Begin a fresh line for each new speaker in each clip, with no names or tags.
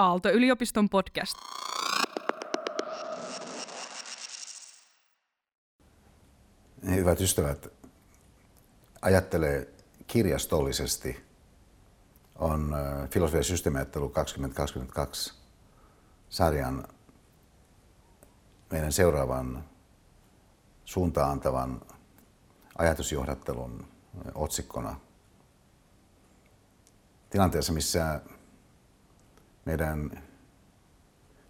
Aalto-yliopiston podcast.
Hyvät ystävät, ajattelee kirjastollisesti on filosofia systeemiajattelu 2022 sarjan meidän seuraavan suuntaan antavan ajatusjohdattelun otsikkona tilanteessa, missä meidän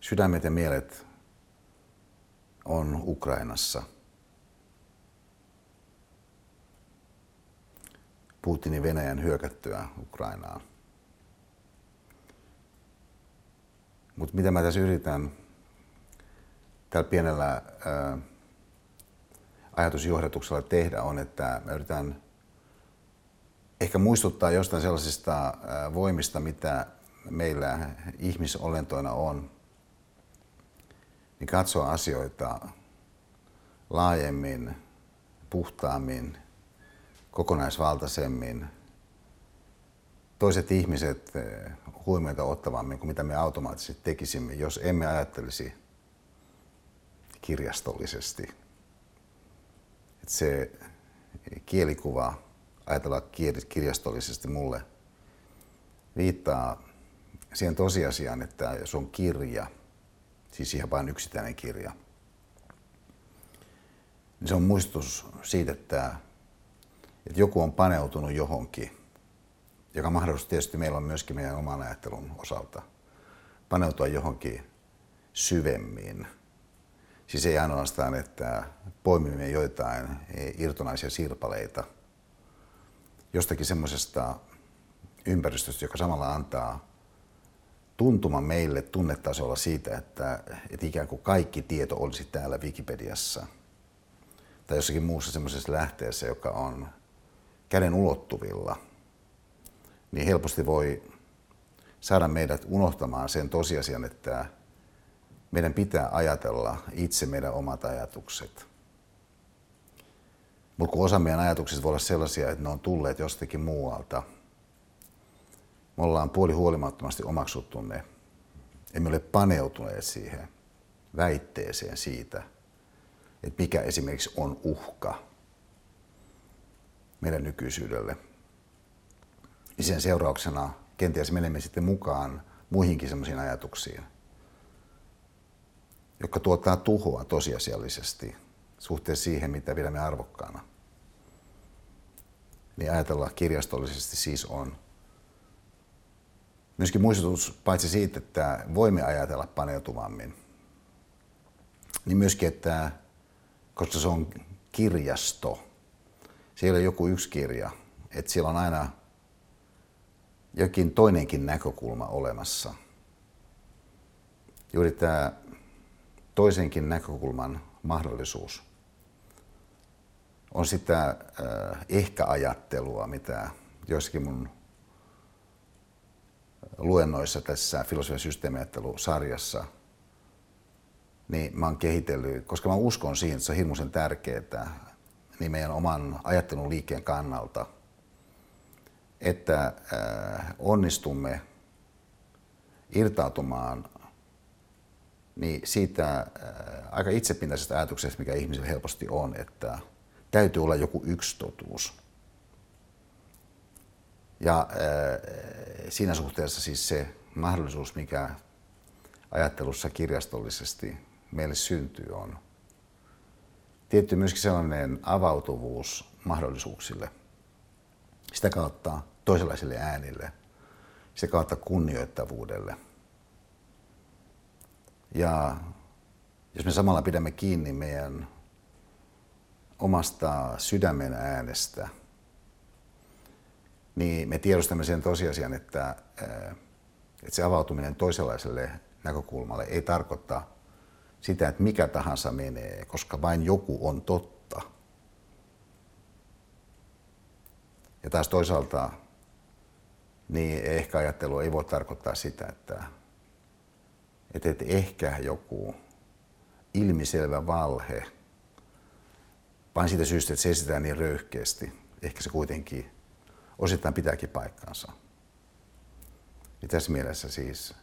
sydämet ja mielet on Ukrainassa. Putinin Venäjän hyökättyä Ukrainaan. Mutta mitä mä tässä yritän tällä pienellä ää, ajatusjohdatuksella tehdä on, että mä yritän ehkä muistuttaa jostain sellaisista ää, voimista, mitä meillä ihmisolentoina on, niin katsoa asioita laajemmin, puhtaammin, kokonaisvaltaisemmin, toiset ihmiset huomioita ottavammin kuin mitä me automaattisesti tekisimme, jos emme ajattelisi kirjastollisesti. Että se kielikuva, ajatella kirjastollisesti mulle, viittaa siihen tosiasiaan, että jos on kirja, siis ihan vain yksittäinen kirja, niin se on muistutus siitä, että, että joku on paneutunut johonkin, joka mahdollisesti tietysti meillä on myöskin meidän oman ajattelun osalta, paneutua johonkin syvemmin. Siis ei ainoastaan, että poimimme joitain irtonaisia sirpaleita jostakin semmoisesta ympäristöstä, joka samalla antaa tuntuma meille tunnetasolla siitä, että, että ikään kuin kaikki tieto olisi täällä Wikipediassa tai jossakin muussa semmoisessa lähteessä, joka on käden ulottuvilla, niin helposti voi saada meidät unohtamaan sen tosiasian, että meidän pitää ajatella itse meidän omat ajatukset. Mutta kun osa meidän ajatuksista voi olla sellaisia, että ne on tulleet jostakin muualta – me ollaan puoli huolimattomasti omaksuttu ne. Emme ole paneutuneet siihen väitteeseen siitä, että mikä esimerkiksi on uhka meidän nykyisyydelle. Ja sen seurauksena kenties menemme sitten mukaan muihinkin sellaisiin ajatuksiin, jotka tuottaa tuhoa tosiasiallisesti suhteessa siihen, mitä pidämme arvokkaana. Niin ajatella kirjastollisesti siis on myöskin muistutus paitsi siitä, että voimme ajatella paneutuvammin, niin myöskin, että koska se on kirjasto, ei ole joku yksi kirja, että siellä on aina jokin toinenkin näkökulma olemassa. Juuri tämä toisenkin näkökulman mahdollisuus on sitä äh, ehkä-ajattelua, mitä joissakin mun luennoissa tässä filosofian systeemiajattelusarjassa, niin mä oon kehitellyt, koska mä uskon siihen, että se on hirmuisen tärkeää niin meidän oman ajattelun liikkeen kannalta, että äh, onnistumme irtautumaan niin siitä äh, aika itsepintaisesta ajatuksesta, mikä ihmisellä helposti on, että täytyy olla joku yksi totuus. Ja äh, siinä suhteessa siis se mahdollisuus, mikä ajattelussa kirjastollisesti meille syntyy, on tietty myöskin sellainen avautuvuus mahdollisuuksille. Sitä kautta toisenlaisille äänille, sitä kautta kunnioittavuudelle. Ja jos me samalla pidämme kiinni meidän omasta sydämen äänestä – niin me tiedostamme sen tosiasian, että, että se avautuminen toisenlaiselle näkökulmalle ei tarkoita sitä, että mikä tahansa menee, koska vain joku on totta. Ja taas toisaalta niin ehkä ajattelu ei voi tarkoittaa sitä, että, että, että ehkä joku ilmiselvä valhe, vain siitä syystä, että se esitetään niin röyhkeästi, ehkä se kuitenkin osittain pitääkin paikkansa. Ja tässä mielessä siis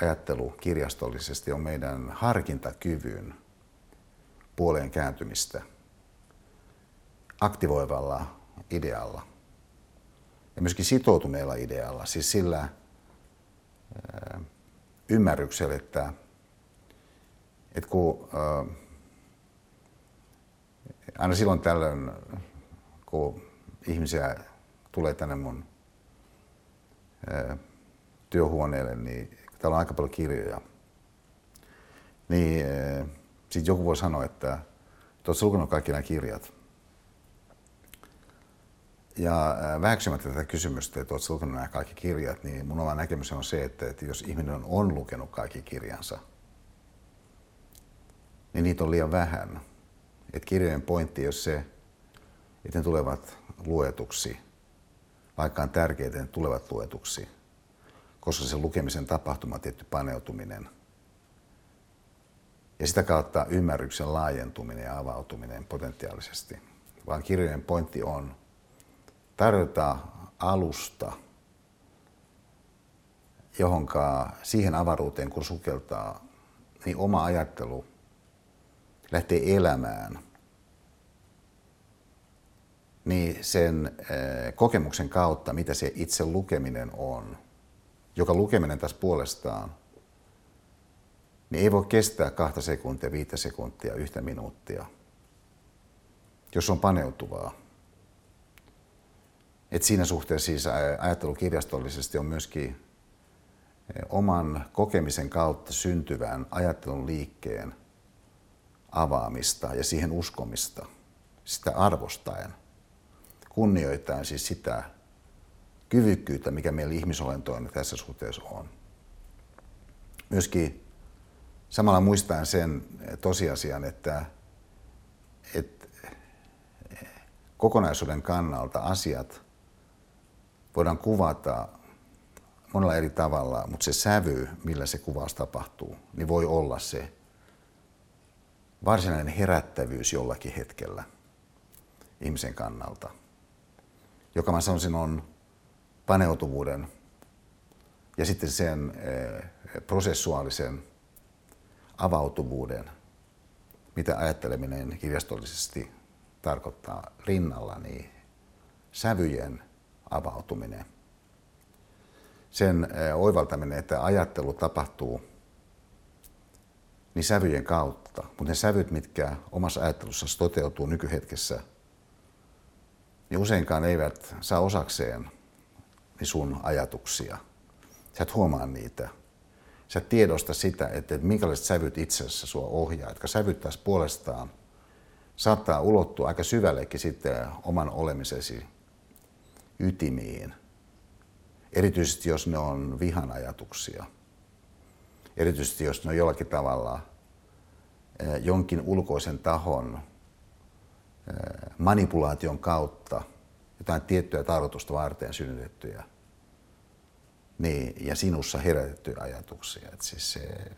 ajattelu kirjastollisesti on meidän harkintakyvyn puoleen kääntymistä aktivoivalla idealla ja myöskin sitoutuneella idealla, siis sillä ymmärryksellä, että, että kun aina silloin tällöin, kun ihmisiä tulee tänne mun työhuoneelle, niin täällä on aika paljon kirjoja, niin sitten joku voi sanoa, että oletko lukenut kaikki nämä kirjat? Ja väheksymättä tätä kysymystä, että oletko lukenut nämä kaikki kirjat, niin mun oma näkemys on se, että, että jos ihminen on lukenut kaikki kirjansa, niin niitä on liian vähän. Että kirjojen pointti on se, että ne tulevat luetuksi, vaikka on tärkeää, että ne tulevat luetuksi, koska se lukemisen tapahtuma on tietty paneutuminen. Ja sitä kautta ymmärryksen laajentuminen ja avautuminen potentiaalisesti. Vaan kirjojen pointti on tarjota alusta, johonka siihen avaruuteen kun sukeltaa, niin oma ajattelu lähtee elämään, niin sen eh, kokemuksen kautta, mitä se itse lukeminen on, joka lukeminen taas puolestaan, niin ei voi kestää kahta sekuntia, viittä sekuntia, yhtä minuuttia, jos on paneutuvaa. Et siinä suhteessa siis ajattelu kirjastollisesti on myöskin oman kokemisen kautta syntyvän ajattelun liikkeen avaamista ja siihen uskomista, sitä arvostaen, kunnioittaen siis sitä kyvykkyyttä, mikä meillä ihmisolentoina tässä suhteessa on. Myöskin samalla muistaen sen tosiasian, että, että kokonaisuuden kannalta asiat voidaan kuvata monella eri tavalla, mutta se sävy, millä se kuvaus tapahtuu, niin voi olla se varsinainen herättävyys jollakin hetkellä ihmisen kannalta, joka mä sanoisin on paneutuvuuden ja sitten sen eh, prosessuaalisen avautuvuuden, mitä ajatteleminen kirjastollisesti tarkoittaa rinnalla, niin sävyjen avautuminen. Sen eh, oivaltaminen, että ajattelu tapahtuu niin sävyjen kautta, mutta ne sävyt, mitkä omassa ajattelussa toteutuu nykyhetkessä, niin useinkaan eivät saa osakseen niin sun ajatuksia. Sä et huomaa niitä. Sä et tiedosta sitä, että, minkälaiset sävyt itse asiassa sua ohjaa, jotka sävyt taas puolestaan saattaa ulottua aika syvällekin sitten oman olemisesi ytimiin. Erityisesti jos ne on vihan ajatuksia. Erityisesti jos ne on jollakin tavalla eh, jonkin ulkoisen tahon manipulaation kautta jotain tiettyä tarkoitusta varten synnytettyjä niin, ja sinussa herätettyjä ajatuksia. Et siis se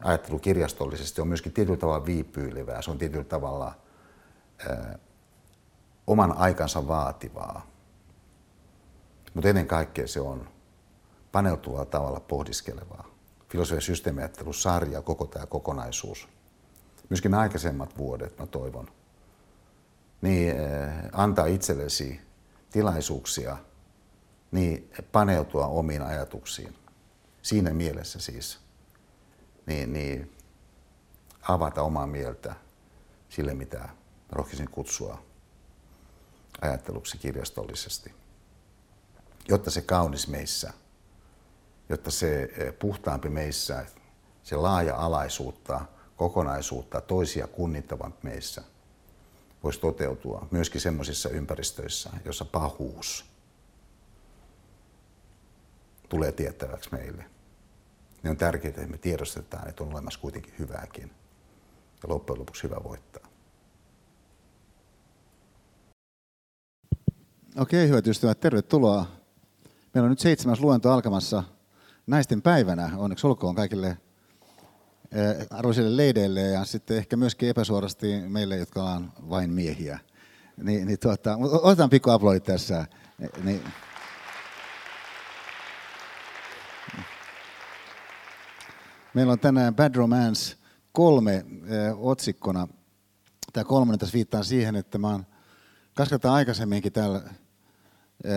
ajattelu kirjastollisesti on myöskin tietyllä tavalla viipyilevää, se on tietyllä tavalla ää, oman aikansa vaativaa. Mutta ennen kaikkea se on paneutuvalla tavalla pohdiskelevaa. Filosofian systeemiajattelu, sarja, koko tämä kokonaisuus. Myöskin aikaisemmat vuodet, mä toivon, niin antaa itsellesi tilaisuuksia niin paneutua omiin ajatuksiin. Siinä mielessä siis niin, niin avata omaa mieltä sille, mitä rohkisin kutsua ajatteluksi kirjastollisesti. Jotta se kaunis meissä, jotta se e, puhtaampi meissä, se laaja-alaisuutta, kokonaisuutta, toisia kunnittavat meissä voisi toteutua myöskin sellaisissa ympäristöissä, jossa pahuus tulee tiettäväksi meille niin on tärkeää, että me tiedostetaan, että on olemassa kuitenkin hyvääkin. Ja loppujen lopuksi hyvä voittaa.
Okei, hyvät ystävät, tervetuloa. Meillä on nyt seitsemäs luento alkamassa naisten päivänä. Onneksi olkoon kaikille arvoisille leideille ja sitten ehkä myöskin epäsuorasti meille, jotka on vain miehiä. Niin, niin tuota, otetaan pikku aplodit tässä. Niin, Meillä on tänään Bad Romance kolme äh, otsikkona. Tämä kolmonen tässä viittaa siihen, että mä oon aikaisemminkin täällä äh,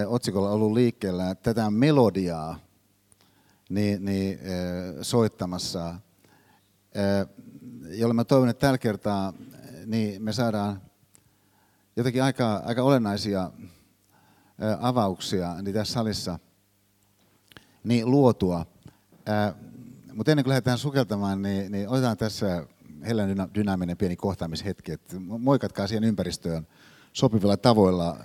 otsikolla ollut liikkeellä tätä melodiaa niin, niin, soittamassa, jolle mä toivon, että tällä kertaa niin me saadaan jotenkin aika, aika olennaisia avauksia niin tässä salissa niin luotua. Mutta ennen kuin lähdetään sukeltamaan, niin, niin otetaan tässä Helen dynaaminen pieni kohtaamishetki. Että moikatkaa siihen ympäristöön sopivilla tavoilla,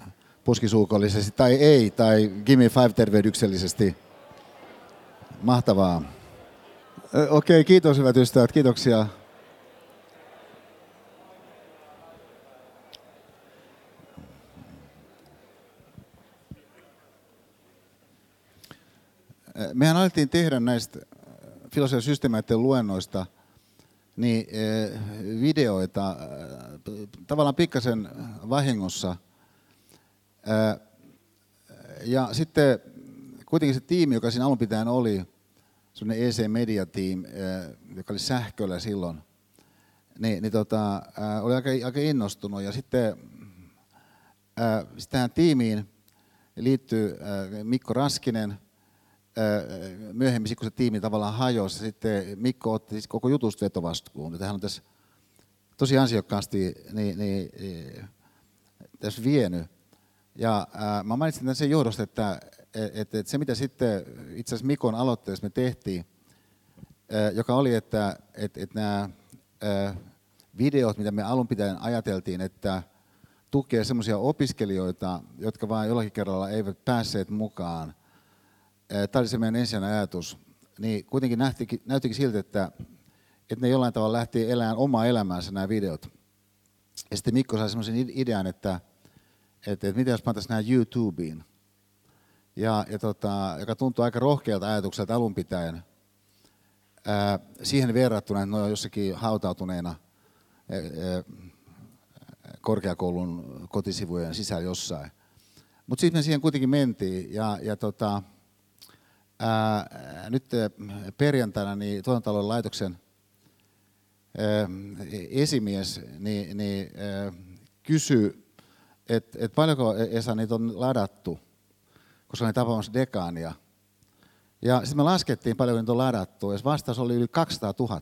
poskisuukollisesti tai ei, tai Gimme Five tervehdyksellisesti. Mahtavaa. Okei, kiitos hyvät ystävät, kiitoksia. Mehän alettiin tehdä näistä filosofian systeemien luennoista niin videoita tavallaan pikkasen vahingossa. Ja sitten kuitenkin se tiimi, joka siinä alun pitäen oli, sellainen EC Media Team, joka oli sähköllä silloin, niin, niin tota, oli aika, aika innostunut. Ja sitten sitten tähän tiimiin liittyy Mikko Raskinen – myöhemmin, kun se tiimi tavallaan hajosi, sitten Mikko otti siis koko jutusta vetovastuun. Tähän on tässä tosi ansiokkaasti niin, niin, tässä vienyt. Ja ää, mä mainitsin tämän sen johdosta, että et, et se mitä sitten itse asiassa Mikon aloitteessa me tehtiin, joka oli, että et, et nämä videot, mitä me alun pitäen ajateltiin, että tukee semmoisia opiskelijoita, jotka vain jollakin kerralla eivät päässeet mukaan – tämä oli se meidän ensimmäinen ajatus, niin kuitenkin nähtikin, näyttikin siltä, että, että ne jollain tavalla lähti elämään omaa elämäänsä nämä videot. Ja sitten Mikko sai semmoisen idean, että, että, että miten jos pantaisiin nämä YouTubeen, ja, ja tota, joka tuntui aika rohkealta ajatukselta alun pitäen. Ää, siihen verrattuna, että ne on jossakin hautautuneena ää, ää, korkeakoulun kotisivujen sisällä jossain. Mutta sitten me siihen kuitenkin mentiin, ja, ja tota, Ää, nyt perjantaina niin tuotantotalon laitoksen ää, esimies niin, niin, ää, kysyi, että et paljonko Esa niitä on ladattu, koska oli tapaamassa dekaania. Ja sitten me laskettiin paljonko niitä on ladattu, ja vastaus oli yli 200 000.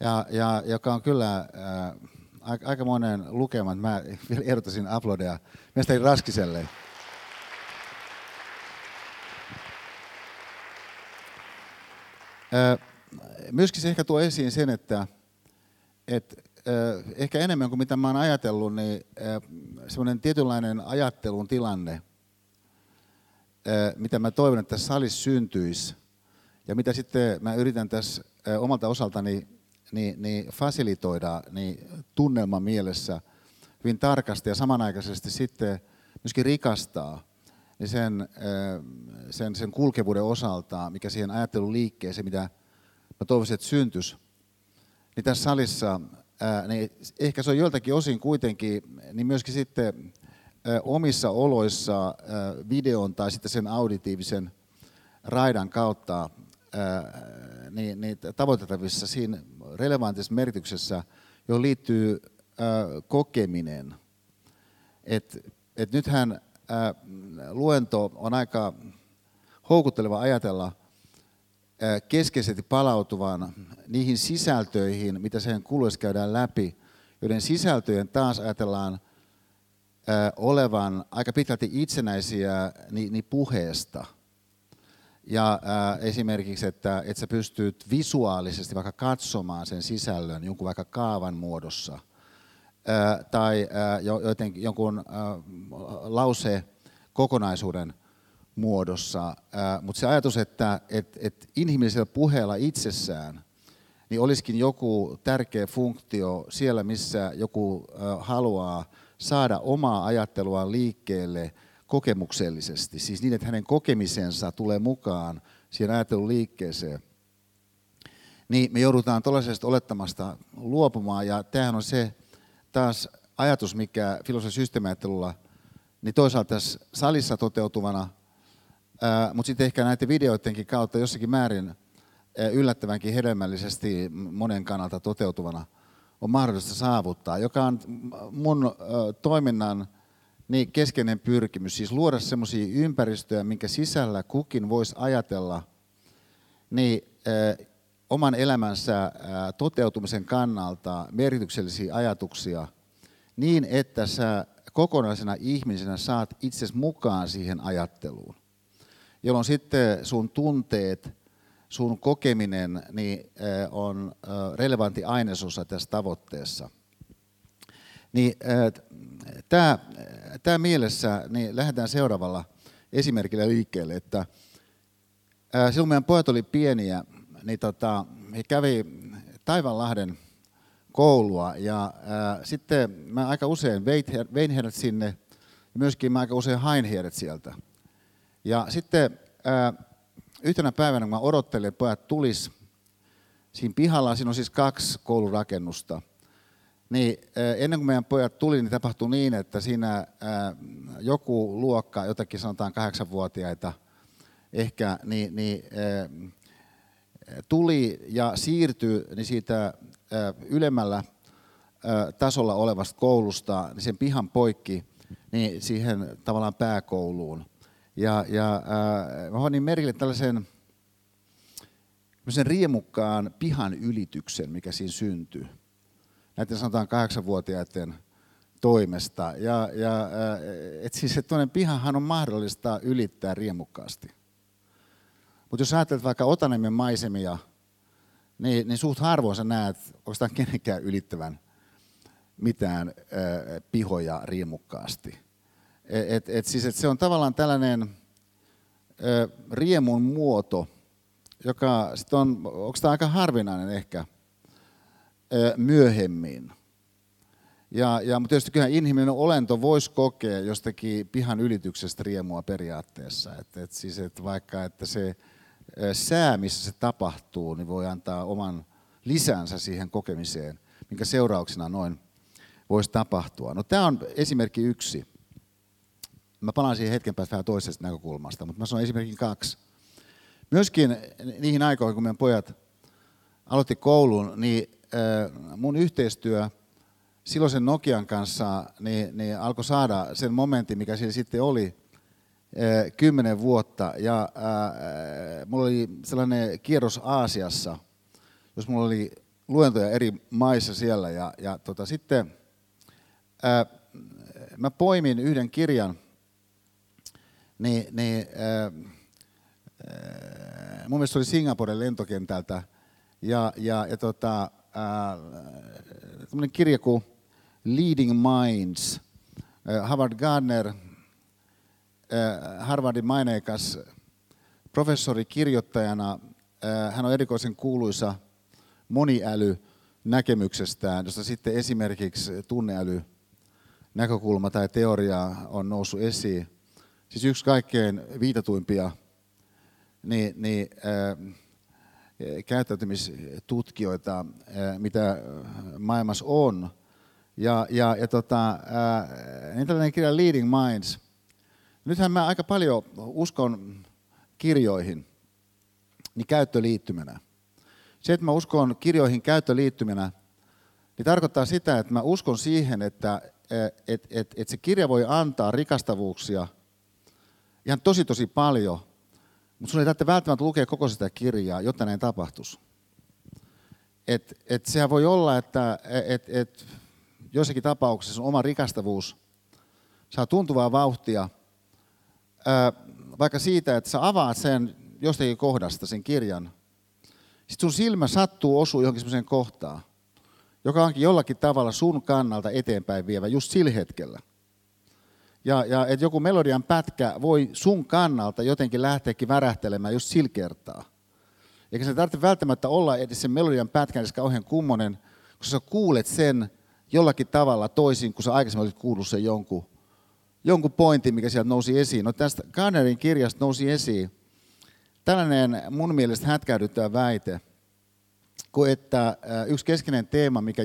Ja, ja, joka on kyllä ää, aikamoinen lukema, mä vielä ehdottaisin aplodeja mestari Raskiselle. Myöskin se ehkä tuo esiin sen, että, että ehkä enemmän kuin mitä mä oon ajatellut, niin semmoinen tietynlainen ajattelun tilanne, mitä mä toivon, että tässä salissa syntyisi, ja mitä sitten mä yritän tässä omalta osaltani niin, niin fasilitoida niin tunnelman mielessä hyvin tarkasti ja samanaikaisesti sitten myöskin rikastaa niin sen, sen, sen kulkevuuden osalta, mikä siihen ajattelun liikkeeseen, mitä mä toivoisin, että syntyisi, niin tässä salissa, niin ehkä se on joiltakin osin kuitenkin, niin myöskin sitten omissa oloissa videon tai sitten sen auditiivisen raidan kautta niin, niin tavoitettavissa siinä relevantissa merkityksessä, johon liittyy kokeminen. Et, et nythän luento on aika houkutteleva ajatella keskeisesti palautuvan niihin sisältöihin, mitä sen kuluessa käydään läpi, joiden sisältöjen taas ajatellaan olevan aika pitkälti itsenäisiä niin, puheesta. Ja esimerkiksi, että, että sä pystyt visuaalisesti vaikka katsomaan sen sisällön jonkun vaikka kaavan muodossa – tai joten, jonkun lause kokonaisuuden muodossa. Mutta se ajatus, että et, et inhimillisellä puheella itsessään niin olisikin joku tärkeä funktio siellä, missä joku haluaa saada omaa ajatteluaan liikkeelle kokemuksellisesti. Siis niin, että hänen kokemisensa tulee mukaan siihen ajattelun liikkeeseen. Niin me joudutaan tuollaisesta olettamasta luopumaan, ja tämähän on se taas ajatus, mikä filosofian systeemiajattelulla, niin toisaalta tässä salissa toteutuvana, mutta sitten ehkä näiden videoidenkin kautta jossakin määrin yllättävänkin hedelmällisesti monen kannalta toteutuvana on mahdollista saavuttaa, joka on mun toiminnan niin keskeinen pyrkimys, siis luoda semmoisia ympäristöjä, minkä sisällä kukin voisi ajatella niin, oman elämänsä toteutumisen kannalta merkityksellisiä ajatuksia niin, että sä kokonaisena ihmisenä saat itses mukaan siihen ajatteluun, jolloin sitten sun tunteet, sun kokeminen niin on relevantti ainesosa tässä tavoitteessa. Niin, tämä, tämä mielessä niin lähdetään seuraavalla esimerkillä liikkeelle, että silloin meidän pojat oli pieniä, niin tota, he kävi Taivanlahden koulua ja ää, sitten mä aika usein vein heidät sinne ja myöskin mä aika usein hain heidät sieltä. Ja sitten ää, yhtenä päivänä, kun mä odottelin, että pojat tulis siinä pihalla, siinä on siis kaksi koulurakennusta, niin ennen kuin meidän pojat tuli, niin tapahtui niin, että siinä joku luokka, jotakin sanotaan kahdeksanvuotiaita ehkä, niin, niin tuli ja siirtyi niin siitä ylemmällä tasolla olevasta koulusta niin sen pihan poikki niin siihen tavallaan pääkouluun. Ja, ja äh, mä niin merkille tällaisen riemukkaan pihan ylityksen, mikä siinä syntyy. Näiden sanotaan kahdeksanvuotiaiden toimesta. Ja, ja et siis, että pihahan on mahdollista ylittää riemukkaasti. Mutta jos ajattelet vaikka Otaniemen maisemia, niin, niin suht harvoin sä näet oikeastaan kenenkään ylittävän mitään äh, pihoja riemukkaasti. Et, et, siis, et se on tavallaan tällainen äh, riemun muoto, joka sit on, onko tämä aika harvinainen ehkä äh, myöhemmin. Ja, ja, mutta tietysti kyllähän inhimillinen olento voisi kokea jostakin pihan ylityksestä riemua periaatteessa. Et, et siis, et vaikka että se sää, missä se tapahtuu, niin voi antaa oman lisänsä siihen kokemiseen, minkä seurauksena noin voisi tapahtua. No tämä on esimerkki yksi. Mä palaan siihen hetken päästä vähän toisesta näkökulmasta, mutta mä sanon esimerkin kaksi. Myöskin niihin aikoihin, kun meidän pojat aloitti koulun, niin mun yhteistyö silloisen Nokian kanssa niin, niin alkoi saada sen momentin, mikä siellä sitten oli – kymmenen vuotta ja äh, mulla oli sellainen kierros Aasiassa, jos mulla oli luentoja eri maissa siellä ja, ja tota, sitten äh, mä poimin yhden kirjan, niin, niin äh, mun mielestä oli Singaporen lentokentältä ja, ja, ja tota, äh, kirja kuin Leading Minds, Howard Gardner – Äh, Harvardin maineikas professori kirjoittajana. Äh, hän on erikoisen kuuluisa moniäly näkemyksestään, josta sitten esimerkiksi tunneäly näkökulma tai teoria on noussut esiin. Siis yksi kaikkein viitatuimpia niin, niin, äh, käyttäytymistutkijoita, äh, mitä maailmassa on. Ja, ja, ja tota, äh, niin tällainen kirja Leading Minds – Nythän mä aika paljon uskon kirjoihin niin käyttöliittymänä. Se, että mä uskon kirjoihin käyttöliittymänä, niin tarkoittaa sitä, että mä uskon siihen, että et, et, et se kirja voi antaa rikastavuuksia ihan tosi tosi paljon, mutta sun ei tarvitse välttämättä lukea koko sitä kirjaa, jotta näin tapahtuisi. Et, et sehän voi olla, että et, et, jossakin tapauksessa oma rikastavuus saa tuntuvaa vauhtia – vaikka siitä, että sä avaat sen jostakin kohdasta, sen kirjan, sitten sun silmä sattuu osuu johonkin sellaiseen kohtaan, joka onkin jollakin tavalla sun kannalta eteenpäin vievä just sillä hetkellä. Ja, ja että joku melodian pätkä voi sun kannalta jotenkin lähteäkin värähtelemään just sillä kertaa. Eikä se tarvitse välttämättä olla edes sen melodian pätkän edes kauhean kummonen, kun sä kuulet sen jollakin tavalla toisin, kun sä aikaisemmin olit kuullut sen jonkun jonkun pointin, mikä sieltä nousi esiin. No tästä Garnerin kirjasta nousi esiin tällainen mun mielestä hätkähdyttävä väite, että yksi keskeinen teema, mikä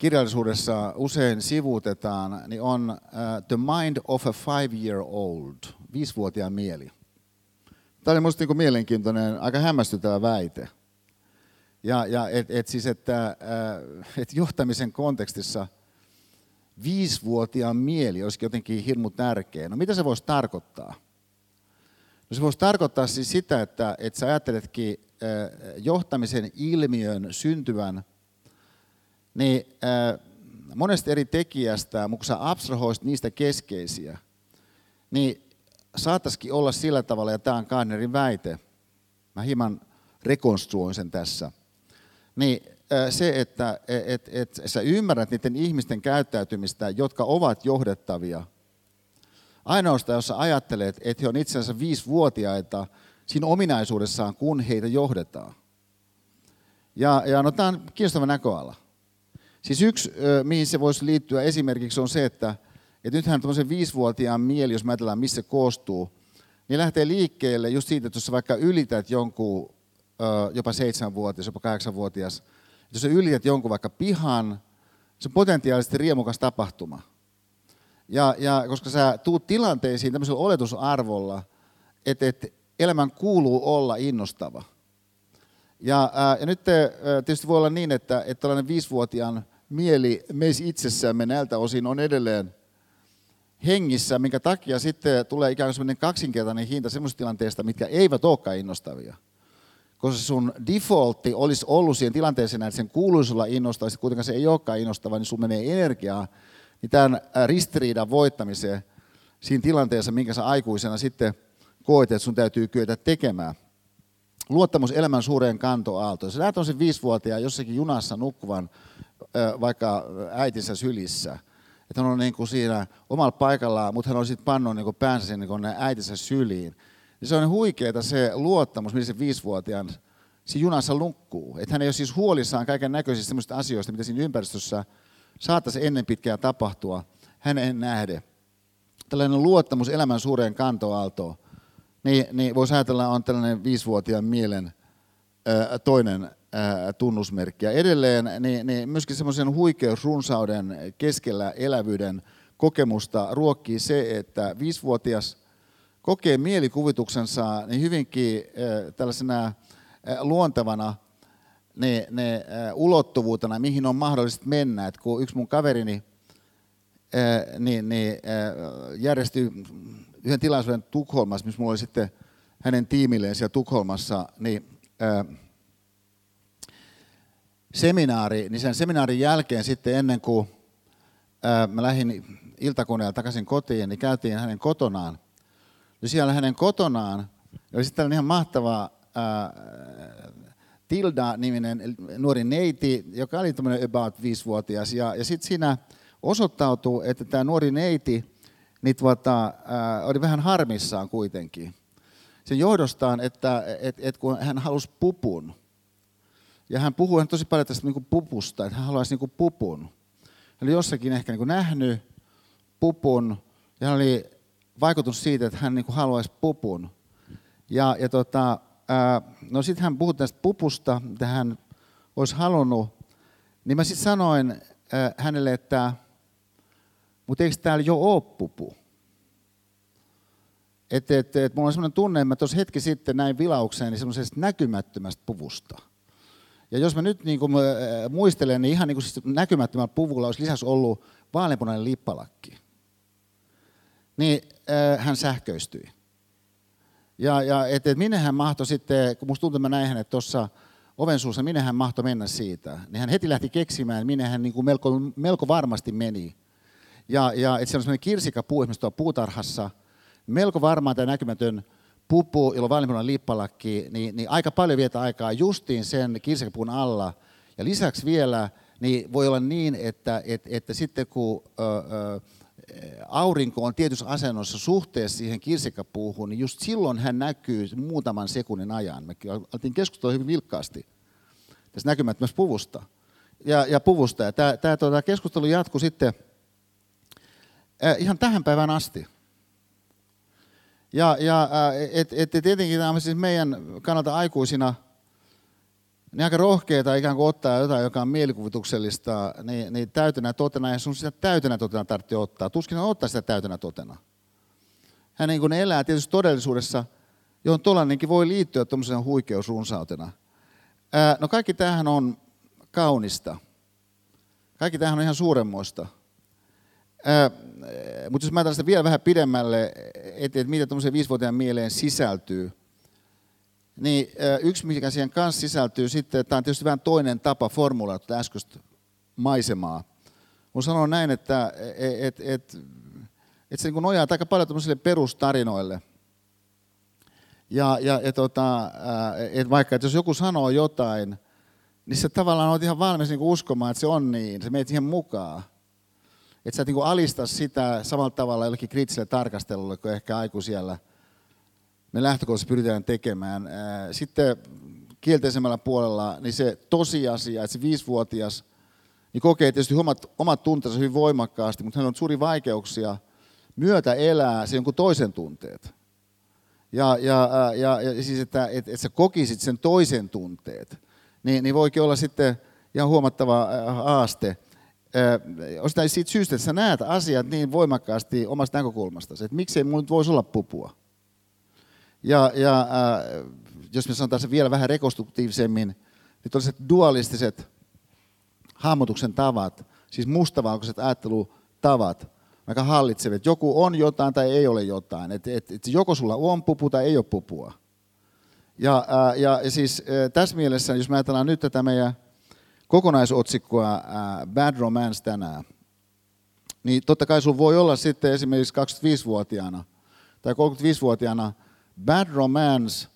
johtamiskirjallisuudessa usein sivuutetaan, niin on uh, the mind of a five-year-old, viisivuotiaan mieli. Tämä oli minusta niin mielenkiintoinen, aika hämmästyttävä väite. Ja, ja et, et siis, että äh, et johtamisen kontekstissa viisivuotiaan mieli olisi jotenkin hirmu tärkeä. No mitä se voisi tarkoittaa? No se voisi tarkoittaa siis sitä, että, että sä ajatteletkin äh, johtamisen ilmiön syntyvän niin äh, monesta eri tekijästä, mutta kun sä abstrahoisit niistä keskeisiä, niin saattaisikin olla sillä tavalla, ja tämä on Garnerin väite, mä hieman rekonstruoin sen tässä, niin se, että et, et, sä ymmärrät niiden ihmisten käyttäytymistä, jotka ovat johdettavia, ainoastaan jos sä ajattelet, että he on itse asiassa viisivuotiaita siinä ominaisuudessaan, kun heitä johdetaan. Ja, ja no, tämä on kiinnostava näköala. Siis yksi, mihin se voisi liittyä esimerkiksi on se, että, että nythän tuollaisen viisivuotiaan mieli, jos ajatellaan missä koostuu, niin lähtee liikkeelle just siitä, että jos sä vaikka ylität jonkun jopa seitsemänvuotias, jopa kahdeksanvuotias, jos sä ylität jonkun vaikka pihan, se on potentiaalisesti riemukas tapahtuma. Ja, ja koska sä tuut tilanteisiin tämmöisellä oletusarvolla, että, että elämän kuuluu olla innostava. Ja, ää, ja nyt tietysti voi olla niin, että, että tällainen viisivuotiaan mieli meissä itsessämme näiltä osin on edelleen hengissä, minkä takia sitten tulee ikään kuin sellainen kaksinkertainen hinta semmoisista tilanteista, mitkä eivät olekaan innostavia. Koska sun defaultti olisi ollut siihen tilanteeseen, että sen kuuluisi olla innostava, kuitenkaan se ei olekaan innostava, niin sun menee energiaa niin tämän ristiriidan voittamiseen siinä tilanteessa, minkä sä aikuisena sitten koet, että sun täytyy kyetä tekemään. Luottamus elämän suureen kantoaaltoon. Sä näet on sen viisivuotiaan jossakin junassa nukkuvan vaikka äitinsä sylissä. Että hän on niin kuin siinä omalla paikallaan, mutta hän on sitten pannut niin kuin päänsä sen niin äitinsä syliin. Ja se on huikeeta se luottamus, millä se viisivuotiaan siinä junassa nukkuu. Että hän ei ole siis huolissaan kaiken näköisistä asioista, mitä siinä ympäristössä saattaisi ennen pitkää tapahtua hänen nähden. Tällainen luottamus elämän suureen kantoaaltoon, niin, niin voisi ajatella on tällainen viisivuotiaan mielen ää, toinen tunnusmerkki. Ja edelleen niin, niin myöskin semmoisen huikeusrunsauden keskellä elävyyden kokemusta ruokkii se, että viisivuotias kokee mielikuvituksensa niin hyvinkin tällaisena luontevana ne, ne ulottuvuutena, mihin on mahdollista mennä. Et kun yksi mun kaverini niin, niin, järjesti yhden tilaisuuden Tukholmassa, missä mulla oli sitten hänen tiimilleen siellä Tukholmassa, niin seminaari, niin sen seminaarin jälkeen sitten ennen kuin mä lähdin iltakoneella takaisin kotiin, niin käytiin hänen kotonaan. Ja siellä hänen kotonaan oli sitten ihan mahtava ää, Tilda-niminen nuori neiti, joka oli tämmöinen about viisivuotias. Ja, ja sitten siinä osoittautui, että tämä nuori neiti niin tuota, ää, oli vähän harmissaan kuitenkin. Sen johdostaan, että et, et kun hän halusi pupun, ja hän puhuu tosi paljon tästä niin kuin pupusta, että hän haluaisi niin kuin pupun. Hän oli jossakin ehkä niin kuin nähnyt pupun, ja hän oli vaikutus siitä, että hän niin kuin haluaisi pupun. Ja, ja tota, no sitten hän puhui tästä pupusta, mitä hän olisi halunnut. Niin mä sitten sanoin hänelle, että mutta eikö täällä jo ole pupu? Että et, et, mulla on sellainen tunne, että mä tuossa hetki sitten näin vilaukseen niin semmoisesta näkymättömästä puvusta. Ja jos mä nyt niin kuin muistelen, niin ihan niin kuin siis näkymättömällä puvulla olisi lisäksi ollut vaaleanpunainen lippalakki. Niin äh, hän sähköistyi. Ja, ja että et minne hän mahtoi sitten, kun musta tuntuu, että mä näin hänet tuossa oven suussa, minne hän mahtoi mennä siitä. Niin hän heti lähti keksimään, minne hän niin kuin melko, melko varmasti meni. Ja, ja että se on sellainen kirsikapuu esimerkiksi tuolla puutarhassa, melko varmaan tämä näkymätön pupu, jolla on valmiina lippalakki, niin, niin aika paljon vietä aikaa justiin sen kirsikapuun alla. Ja lisäksi vielä niin voi olla niin, että, että, että sitten kun ö, ö, aurinko on tietyssä asennossa suhteessa siihen kirsikapuuhun, niin just silloin hän näkyy muutaman sekunnin ajan. Me oltiin keskustella hyvin vilkkaasti tästä näkymättömästä puvusta. Ja, ja puvusta. Ja tämä, tämä tuota, keskustelu jatkuu sitten ihan tähän päivään asti. Ja, ja et, et, et tietenkin tämä on siis meidän kannalta aikuisina niin aika rohkeita ikään kuin ottaa jotain, joka on mielikuvituksellista, niin, niin täytänä totena, ja sun sitä täytänä totena tarvitsee ottaa. Tuskin on ottaa sitä täytänä totena. Hän niin kuin elää tietysti todellisuudessa johon tuollainenkin voi liittyä tuommoisena huikeusrunsautena. Ää, no kaikki tämähän on kaunista. Kaikki tämähän on ihan suuremmoista. Mutta jos mä sitä vielä vähän pidemmälle, että et mitä tuommoiseen viisivuotiaan mieleen sisältyy, niin yksi, mikä siihen kanssa sisältyy sitten, tämä on tietysti vähän toinen tapa formuloida tuota äskeistä maisemaa. Mun sanoo näin, että et, et, et, et se niin nojaa aika paljon tuollaisille perustarinoille. Ja, ja et, tota, et vaikka, että jos joku sanoo jotain, niin se tavallaan on ihan valmis niin uskomaan, että se on niin, se menet siihen mukaan. Että sä et niin alista sitä samalla tavalla jollekin kriittiselle tarkastelulle, kuin ehkä aikuisiellä me lähtökohtaisesti pyritään tekemään. Sitten kielteisemmällä puolella niin se tosiasia, että se viisivuotias niin kokee tietysti omat, omat tunteensa hyvin voimakkaasti, mutta hän on suuri vaikeuksia myötä elää se jonkun toisen tunteet. Ja, ja, ja, ja siis, että, että, että sä kokisit sen toisen tunteet, niin, niin voikin olla sitten ihan huomattava haaste. Osittain siitä syystä, että sä näet asiat niin voimakkaasti omasta näkökulmasta, että miksei mulla nyt voisi olla pupua. Ja, ja äh, jos me sanotaan se vielä vähän rekonstruktiivisemmin, niin tällaiset dualistiset hahmotuksen tavat, siis mustavalkoiset ajattelutavat, aika hallitsevat. Joku on jotain tai ei ole jotain. Et, et, et joko sulla on pupu tai ei ole pupua. Ja, ää, ja, siis ää, tässä mielessä, jos me ajatellaan nyt tätä meidän kokonaisotsikkoa ää, Bad Romance tänään, niin totta kai sulla voi olla sitten esimerkiksi 25-vuotiaana tai 35-vuotiaana Bad Romance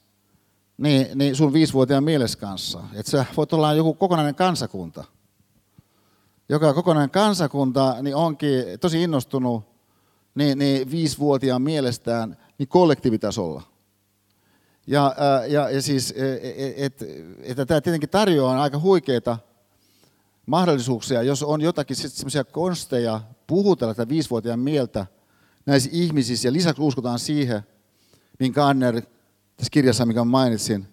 niin, niin sun viisivuotiaan mielessä kanssa. Että sä voit olla joku kokonainen kansakunta – joka kokonainen kansakunta niin onkin tosi innostunut niin, niin viisivuotiaan mielestään niin kollektiivitasolla. Ja, ja, ja siis, että e, et, et, tämä tietenkin tarjoaa aika huikeita mahdollisuuksia, jos on jotakin semmoisia konsteja puhutella tätä viisivuotiaan mieltä näissä ihmisissä, ja lisäksi uskotaan siihen, minkä Anner tässä kirjassa, mikä mainitsin,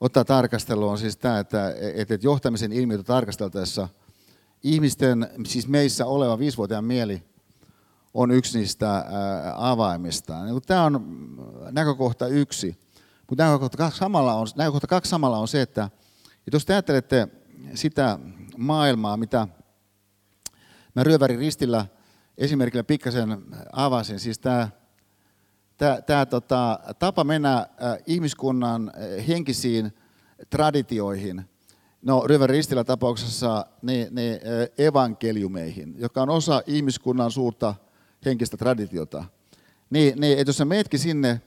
ottaa tarkasteluun, siis tämä, että, että johtamisen ilmiötä tarkasteltaessa – ihmisten, siis meissä oleva viisivuotiaan mieli on yksi niistä avaimista. Niin Tämä on näkökohta yksi. Mutta näkökohta kaksi samalla on, näkökohta kaksi samalla on se, että, että jos te ajattelette sitä maailmaa, mitä mä Ryövärin ristillä esimerkillä pikkasen avasin, siis tämä, tämä, tämä tota, tapa mennä ihmiskunnan henkisiin traditioihin – no River Ristillä tapauksessa niin, niin evankeliumeihin, joka on osa ihmiskunnan suurta henkistä traditiota. Niin, niin että jos sä meetkin sinne,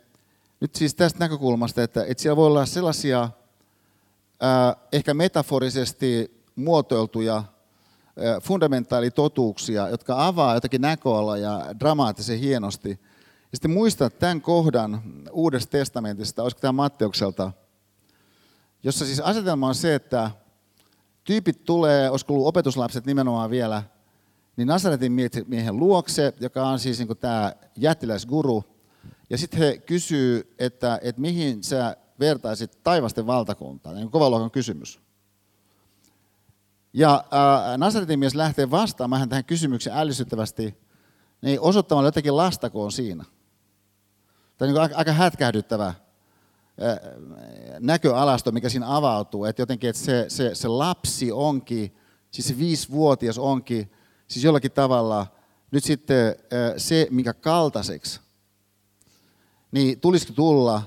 nyt siis tästä näkökulmasta, että, että siellä voi olla sellaisia ää, ehkä metaforisesti muotoiltuja ää, fundamentaalitotuuksia, jotka avaa jotakin näköala ja dramaattisen hienosti. Ja sitten muista tämän kohdan Uudesta testamentista, olisiko tämä Matteukselta, jossa siis asetelma on se, että tyypit tulee, olisiko ollut opetuslapset nimenomaan vielä, niin Nasaretin miehen luokse, joka on siis niin tämä jättiläisguru, ja sitten he kysyy, että, että mihin sä vertaisit taivasten valtakuntaa, niin kova luokan kysymys. Ja äh, Nasaretin mies lähtee vastaamaan tähän kysymykseen ällistyttävästi, niin osoittamalla jotakin lastakoon siinä. Tämä on niin aika, hätkähdyttävä näköalasto, mikä siinä avautuu, että jotenkin että se, se, se lapsi onkin, siis se viisivuotias onkin, siis jollakin tavalla nyt sitten se, mikä kaltaiseksi, niin tulisiko tulla,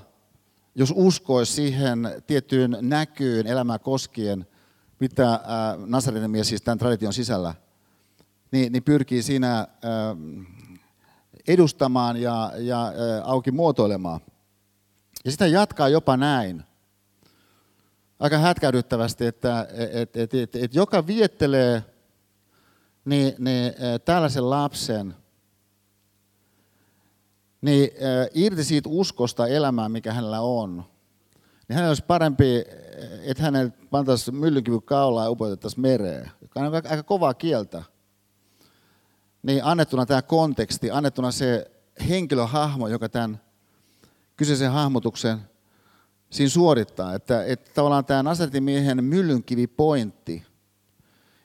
jos uskoisi siihen tiettyyn näkyyn elämää koskien, mitä Nasaretin mies siis tämän tradition sisällä, niin, niin pyrkii siinä edustamaan ja, ja auki muotoilemaan. Ja sitä jatkaa jopa näin. Aika hätkäydyttävästi, että et, et, et, et, joka viettelee niin, niin, e, tällaisen lapsen niin irti siitä uskosta elämään, mikä hänellä on, niin hänellä olisi parempi, että hänelle pantaisiin myllynkyvyn kaulaa ja upotettaisiin mereen, joka on aika kovaa kieltä. Niin annettuna tämä konteksti, annettuna se henkilöhahmo, joka tämän kyseisen hahmotuksen siinä suorittaa. Että, että tavallaan tämä Nasaretin myllynkivi-pointti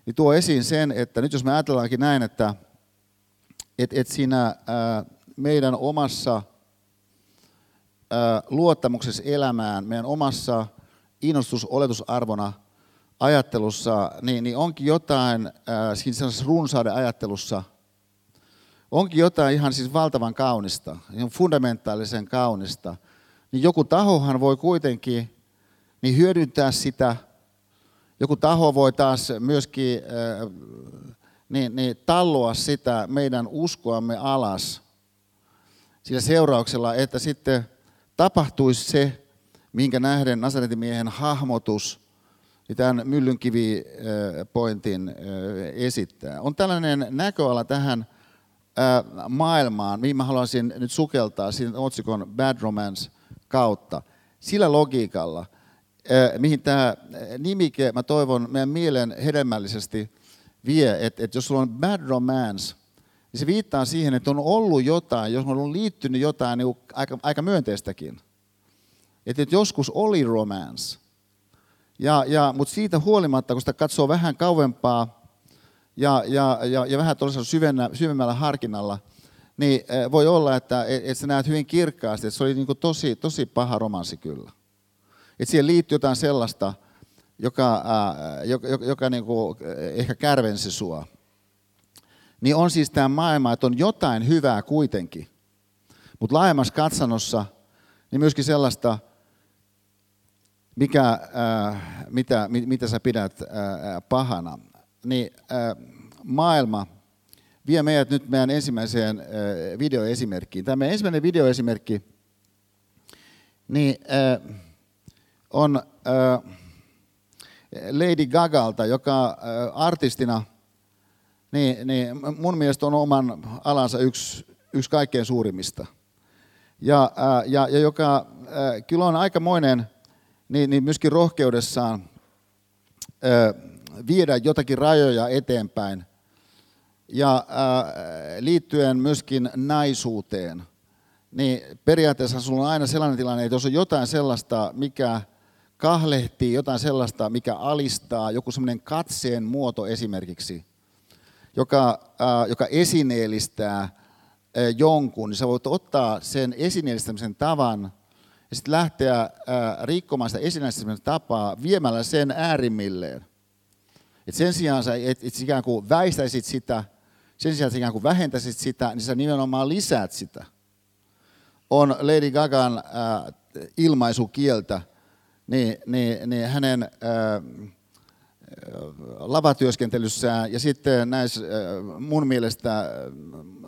niin tuo esiin sen, että nyt jos me ajatellaankin näin, että et, et siinä meidän omassa luottamuksessa elämään meidän omassa innostus-oletusarvona ajattelussa, niin, niin onkin jotain siinä runsauden ajattelussa, onkin jotain ihan siis valtavan kaunista, ihan fundamentaalisen kaunista, niin joku tahohan voi kuitenkin niin hyödyntää sitä, joku taho voi taas myöskin niin, niin talloa sitä meidän uskoamme alas sillä seurauksella, että sitten tapahtuisi se, minkä nähden Nasaretin miehen hahmotus niin tämän myllynkivi-pointin esittää. On tällainen näköala tähän maailmaan, mihin mä haluaisin nyt sukeltaa siinä otsikon Bad Romance kautta. Sillä logiikalla, mihin tämä nimike, mä toivon, meidän mielen hedelmällisesti vie, että, että jos sulla on Bad Romance, niin se viittaa siihen, että on ollut jotain, jos on liittynyt jotain niin aika, aika myönteistäkin. Että, että joskus oli romance. Ja, ja, mutta siitä huolimatta, kun sitä katsoo vähän kauempaa ja, ja, ja, ja vähän syvennä, syvemmällä harkinnalla, niin voi olla, että että sä näet hyvin kirkkaasti, että se oli niin kuin tosi, tosi paha romanssi kyllä. Että siihen liittyy jotain sellaista, joka, ää, joka, joka, joka niin kuin ehkä kärvensi sua niin on siis tämä maailma, että on jotain hyvää kuitenkin. Mutta laajemmassa katsannossa, niin myöskin sellaista, mikä, äh, mitä, mit, mitä sä pidät äh, pahana. Niin äh, maailma vie meidät nyt meidän ensimmäiseen äh, videoesimerkkiin. Tämä meidän ensimmäinen videoesimerkki niin, äh, on äh, Lady Gagalta, joka äh, artistina – niin, niin mun mielestä on oman alansa yksi, yksi kaikkein suurimmista. Ja, ää, ja, ja joka ää, kyllä on aikamoinen niin, niin myöskin rohkeudessaan ää, viedä jotakin rajoja eteenpäin. Ja ää, liittyen myöskin naisuuteen, niin periaatteessa sulla on aina sellainen tilanne, että jos on jotain sellaista, mikä kahlehtii, jotain sellaista, mikä alistaa, joku semmoinen katseen muoto esimerkiksi – joka, äh, joka esineellistää jonkun, niin sä voit ottaa sen esineellistämisen tavan ja sitten lähteä äh, rikkomaan sitä esineellistämisen tapaa viemällä sen äärimmilleen. Et sen sijaan sä et, et ikään kuin väistäisit sitä, sen sijaan että ikään kuin vähentäisit sitä, niin sä nimenomaan lisäät sitä. On Lady Gagan äh, ilmaisukieltä, niin, niin, niin hänen äh, lavatyöskentelyssään ja sitten näissä mun mielestä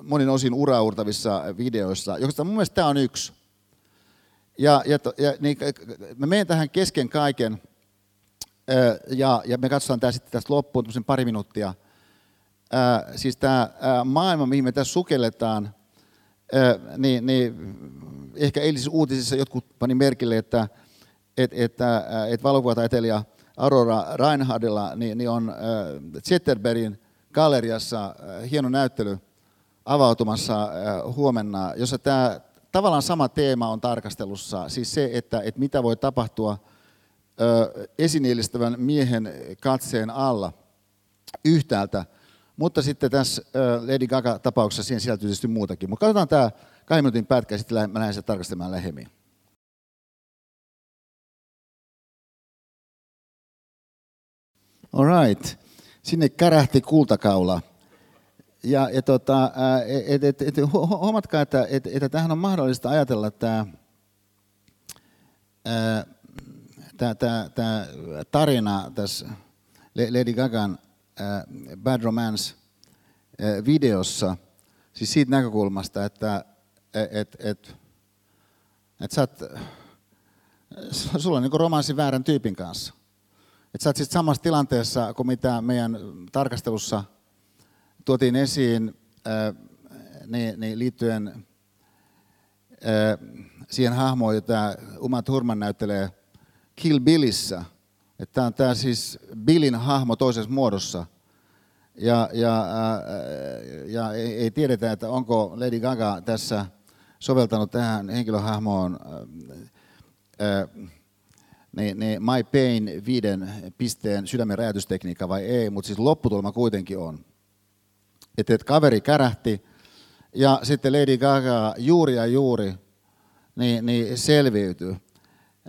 monin osin uraurtavissa videoissa, josta mun mielestä tämä on yksi. Ja, ja, ja niin, mä menen tähän kesken kaiken ja, ja me katsotaan tämä sitten tästä loppuun pari minuuttia. siis tämä maailma, mihin me tässä sukelletaan, niin, niin ehkä eilisissä uutisissa jotkut pani merkille, että, että, että, että valokuvataiteilija – Aurora Reinhardilla, niin, niin on Zetterbergin galleriassa hieno näyttely avautumassa huomenna, jossa tämä tavallaan sama teema on tarkastelussa, siis se, että, että mitä voi tapahtua esineellistävän miehen katseen alla yhtäältä, mutta sitten tässä Lady Gaga-tapauksessa siihen sisältyy tietysti muutakin. Mutta katsotaan tämä kahden minuutin pätkä ja sitten mä lähden sitä tarkastelemaan lähemmin. All right. Sinne kärähti kultakaula. Ja, ja tota, et, et, et, huomatkaa, että et, et, tähän on mahdollista ajatella tämä tää, tää tarina tässä Lady Gagan Bad Romance videossa, siis siitä näkökulmasta, että et, et, et sä oot, sulla on niin romanssi väärän tyypin kanssa. Että sä oot siis samassa tilanteessa kuin mitä meidän tarkastelussa tuotiin esiin niin, niin liittyen siihen hahmoon, jota Uma Thurman näyttelee Kill Billissä. Tämä on tämä siis Billin hahmo toisessa muodossa. Ja, ja, ja ei, tiedetä, että onko Lady Gaga tässä soveltanut tähän henkilöhahmoon ää, niin, niin My Pain viiden pisteen sydämen räjäytystekniikka vai ei, mutta siis lopputulma kuitenkin on. Että et kaveri kärähti ja sitten Lady Gaga juuri ja juuri niin, niin selviytyi.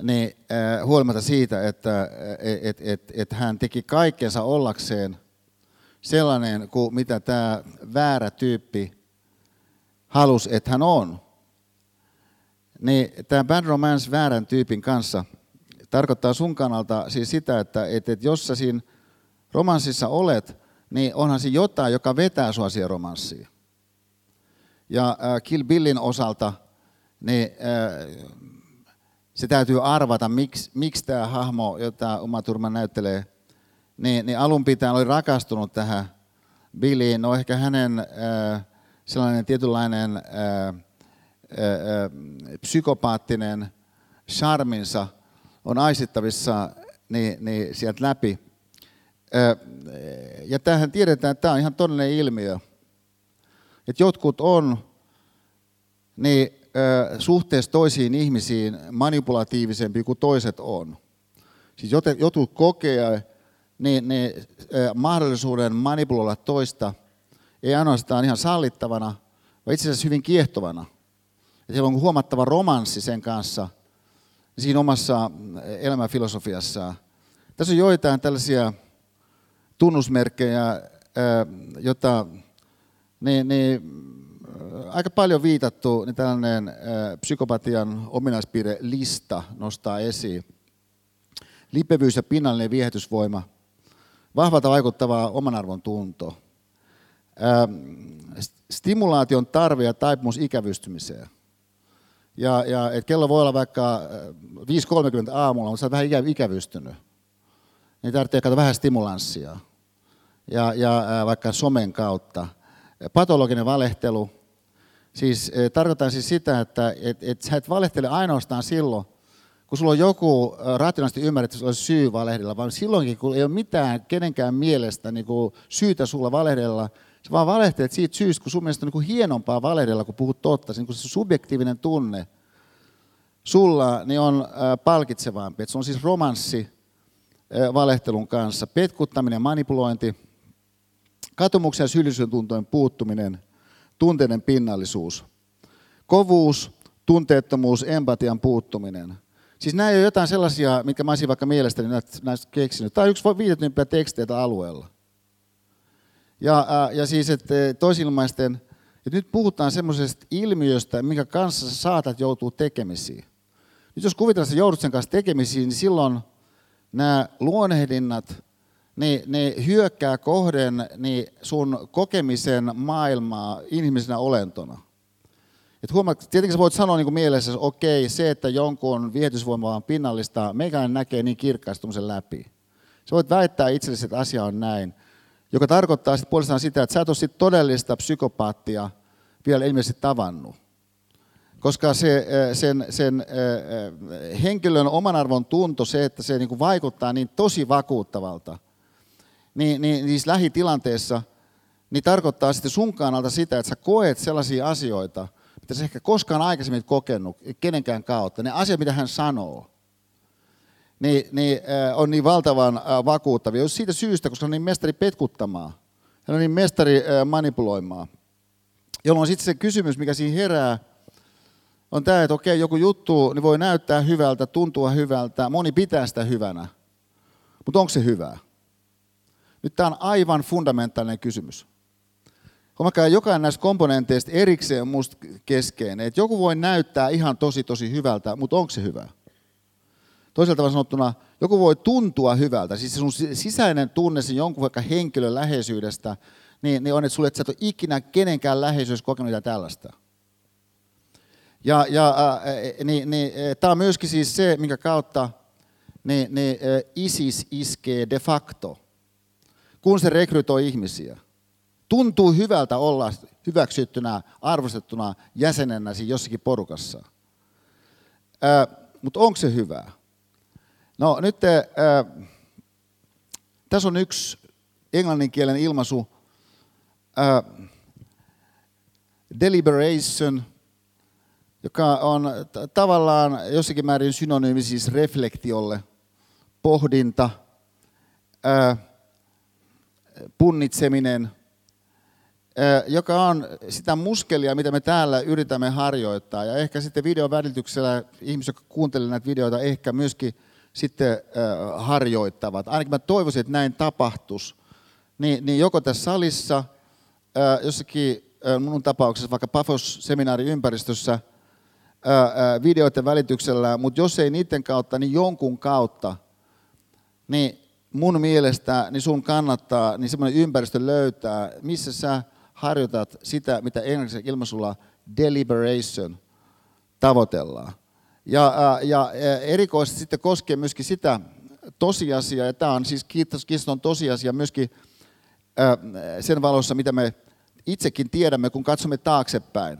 Niin, äh, huolimatta siitä, että et, et, et hän teki kaikkensa ollakseen sellainen kuin mitä tämä väärä tyyppi halusi, että hän on. Niin tämä Bad Romance väärän tyypin kanssa tarkoittaa sun kannalta siis sitä, että, että, että jos sä siinä romanssissa olet, niin onhan se jotain, joka vetää sua siihen romanssiin. Ja äh, Kill Billin osalta niin, äh, se täytyy arvata, miksi, miksi tämä hahmo, jota Uma Turman näyttelee, niin, niin alun pitäen oli rakastunut tähän Billiin. No ehkä hänen äh, sellainen tietynlainen äh, äh, psykopaattinen charminsa on aistittavissa niin, niin sieltä läpi. Ja tämähän tiedetään, että tämä on ihan todellinen ilmiö. Että jotkut on niin, suhteessa toisiin ihmisiin manipulatiivisempi kuin toiset on. Siis jotkut kokee niin, niin, mahdollisuuden manipuloida toista ei ainoastaan ihan sallittavana, vaan itse asiassa hyvin kiehtovana. Ja siellä on huomattava romanssi sen kanssa siinä omassa elämänfilosofiassaan. Tässä on joitain tällaisia tunnusmerkkejä, jota niin, niin, aika paljon viitattu, niin tällainen psykopatian ominaispiirre lista nostaa esiin. Lipevyys ja pinnallinen viehätysvoima, vahvalta vaikuttava omanarvon tunto, stimulaation tarve ja taipumus ikävystymiseen. Ja, ja et kello voi olla vaikka 5.30 aamulla, mutta sä oot vähän ikävystynyt. Niin tarvitsee katsoa vähän stimulanssia. Ja, ja vaikka somen kautta. Patologinen valehtelu, Siis eh, tarkoitan siis sitä, että et, et sä et valehtele ainoastaan silloin, kun sulla on joku rationaalisesti ymmärretty syy valehdella, vaan silloinkin, kun ei ole mitään kenenkään mielestä niin syytä sulla valehdella, sä vaan valehtelet siitä syystä, kun sun mielestä on niin kuin hienompaa valehdella, kun puhut totta. Niin kuin se subjektiivinen tunne sulla niin on palkitsevampi. Et se on siis romanssi valehtelun kanssa. Petkuttaminen, manipulointi, katumuksen ja syyllisyyden tuntojen puuttuminen – tunteiden pinnallisuus. Kovuus, tunteettomuus, empatian puuttuminen. Siis nämä ei ole jotain sellaisia, mitkä mä olisin vaikka mielestäni näistä keksinyt. Tämä on yksi viitetympiä teksteitä alueella. Ja, ja siis, että toisilmaisten, että nyt puhutaan semmoisesta ilmiöstä, minkä kanssa sä saatat joutua tekemisiin. Nyt jos kuvitellaan, että joudut sen kanssa tekemisiin, niin silloin nämä luonnehdinnat, niin ne hyökkää kohden niin sun kokemisen maailmaa ihmisenä olentona. Et huomaa, tietenkin sä voit sanoa niin mielessä, että okei, se, että jonkun viehätysvoima on pinnallista, meikään näkee niin kirkkaasti läpi. Sä voit väittää itsellesi, että asia on näin, joka tarkoittaa sitten puolestaan sitä, että sä et ole sit todellista psykopaattia vielä ilmeisesti tavannut. Koska se, sen, sen henkilön oman arvon tunto, se, että se niin vaikuttaa niin tosi vakuuttavalta – niin, niin niissä lähitilanteessa, niin tarkoittaa sitten sun kannalta sitä, että sä koet sellaisia asioita, mitä sä ehkä koskaan aikaisemmin kokenut kenenkään kautta. Ne asiat, mitä hän sanoo, niin, niin äh, on niin valtavan äh, vakuuttavia. Jos siitä syystä, koska on niin mestari petkuttamaan, hän on niin mestari äh, manipuloimaan. Jolloin sitten se kysymys, mikä siinä herää, on tämä, että okei, joku juttu niin voi näyttää hyvältä, tuntua hyvältä, moni pitää sitä hyvänä. Mutta onko se hyvää? Nyt tämä on aivan fundamentaalinen kysymys. Huomakaa, jokainen näistä komponenteista erikseen on minusta keskeinen. Että joku voi näyttää ihan tosi tosi hyvältä, mutta onko se hyvä? Toisaalta sanottuna, joku voi tuntua hyvältä, siis sun sisäinen tunne sen jonkun vaikka henkilön läheisyydestä, niin, niin on, että sulle et sä et ole ikinä kenenkään läheisyys kokenut jotain tällaista. Ja, ja äh, niin, niin, tämä on myöskin siis se, minkä kautta niin, niin, ISIS iskee de facto – kun se rekrytoi ihmisiä. Tuntuu hyvältä olla hyväksyttynä, arvostettuna jäsenenä jossakin porukassa. Mutta onko se hyvää? No nyt ää, tässä on yksi englanninkielen ilmaisu, ää, deliberation, joka on t- tavallaan jossakin määrin synonyymi siis reflektiolle, pohdinta, ää, punnitseminen, joka on sitä muskelia, mitä me täällä yritämme harjoittaa. Ja ehkä sitten videon välityksellä ihmiset, jotka kuuntelevat näitä videoita, ehkä myöskin sitten harjoittavat. Ainakin mä toivoisin, että näin tapahtuisi. Niin, niin joko tässä salissa, jossakin mun tapauksessa vaikka Pafos-seminaariympäristössä videoiden välityksellä, mutta jos ei niiden kautta, niin jonkun kautta, niin mun mielestä niin sun kannattaa niin semmoinen ympäristö löytää, missä sä harjoitat sitä, mitä englanniksi ilmaisulla deliberation tavoitellaan. Ja, ja erikoisesti sitten koskee myöskin sitä tosiasiaa, ja tämä on siis kiitos tosiasia myöskin sen valossa, mitä me itsekin tiedämme, kun katsomme taaksepäin.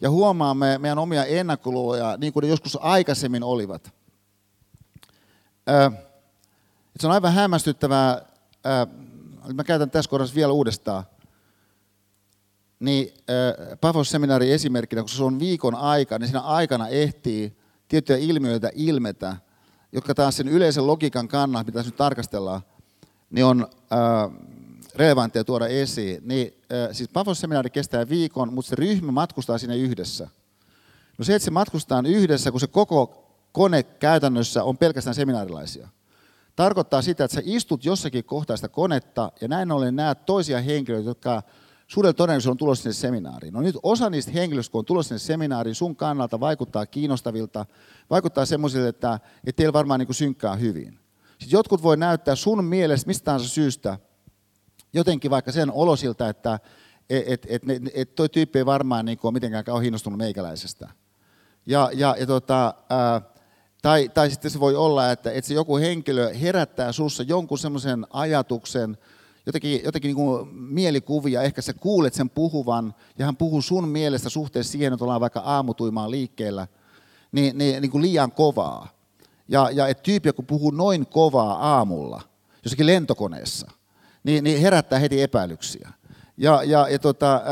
Ja huomaamme meidän omia ennakkoluuloja, niin kuin ne joskus aikaisemmin olivat. Se on aivan hämmästyttävää, mä käytän tässä kohdassa vielä uudestaan, niin Pavos-seminaari esimerkkinä, kun se on viikon aika, niin siinä aikana ehtii tiettyjä ilmiöitä ilmetä, jotka taas sen yleisen logiikan kannalta, mitä nyt tarkastellaan, niin on relevantteja tuoda esiin. Niin, siis Pavos-seminaari kestää viikon, mutta se ryhmä matkustaa sinne yhdessä. No se, että se matkustaa yhdessä, kun se koko kone käytännössä on pelkästään seminaarilaisia. Tarkoittaa sitä, että sä istut jossakin kohtaa sitä konetta ja näin ollen näet toisia henkilöitä, jotka suurella todennäköisesti on tulossa sinne seminaariin. No nyt osa niistä henkilöistä, kun on tulossa sinne seminaariin, sun kannalta vaikuttaa kiinnostavilta, vaikuttaa semmoisille, että, että teillä varmaan niin kuin synkkää hyvin. Sitten jotkut voi näyttää sun mielestä mistä tahansa syystä jotenkin vaikka sen olosilta, että et, et, et, et toi tyyppi ei varmaan niin kuin ole mitenkään kauhean innostunut meikäläisestä. Ja, ja, ja tota, ää, tai, tai sitten se voi olla, että, että se joku henkilö herättää sussa jonkun semmoisen ajatuksen, jotenkin, jotenkin niin mielikuvia, ehkä sä kuulet sen puhuvan, ja hän puhuu sun mielestä suhteessa siihen, että ollaan vaikka aamutuimaan liikkeellä, niin, niin, niin kuin liian kovaa. Ja, ja että tyyppi, kun puhuu noin kovaa aamulla, jossakin lentokoneessa, niin, niin herättää heti epäilyksiä. Ja, ja, ja tota,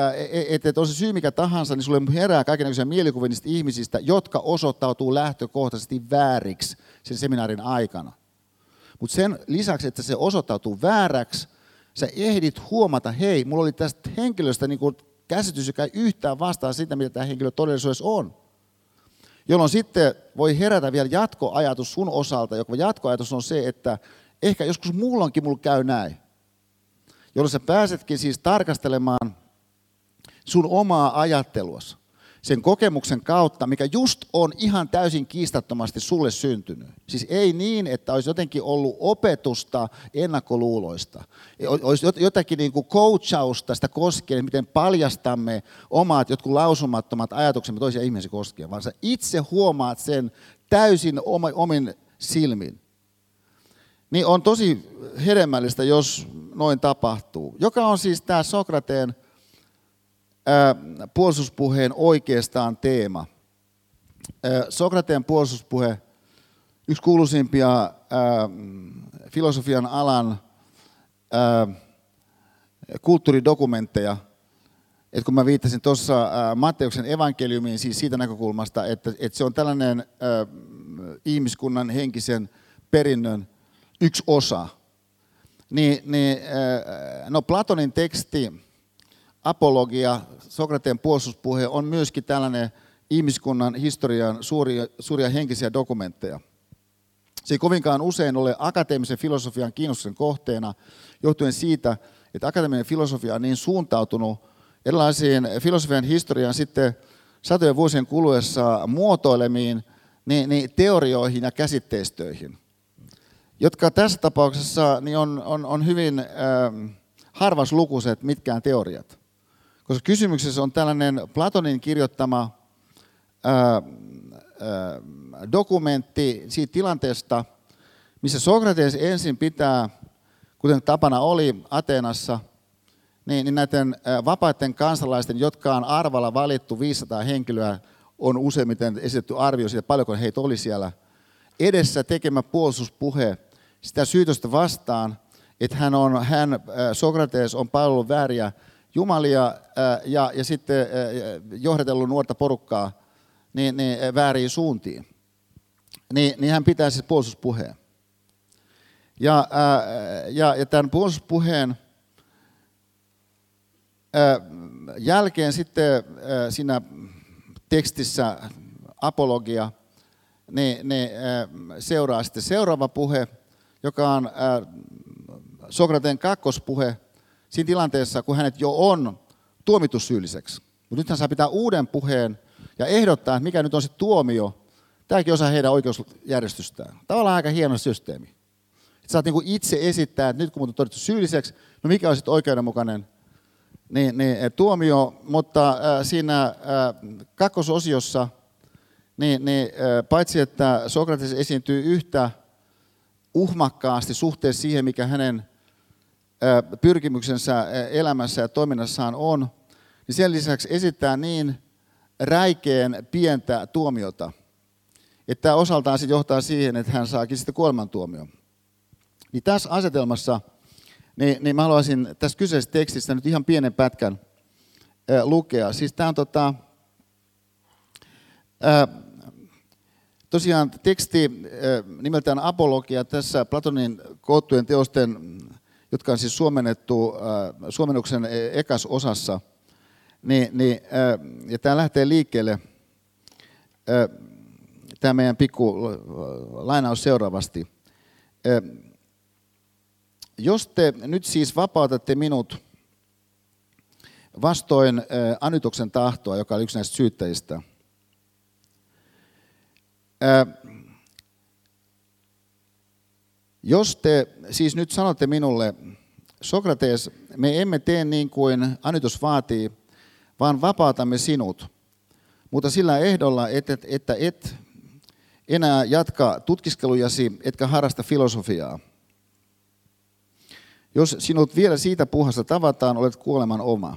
että et on se syy mikä tahansa, niin sulle herää kaikenlaisia mielikuvia niistä ihmisistä, jotka osoittautuu lähtökohtaisesti vääriksi sen seminaarin aikana. Mutta sen lisäksi, että se osoittautuu vääräksi, sä ehdit huomata, hei, mulla oli tästä henkilöstä niin kuin käsitys, joka ei yhtään vastaa sitä, mitä tämä henkilö todellisuudessa on. Jolloin sitten voi herätä vielä jatkoajatus sun osalta, joka jatkoajatus on se, että ehkä joskus muulloinkin mulla käy näin jolloin sä pääsetkin siis tarkastelemaan sun omaa ajatteluasi sen kokemuksen kautta, mikä just on ihan täysin kiistattomasti sulle syntynyt. Siis ei niin, että olisi jotenkin ollut opetusta ennakkoluuloista. Olisi jotakin niin kuin coachausta sitä koskien, miten paljastamme omat jotkut lausumattomat ajatuksemme toisia ihmisiä koskien, vaan sä itse huomaat sen täysin omin silmin niin on tosi hedelmällistä, jos noin tapahtuu. Joka on siis tämä Sokrateen puolustuspuheen oikeastaan teema. Sokrateen puolustuspuhe, yksi kuuluisimpia filosofian alan kulttuuridokumentteja, että kun mä viittasin tuossa Matteuksen evankeliumiin siis siitä näkökulmasta, että, että se on tällainen ihmiskunnan henkisen perinnön yksi osa. Niin, niin, no Platonin teksti, apologia, Sokrateen puolustuspuhe on myöskin tällainen ihmiskunnan historian suuria, suuria henkisiä dokumentteja. Se ei kovinkaan usein ole akateemisen filosofian kiinnostuksen kohteena, johtuen siitä, että akateeminen filosofia on niin suuntautunut erilaisiin filosofian historian sitten satojen vuosien kuluessa muotoilemiin niin, niin teorioihin ja käsitteistöihin jotka tässä tapauksessa niin on, on, on hyvin äh, harvaslukuiset mitkään teoriat. Koska kysymyksessä on tällainen Platonin kirjoittama äh, äh, dokumentti siitä tilanteesta, missä Sokrates ensin pitää, kuten tapana oli Ateenassa, niin, niin näiden vapaiden kansalaisten, jotka on arvalla valittu 500 henkilöä, on useimmiten esitetty arvio siitä, paljonko heitä oli siellä – edessä tekemä puolustuspuhe sitä syytöstä vastaan, että hän, on, hän Sokrates on palvellut vääriä jumalia ja, ja sitten johdatellut nuorta porukkaa niin, niin vääriin suuntiin. Niin, niin hän pitää siis puolustuspuheen. Ja, ja, ja tämän puolustuspuheen jälkeen sitten siinä tekstissä apologia, niin, niin seuraa sitten seuraava puhe, joka on Sokrateen kakkospuhe siinä tilanteessa, kun hänet jo on tuomittu syylliseksi. Mutta nyt hän saa pitää uuden puheen ja ehdottaa, että mikä nyt on se tuomio. Tämäkin osa heidän oikeusjärjestystään. Tavallaan aika hieno systeemi. Että saat niin itse esittää, että nyt kun on todettu syylliseksi, no mikä on sitten oikeudenmukainen niin, niin, eh, tuomio, mutta äh, siinä äh, kakkososiossa, niin, niin äh, paitsi että Sokrates esiintyy yhtä uhmakkaasti suhteessa siihen, mikä hänen pyrkimyksensä elämässä ja toiminnassaan on, niin sen lisäksi esittää niin räikeen pientä tuomiota, että tämä osaltaan sitten johtaa siihen, että hän saakin sitten kuolemantuomio. Niin tässä asetelmassa – niin, niin mä haluaisin tässä kyseisessä tekstissä nyt ihan pienen pätkän ää, lukea. Siis tämä on tota, ää, tosiaan teksti ää, nimeltään Apologia tässä Platonin koottujen teosten, jotka on siis suomennettu ää, suomennuksen ekas osassa. Niin, niin, ää, ja tämä lähtee liikkeelle, ää, tämä meidän pikku lainaus seuraavasti. Ää, jos te nyt siis vapautatte minut vastoin Anytuksen tahtoa, joka oli yksi näistä syyttäjistä, jos te siis nyt sanotte minulle, Sokrates, me emme tee niin kuin Anytus vaatii, vaan vapautamme sinut, mutta sillä ehdolla, että, että et enää jatka tutkiskelujasi, etkä harrasta filosofiaa. Jos sinut vielä siitä puhasta tavataan, olet kuoleman oma.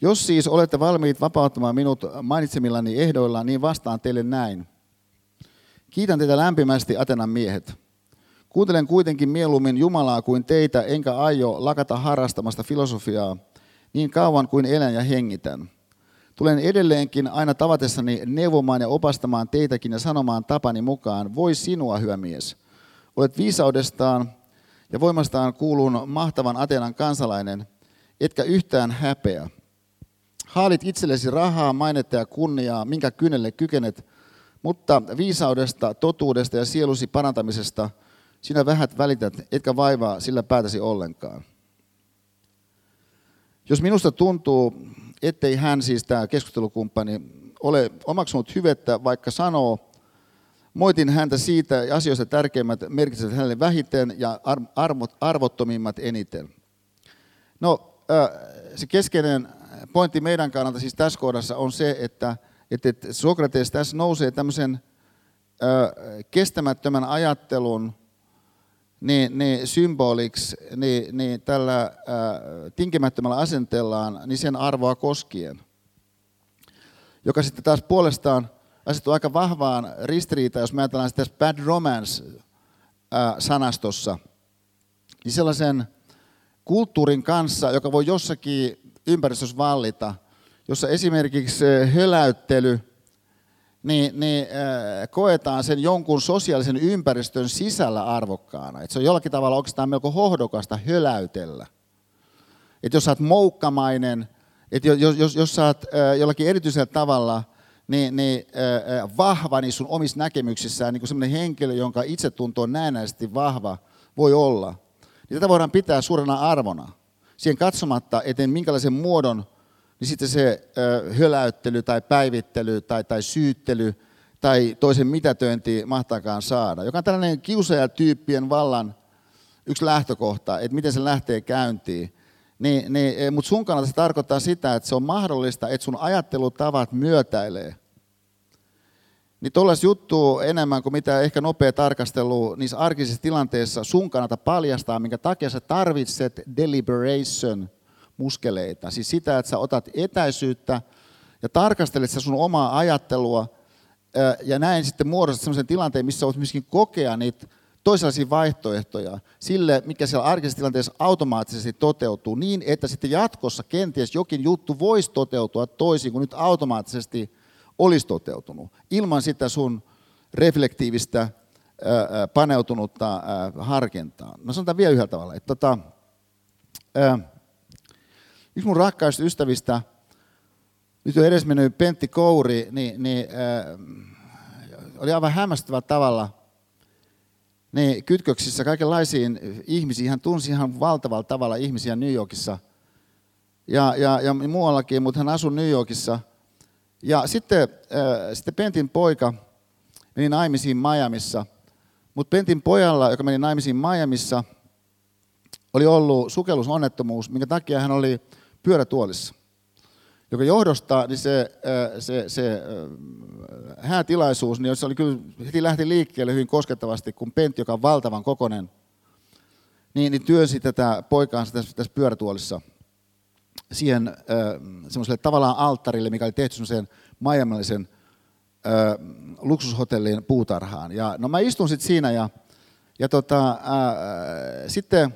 Jos siis olette valmiit vapauttamaan minut mainitsemillani ehdoilla, niin vastaan teille näin. Kiitän teitä lämpimästi, Atenan miehet. Kuuntelen kuitenkin mieluummin Jumalaa kuin teitä, enkä aio lakata harrastamasta filosofiaa niin kauan kuin elän ja hengitän. Tulen edelleenkin aina tavatessani neuvomaan ja opastamaan teitäkin ja sanomaan tapani mukaan, voi sinua, hyvä mies. Olet viisaudestaan ja voimastaan kuulun mahtavan Atenan kansalainen, etkä yhtään häpeä. Haalit itsellesi rahaa, mainetta ja kunniaa, minkä kynelle kykenet, mutta viisaudesta, totuudesta ja sielusi parantamisesta sinä vähät välität, etkä vaivaa sillä päätäsi ollenkaan. Jos minusta tuntuu, ettei hän, siis tämä keskustelukumppani, ole omaksunut hyvettä, vaikka sanoo, Moitin häntä siitä asioista tärkeimmät merkitsevät hänelle vähiten ja arvottomimmat eniten. No, se keskeinen pointti meidän kannalta siis tässä kohdassa on se, että, että Sokrates tässä nousee tämmöisen kestämättömän ajattelun niin, niin symboliksi niin, niin tällä tinkimättömällä asenteellaan niin sen arvoa koskien, joka sitten taas puolestaan asettuu aika vahvaan ristiriitaan, jos me ajatellaan sitä bad romance-sanastossa, niin sellaisen kulttuurin kanssa, joka voi jossakin ympäristössä vallita, jossa esimerkiksi höläyttely, niin, niin äh, koetaan sen jonkun sosiaalisen ympäristön sisällä arvokkaana. Et se on jollakin tavalla oikeastaan melko hohdokasta höläytellä. Et jos sä oot moukkamainen, että jos, jos, jos sä oot äh, jollakin erityisellä tavalla – niin, niin äh, vahva niin sun omissa näkemyksissään, niin kuin sellainen henkilö, jonka itsetunto on näennäisesti vahva, voi olla. Niin tätä voidaan pitää suurena arvona. Siihen katsomatta, eteen minkälaisen muodon, niin sitten se höläyttely tai päivittely tai, tai syyttely tai toisen mitätöinti mahtaakaan saada. Joka on tällainen kiusaajatyyppien vallan yksi lähtökohta, että miten se lähtee käyntiin. Niin, niin, eh, Mutta sun kannalta se tarkoittaa sitä, että se on mahdollista, että sun ajattelutavat myötäilee. Niin tuollaista juttua enemmän kuin mitä ehkä nopea tarkastelu niissä arkisissa tilanteissa sun kannalta paljastaa, minkä takia sä tarvitset deliberation muskeleita. Siis sitä, että sä otat etäisyyttä ja tarkastelet sä sun omaa ajattelua ja näin sitten muodostat sellaisen tilanteen, missä voit myöskin kokea niitä toisenlaisia vaihtoehtoja sille, mikä siellä arkisessa tilanteessa automaattisesti toteutuu, niin että sitten jatkossa kenties jokin juttu voisi toteutua toisin kuin nyt automaattisesti olisi toteutunut, ilman sitä sun reflektiivistä paneutunutta harkintaa. No sanotaan vielä yhdellä tavalla, että tota, yksi mun rakkaista ystävistä, nyt on edesmennyt Pentti Kouri, niin, niin äh, oli aivan hämmästyvä tavalla niin kytköksissä kaikenlaisiin ihmisiin. Hän tunsi ihan valtavalla tavalla ihmisiä New Yorkissa ja, ja, ja muuallakin, mutta hän asui New Yorkissa. Ja sitten, äh, sitten Pentin poika meni naimisiin Miamissa. Mutta Pentin pojalla, joka meni naimisiin Miamissa, oli ollut sukellusonnettomuus, minkä takia hän oli pyörätuolissa joka johdosta niin se, se, se häätilaisuus, niin se oli kyllä, heti lähti liikkeelle hyvin koskettavasti, kun Pentti, joka on valtavan kokonen, niin, niin työnsi tätä poikaansa tässä, tässä pyörätuolissa siihen semmoiselle tavallaan alttarille, mikä oli tehty semmoiseen majamallisen äh, luksushotellin puutarhaan. Ja, no mä istun sitten siinä ja, ja tota, äh, sitten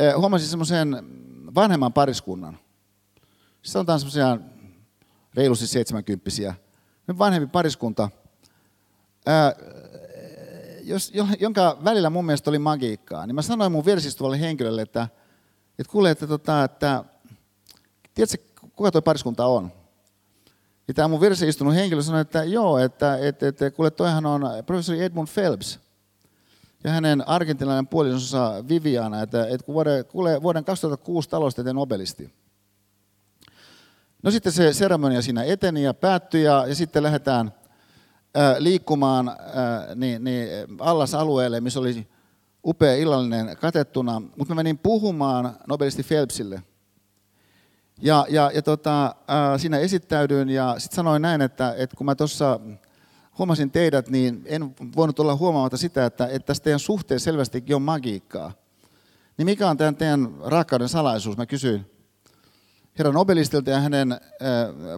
äh, huomasin semmoisen vanhemman pariskunnan, sanotaan semmoisia reilusti seitsemänkymppisiä, vanhempi pariskunta, ää, jos, jonka välillä mun mielestä oli magiikkaa, niin mä sanoin mun versistuvalle henkilölle, että, että kuule, että, tota, että tiedätkö, kuka tuo pariskunta on? Ja tämä mun vieressä istunut henkilö sanoi, että joo, että, että, että kuule, toihan on professori Edmund Phelps ja hänen argentinalainen puolisonsa Viviana, että, että vuoden, vuoden 2006 taloustieteen nobelisti. No sitten se seremonia siinä eteni ja päättyi ja, ja sitten lähdetään ää, liikkumaan ää, niin, niin, allasalueelle, missä oli upea illallinen katettuna, mutta mä menin puhumaan Nobelisti Phelpsille. Ja, ja, ja tota, ää, siinä esittäydyin ja sitten sanoin näin, että, että kun mä tuossa huomasin teidät, niin en voinut olla huomaamatta sitä, että, että tässä teidän suhteen selvästikin on magiikkaa. Niin mikä on tämän teidän rakkauden salaisuus? Mä kysyin herra Nobelistilta ja hänen äh,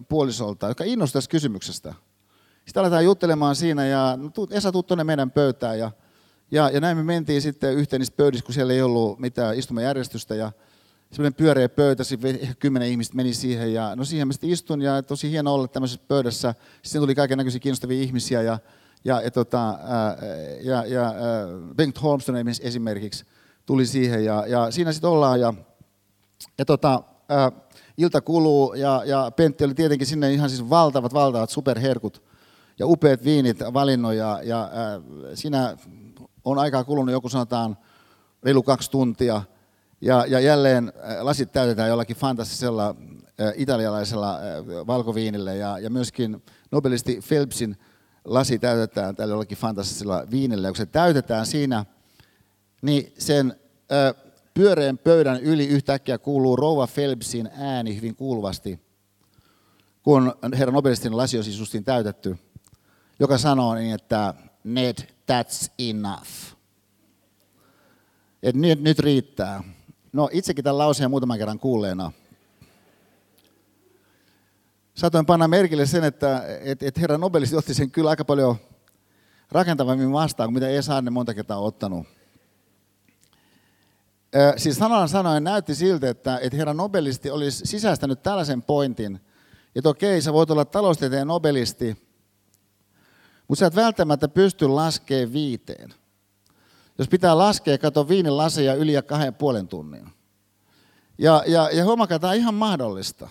puolisolta, joka innostui tästä kysymyksestä. Sitten aletaan juttelemaan siinä ja no, Esa, tuu tuonne meidän pöytään. Ja, ja, ja näin me mentiin sitten yhteen niistä pöydissä, kun siellä ei ollut mitään istumajärjestystä. Ja semmoinen pyöreä pöytä, ehkä kymmenen ihmistä meni siihen. Ja no siihen mä sitten istun ja tosi hieno olla tämmöisessä pöydässä. Sitten tuli kaiken näköisiä kiinnostavia ihmisiä ja, ja, ja, tota, ää, ja, ja ää, Bengt Holmström esimerkiksi tuli siihen. Ja, ja siinä sitten ollaan ja, ja tota, ää, ilta kuluu ja, ja Pentti oli tietenkin sinne ihan siis valtavat, valtavat superherkut ja upeat viinit valinnut ja, ja äh, siinä on aikaa kulunut joku sanotaan reilu kaksi tuntia ja, ja jälleen äh, lasit täytetään jollakin fantastisella äh, italialaisella äh, valkoviinillä ja, ja myöskin nobelisti Phelpsin lasi täytetään tällä jollakin fantastisella viinillä. Ja kun se täytetään siinä, niin sen äh, pyöreän pöydän yli yhtäkkiä kuuluu Rouva Phelpsin ääni hyvin kuuluvasti, kun herra Nobelistin lasi on siis täytetty, joka sanoo niin, että Ned, that's enough. Et nyt, nyt riittää. No itsekin tämän lauseen muutaman kerran kuulleena. Saatoin panna merkille sen, että et, et herra Nobelisti otti sen kyllä aika paljon rakentavammin vastaan kuin mitä Esa monta kertaa ottanut siis sanan sanoen näytti siltä, että, että herra Nobelisti olisi sisäistänyt tällaisen pointin, että okei, sä voit olla taloustieteen nobelisti, mutta sä et välttämättä pysty laskemaan viiteen. Jos pitää laskea, kato viinin laseja yli ja kahden puolen tunnin. Ja, ja, ja huomakaa, tämä on ihan mahdollista.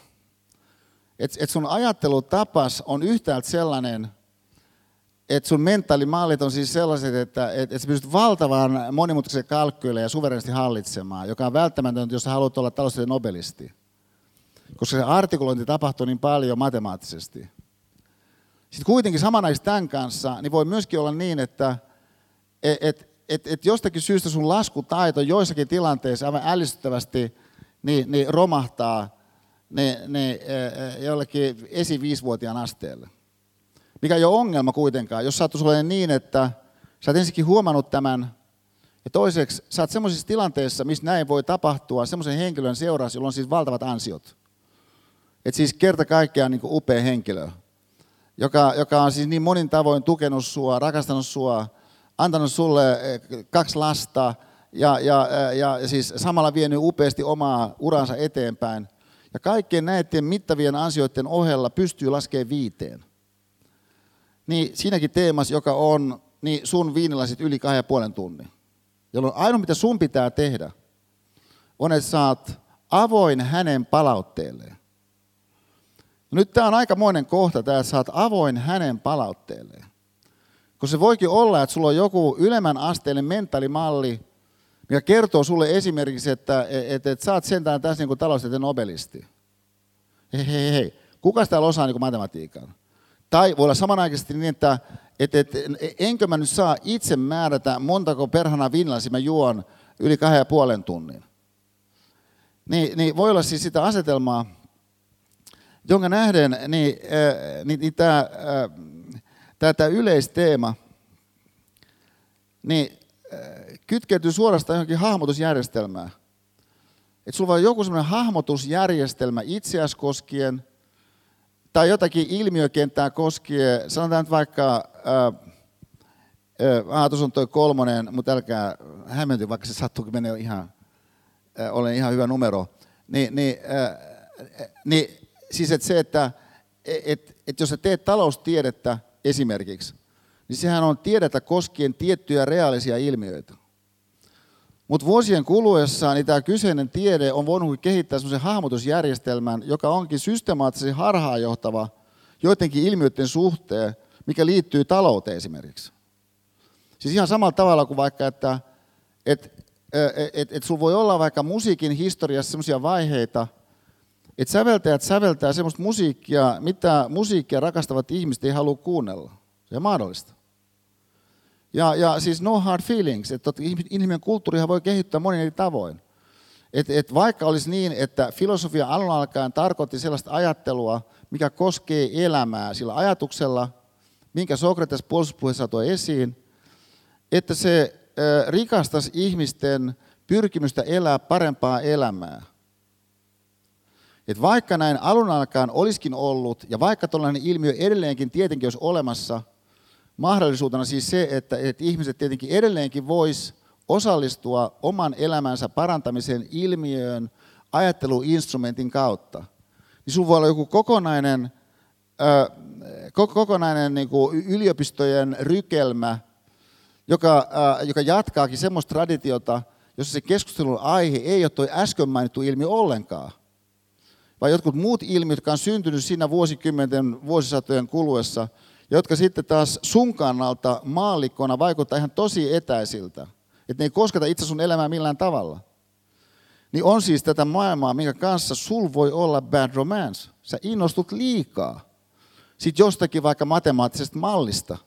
Että et sun ajattelutapas on yhtäältä sellainen, että sun mentaalimallit on siis sellaiset, että et, et sä pystyt valtavan monimutkaisen kalkkyille ja suverenisti hallitsemaan, joka on välttämätöntä, jos sä haluat olla taloustieteen nobelisti. Koska se artikulointi tapahtuu niin paljon matemaattisesti. Sitten kuitenkin samanaikaisesti tämän kanssa, niin voi myöskin olla niin, että et, et, et, et jostakin syystä sun laskutaito joissakin tilanteissa aivan ällistyttävästi niin, niin romahtaa niin, niin, jollekin esi viisivuotiaan asteelle. Mikä ei ole ongelma kuitenkaan, jos sattuisi olemaan niin, että sä oot ensinnäkin huomannut tämän, ja toiseksi sä oot semmoisissa tilanteissa, missä näin voi tapahtua semmoisen henkilön seurassa, jolla on siis valtavat ansiot. Et siis kerta kaikkiaan niin upea henkilö, joka, joka on siis niin monin tavoin tukenut sua, rakastanut sua, antanut sulle eh, kaksi lasta ja, ja, eh, ja, ja siis samalla vienyt upeasti omaa uransa eteenpäin. Ja kaikkien näiden mittavien ansioiden ohella pystyy laskemaan viiteen niin siinäkin teemassa, joka on niin sun viinilasit yli kahden ja puolen tunnin. Jolloin ainoa, mitä sun pitää tehdä, on, että oot avoin hänen palautteelleen. Nyt tämä on aikamoinen kohta, tämä, että oot avoin hänen palautteelleen. Kun se voikin olla, että sulla on joku ylemmän asteinen mentaalimalli, mikä kertoo sulle esimerkiksi, että et, et, sä oot sentään tässä niin taloustieteen nobelisti. Hei, hei, hei. Kuka täällä osaa niin matematiikan? Tai voi olla samanaikaisesti niin, että et, et, enkö mä nyt saa itse määrätä, montako perhana viinlasi mä juon yli kahden ja puolen tunnin. Niin, niin voi olla siis sitä asetelmaa, jonka nähden niin, äh, niin, niin tämä, äh, tämä yleisteema niin, äh, kytkeytyy suorastaan johonkin hahmotusjärjestelmään. Että sulla on joku semmoinen hahmotusjärjestelmä itseäsi koskien, tai jotakin ilmiökenttää koskien, sanotaan nyt vaikka, äh, tuossa on toi kolmonen, mutta älkää hämmenty, vaikka se sattuukin menee ihan, äh, olen ihan hyvä numero. Niin, niin, äh, niin siis että se, että et, et jos sä teet taloustiedettä esimerkiksi, niin sehän on tiedettä koskien tiettyjä reaalisia ilmiöitä. Mutta vuosien kuluessa niin tämä kyseinen tiede on voinut kehittää sellaisen hahmotusjärjestelmän, joka onkin systemaattisesti harhaanjohtava joidenkin ilmiöiden suhteen, mikä liittyy talouteen esimerkiksi. Siis ihan samalla tavalla kuin vaikka, että et, et, et, et sulla voi olla vaikka musiikin historiassa sellaisia vaiheita, että säveltäjät säveltää semmoista musiikkia, mitä musiikkia rakastavat ihmiset ei halua kuunnella. Se on mahdollista. Ja, ja siis no hard feelings, että inhimillinen kulttuurihan voi kehittyä monin eri tavoin. Et, et vaikka olisi niin, että filosofia alun alkaen tarkoitti sellaista ajattelua, mikä koskee elämää sillä ajatuksella, minkä Sokrates puolustuspuheessa toi esiin, että se rikastaisi ihmisten pyrkimystä elää parempaa elämää. Et vaikka näin alun alkaen olisikin ollut, ja vaikka tällainen ilmiö edelleenkin tietenkin olisi olemassa, mahdollisuutena siis se, että, että ihmiset tietenkin edelleenkin vois osallistua oman elämänsä parantamiseen ilmiöön ajatteluinstrumentin kautta. Niin sinulla voi olla joku kokonainen, ö, kokonainen niin kuin yliopistojen rykelmä, joka, ö, joka jatkaakin semmoista traditiota, jossa se keskustelun aihe ei ole tuo äsken mainittu ilmiö ollenkaan, vaan jotkut muut ilmiöt, jotka on syntynyt siinä vuosikymmenten, vuosisatojen kuluessa, jotka sitten taas sun kannalta maallikkona vaikuttaa ihan tosi etäisiltä, että ne ei kosketa itse sun elämää millään tavalla. Niin on siis tätä maailmaa, minkä kanssa sul voi olla bad romance. Sä innostut liikaa. Sitten jostakin vaikka matemaattisesta mallista.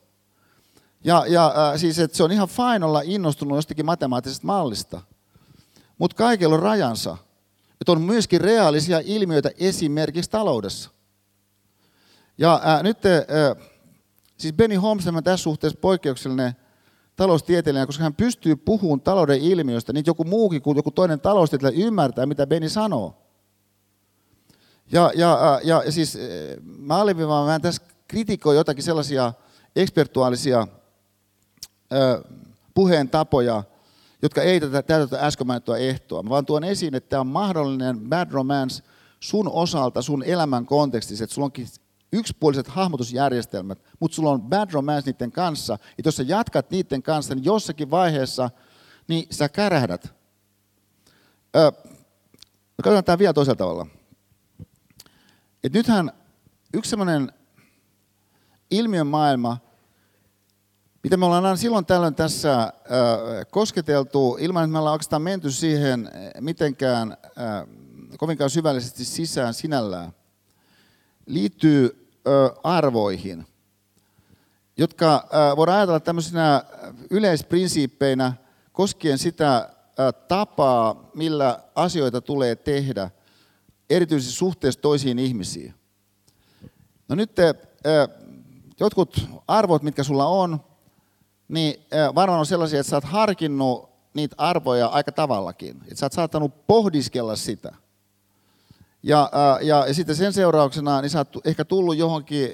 Ja, ja äh, siis, että se on ihan fine olla innostunut jostakin matemaattisesta mallista. Mutta kaikella on rajansa. Että on myöskin reaalisia ilmiöitä esimerkiksi taloudessa. Ja äh, nyt äh, Siis Benny Holmes on tässä suhteessa poikkeuksellinen taloustieteilijä, koska hän pystyy puhumaan talouden ilmiöistä, niin joku muukin kuin joku toinen taloustieteilijä ymmärtää, mitä Benny sanoo. Ja, ja, ja, ja siis mä alleviivaan, mä tässä kritikoi jotakin sellaisia ekspertuaalisia ö, puheen tapoja, jotka ei tätä, täytä äsken mainittua ehtoa. Vaan tuon esiin, että tämä on mahdollinen bad romance sun osalta, sun elämän kontekstissa, että sulla onkin yksipuoliset hahmotusjärjestelmät, mutta sulla on bad romance niiden kanssa, että jos sä jatkat niiden kanssa, niin jossakin vaiheessa niin sä kärähdät. Öö, katsotaan tämä vielä toisella tavalla. Et nythän yksi semmoinen ilmiön maailma, mitä me ollaan silloin tällöin tässä äh, kosketeltu, ilman että me ollaan oikeastaan menty siihen mitenkään äh, kovinkaan syvällisesti sisään sinällään, liittyy arvoihin, jotka voidaan ajatella tämmöisenä yleisprinsiippeinä koskien sitä tapaa, millä asioita tulee tehdä, erityisesti suhteessa toisiin ihmisiin. No nyt jotkut arvot, mitkä sulla on, niin varmaan on sellaisia, että sä oot harkinnut niitä arvoja aika tavallakin. Että sä oot saattanut pohdiskella sitä. Ja, ja, ja sitten sen seurauksena niin sä oot ehkä tullut johonkin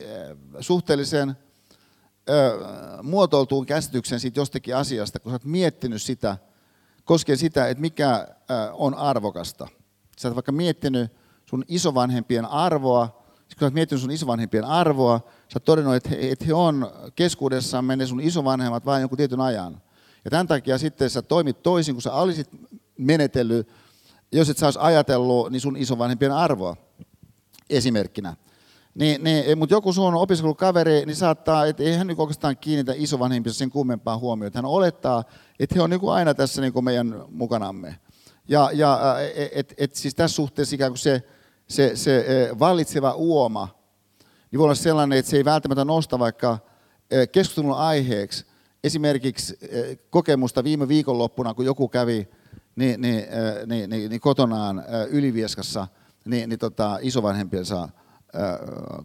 suhteellisen muotoiltuun käsityksen siitä jostakin asiasta, kun sä oot miettinyt sitä, koskien sitä, että mikä on arvokasta. Sä oot vaikka miettinyt sun isovanhempien arvoa, kun oot miettinyt sun isovanhempien arvoa, sä oot todennut, että he, että he on keskuudessaan ne sun isovanhemmat vain jonkun tietyn ajan. Ja tämän takia sitten sä toimit toisin, kun sä olisit menetellyt jos et sä olisi ajatellut niin sun isovanhempien arvoa esimerkkinä. Niin, niin, mutta joku sun opiskelukaveri niin saattaa, että ei hän nyt oikeastaan kiinnitä isovanhempiinsa sen kummempaa huomiota. Hän olettaa, että he on niin kuin aina tässä niin kuin meidän mukanamme. Ja, ja et, et, et, siis tässä suhteessa ikään kuin se, se, se vallitseva uoma, niin voi olla sellainen, että se ei välttämättä nosta vaikka keskustelun aiheeksi esimerkiksi kokemusta viime viikonloppuna, kun joku kävi niin, niin, niin, niin, niin kotonaan Ylivieskassa niin, niin tota, isovanhempiensa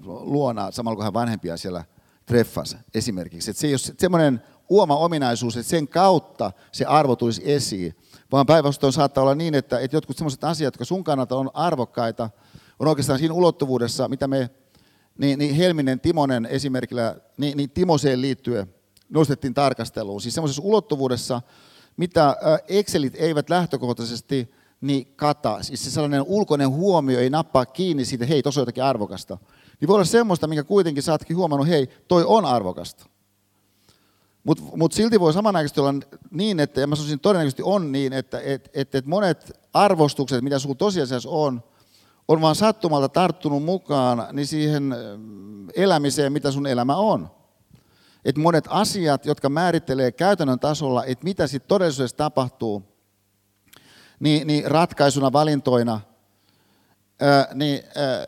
luona, samalla kun hän vanhempia siellä treffasi esimerkiksi. Että se ei ole semmoinen uoma ominaisuus, että sen kautta se arvo tulisi esiin, vaan päinvastoin saattaa olla niin, että, että jotkut sellaiset asiat, jotka sun kannalta on arvokkaita, on oikeastaan siinä ulottuvuudessa, mitä me niin, niin Helminen Timonen esimerkillä, niin, niin Timoseen liittyen nostettiin tarkasteluun. Siis semmoisessa ulottuvuudessa, mitä Excelit eivät lähtökohtaisesti niin kata. Siis se sellainen ulkoinen huomio ei nappaa kiinni siitä, hei, tuossa on jotakin arvokasta. Niin voi olla semmoista, mikä kuitenkin saatkin huomannut, hei, toi on arvokasta. Mutta mut silti voi samanaikaisesti olla niin, että, ja mä sanoisin todennäköisesti on niin, että et, et, et monet arvostukset, mitä sulla tosiasiassa on, on vaan sattumalta tarttunut mukaan niin siihen elämiseen, mitä sun elämä on. Et monet asiat, jotka määrittelee käytännön tasolla, että mitä sitten todellisuudessa tapahtuu, niin, niin ratkaisuna, valintoina, ää, niin ää,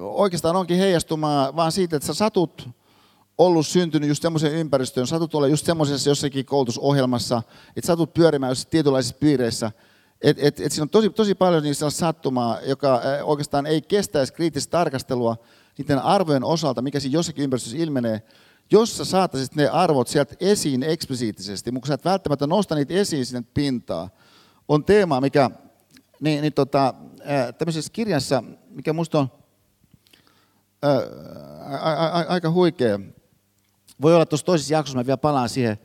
oikeastaan onkin heijastumaa vaan siitä, että sä satut ollut syntynyt just semmoiseen ympäristöön, satut olla just semmoisessa jossakin koulutusohjelmassa, että satut pyörimään jossakin tietynlaisissa piireissä, et, et, et siinä on tosi, tosi paljon niistä sattumaa, joka oikeastaan ei kestäisi kriittistä tarkastelua niiden arvojen osalta, mikä siinä jossakin ympäristössä ilmenee, jos sä saataisit ne arvot sieltä esiin eksplisiittisesti, mutta sä et välttämättä nosta niitä esiin sinne pintaan, on teema, mikä niin, niin tota, tämmöisessä kirjassa, mikä musta on ää, a, a, aika huikea. Voi olla tuossa toisessa jaksossa, mä vielä palaan siihen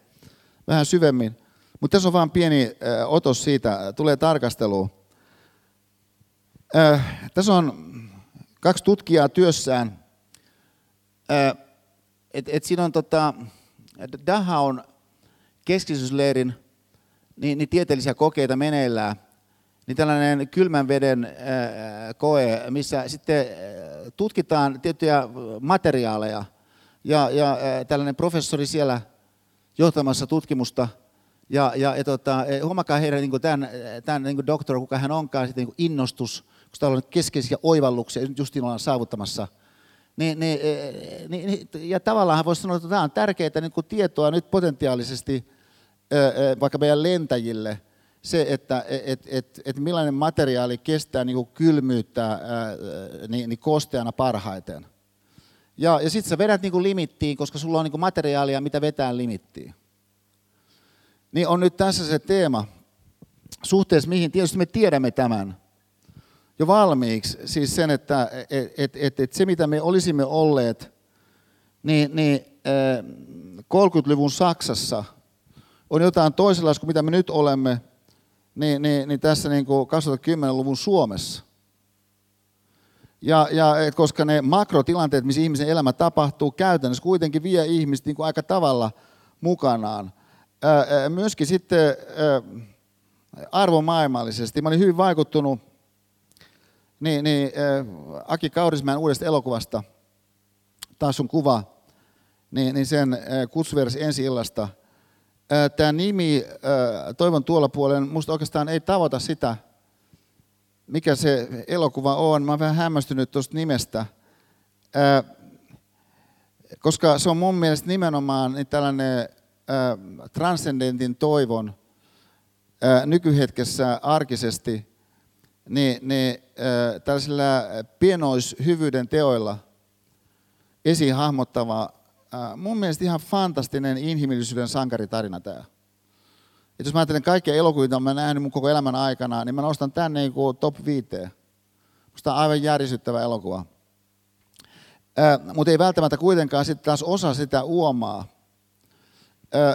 vähän syvemmin. Mutta tässä on vain pieni otos siitä, tulee tarkasteluun. Tässä on kaksi tutkijaa työssään. Et, et siinä on tota, Dahaun keskisysleirin niin, niin tieteellisiä kokeita meneillään. Niin tällainen kylmän veden ää, koe, missä sitten tutkitaan tiettyjä materiaaleja. Ja, ja ää, tällainen professori siellä johtamassa tutkimusta. Ja, ja, ja tota, huomakaa heidän niin tämän, tämän niin doktor, kuka hän onkaan, sitten niin innostus, koska täällä on keskeisiä oivalluksia, nyt justiin ollaan saavuttamassa – niin, niin, niin, ja tavallaan voisi sanoa, että tämä on tärkeää niin tietoa nyt potentiaalisesti vaikka meidän lentäjille, se, että et, et, et millainen materiaali kestää niin kylmyyttä niin, niin kosteana parhaiten. Ja, ja sitten sä vedät niin limittiin, koska sulla on niin materiaalia, mitä vetää limittiin. Niin on nyt tässä se teema, suhteessa mihin, tietysti me tiedämme tämän, jo valmiiksi, siis sen, että et, et, et, et se mitä me olisimme olleet, niin, niin 30-luvun Saksassa on jotain toisenlaista kuin mitä me nyt olemme, niin, niin, niin tässä niin kuin 2010-luvun Suomessa. Ja, ja koska ne makrotilanteet, missä ihmisen elämä tapahtuu, käytännössä kuitenkin vie ihmistä niin kuin aika tavalla mukanaan. Myöskin sitten arvomaailmallisesti. Mä olin hyvin vaikuttunut niin, niin Aki Kaurismäen uudesta elokuvasta, taas on kuva, niin, niin sen kutsuversi ensi illasta. Tämä nimi, toivon tuolla puolen, musta oikeastaan ei tavoita sitä, mikä se elokuva on. Mä oon vähän hämmästynyt tuosta nimestä, koska se on mun mielestä nimenomaan niin tällainen transcendentin toivon nykyhetkessä arkisesti – niin, niin tällaisilla pienoishyvyyden teoilla esiin hahmottava, äh, mun mielestä ihan fantastinen inhimillisyyden sankaritarina tämä. Et jos mä ajattelen kaikkia elokuvia, mitä mä nähnyt mun koko elämän aikana, niin mä nostan tän niin kuin top 5. Musta on aivan järisyttävä elokuva. Mutta ei välttämättä kuitenkaan sitten taas osa sitä uomaa,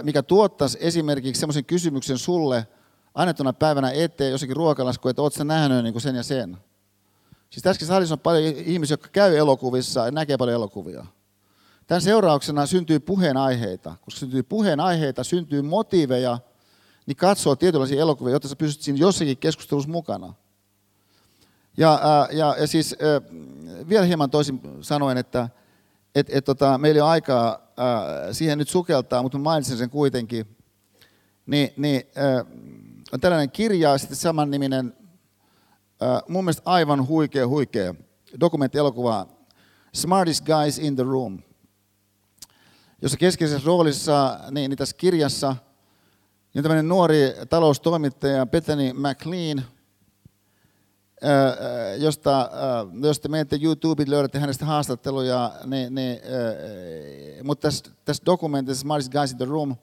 mikä tuottaisi esimerkiksi semmoisen kysymyksen sulle – annettuna päivänä eteen jossakin ruokalasku, että oletko nähnyt niin sen ja sen. Siis tässäkin salissa on paljon ihmisiä, jotka käy elokuvissa ja näkee paljon elokuvia. Tämän seurauksena syntyy puheenaiheita. Koska syntyy puheenaiheita, syntyy motiiveja, niin katsoo tietynlaisia elokuvia, jotta sä pysyt siinä jossakin keskustelussa mukana. Ja, ja, ja siis vielä hieman toisin sanoen, että et, et, tota, meillä ei ole aikaa siihen nyt sukeltaa, mutta mainitsin sen kuitenkin. Niin, niin on tällainen kirja, sitten saman niminen, mun mielestä aivan huikea, huikea dokumenttielokuva Smartest Guys in the Room, jossa keskeisessä roolissa niin, niin tässä kirjassa niin tämmöinen nuori taloustoimittaja Bethany McLean, josta, jos te menette YouTubeen, löydätte hänestä haastatteluja, niin, niin, mutta tässä, tässä dokumentissa Smartest Guys in the Room,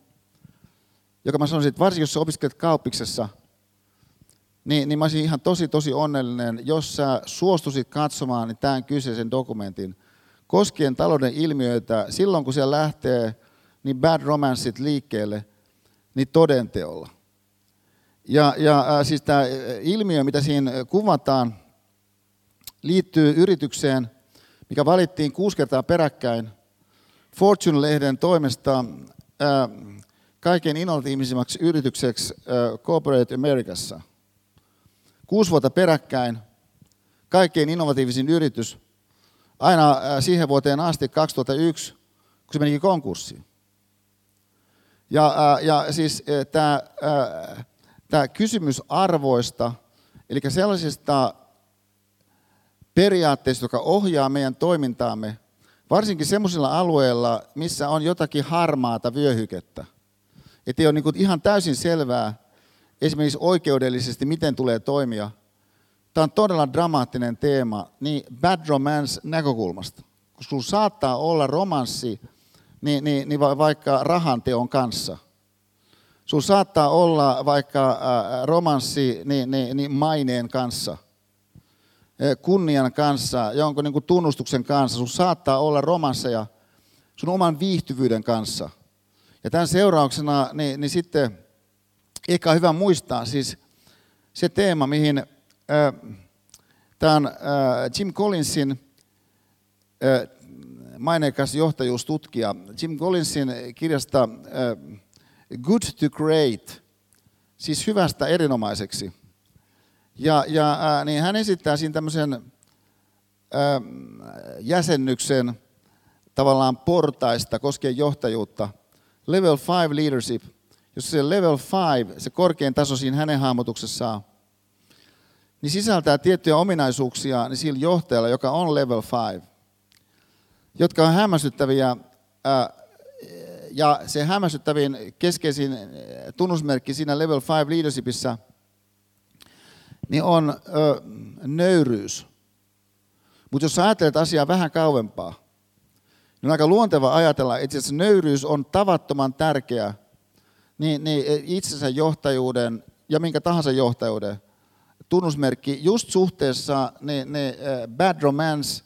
joka mä sanoisin, että varsinkin jos sä opiskelet kauppiksessa – niin, niin mä olisin ihan tosi tosi onnellinen, jos sä suostuisit katsomaan niin tämän kyseisen dokumentin koskien talouden ilmiöitä silloin, kun siellä lähtee niin bad romanceit liikkeelle, niin todenteolla. Ja, ja äh, siis tämä ilmiö, mitä siinä kuvataan, liittyy yritykseen, mikä valittiin kuusi kertaa peräkkäin Fortune-lehden toimesta äh, kaikkein innovatiivisimmaksi yritykseksi äh, Corporate Americassa – kuusi vuotta peräkkäin, kaikkein innovatiivisin yritys, aina äh, siihen vuoteen asti 2001, kun se menikin konkurssiin. Ja, äh, ja siis äh, tämä, tämä kysymys arvoista, eli sellaisista periaatteista, joka ohjaa meidän toimintaamme, varsinkin sellaisilla alueilla, missä on jotakin harmaata vyöhykettä. Että ei ole niin ihan täysin selvää, esimerkiksi oikeudellisesti, miten tulee toimia. Tämä on todella dramaattinen teema, niin bad romance näkökulmasta. Koska sinulla saattaa olla romanssi niin, niin, niin vaikka rahanteon kanssa. Sinulla saattaa olla vaikka romanssi niin, niin, niin maineen kanssa, kunnian kanssa, jonkun niin tunnustuksen kanssa. Sinulla saattaa olla romansseja sun oman viihtyvyyden kanssa. Ja tämän seurauksena niin, niin sitten ehkä on hyvä muistaa siis se teema, mihin äh, tämä on äh, Jim Collinsin äh, maineikas johtajuustutkija. Jim Collinsin kirjasta äh, Good to Great, siis hyvästä erinomaiseksi. Ja, ja niin hän esittää siinä tämmöisen jäsennyksen tavallaan portaista koskien johtajuutta. Level 5 leadership – jos se level 5, se korkein taso siinä hänen hahmotuksessaan, niin sisältää tiettyjä ominaisuuksia niin sillä johtajalla, joka on level 5, jotka on hämmästyttäviä. Ja se hämmästyttävin keskeisin tunnusmerkki siinä level 5 leadershipissa niin on nöyryys. Mutta jos ajattelet asiaa vähän kauempaa, niin on aika luonteva ajatella, että nöyryys on tavattoman tärkeä niin, niin e, itsensä johtajuuden ja minkä tahansa johtajuuden tunnusmerkki just suhteessa ne e, bad romance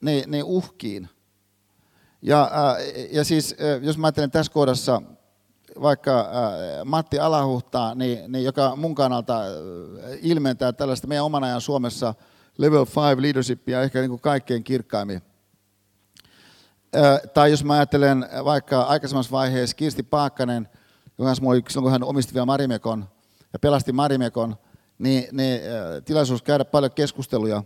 ne, ne uhkiin. Ja, ja siis e, jos mä ajattelen tässä kohdassa vaikka Matti Alahuhtaa, niin, niin joka mun kannalta ilmentää tällaista meidän oman ajan Suomessa level 5 leadershipia ehkä niin kuin kaikkein kirkkaimmin. Tai jos mä ajattelen vaikka aikaisemmassa vaiheessa Kirsti Paakkanen – kanssa oli, silloin kun hän omisti vielä Marimekon ja pelasti Marimekon, niin, niin tilaisuus käydä paljon keskusteluja.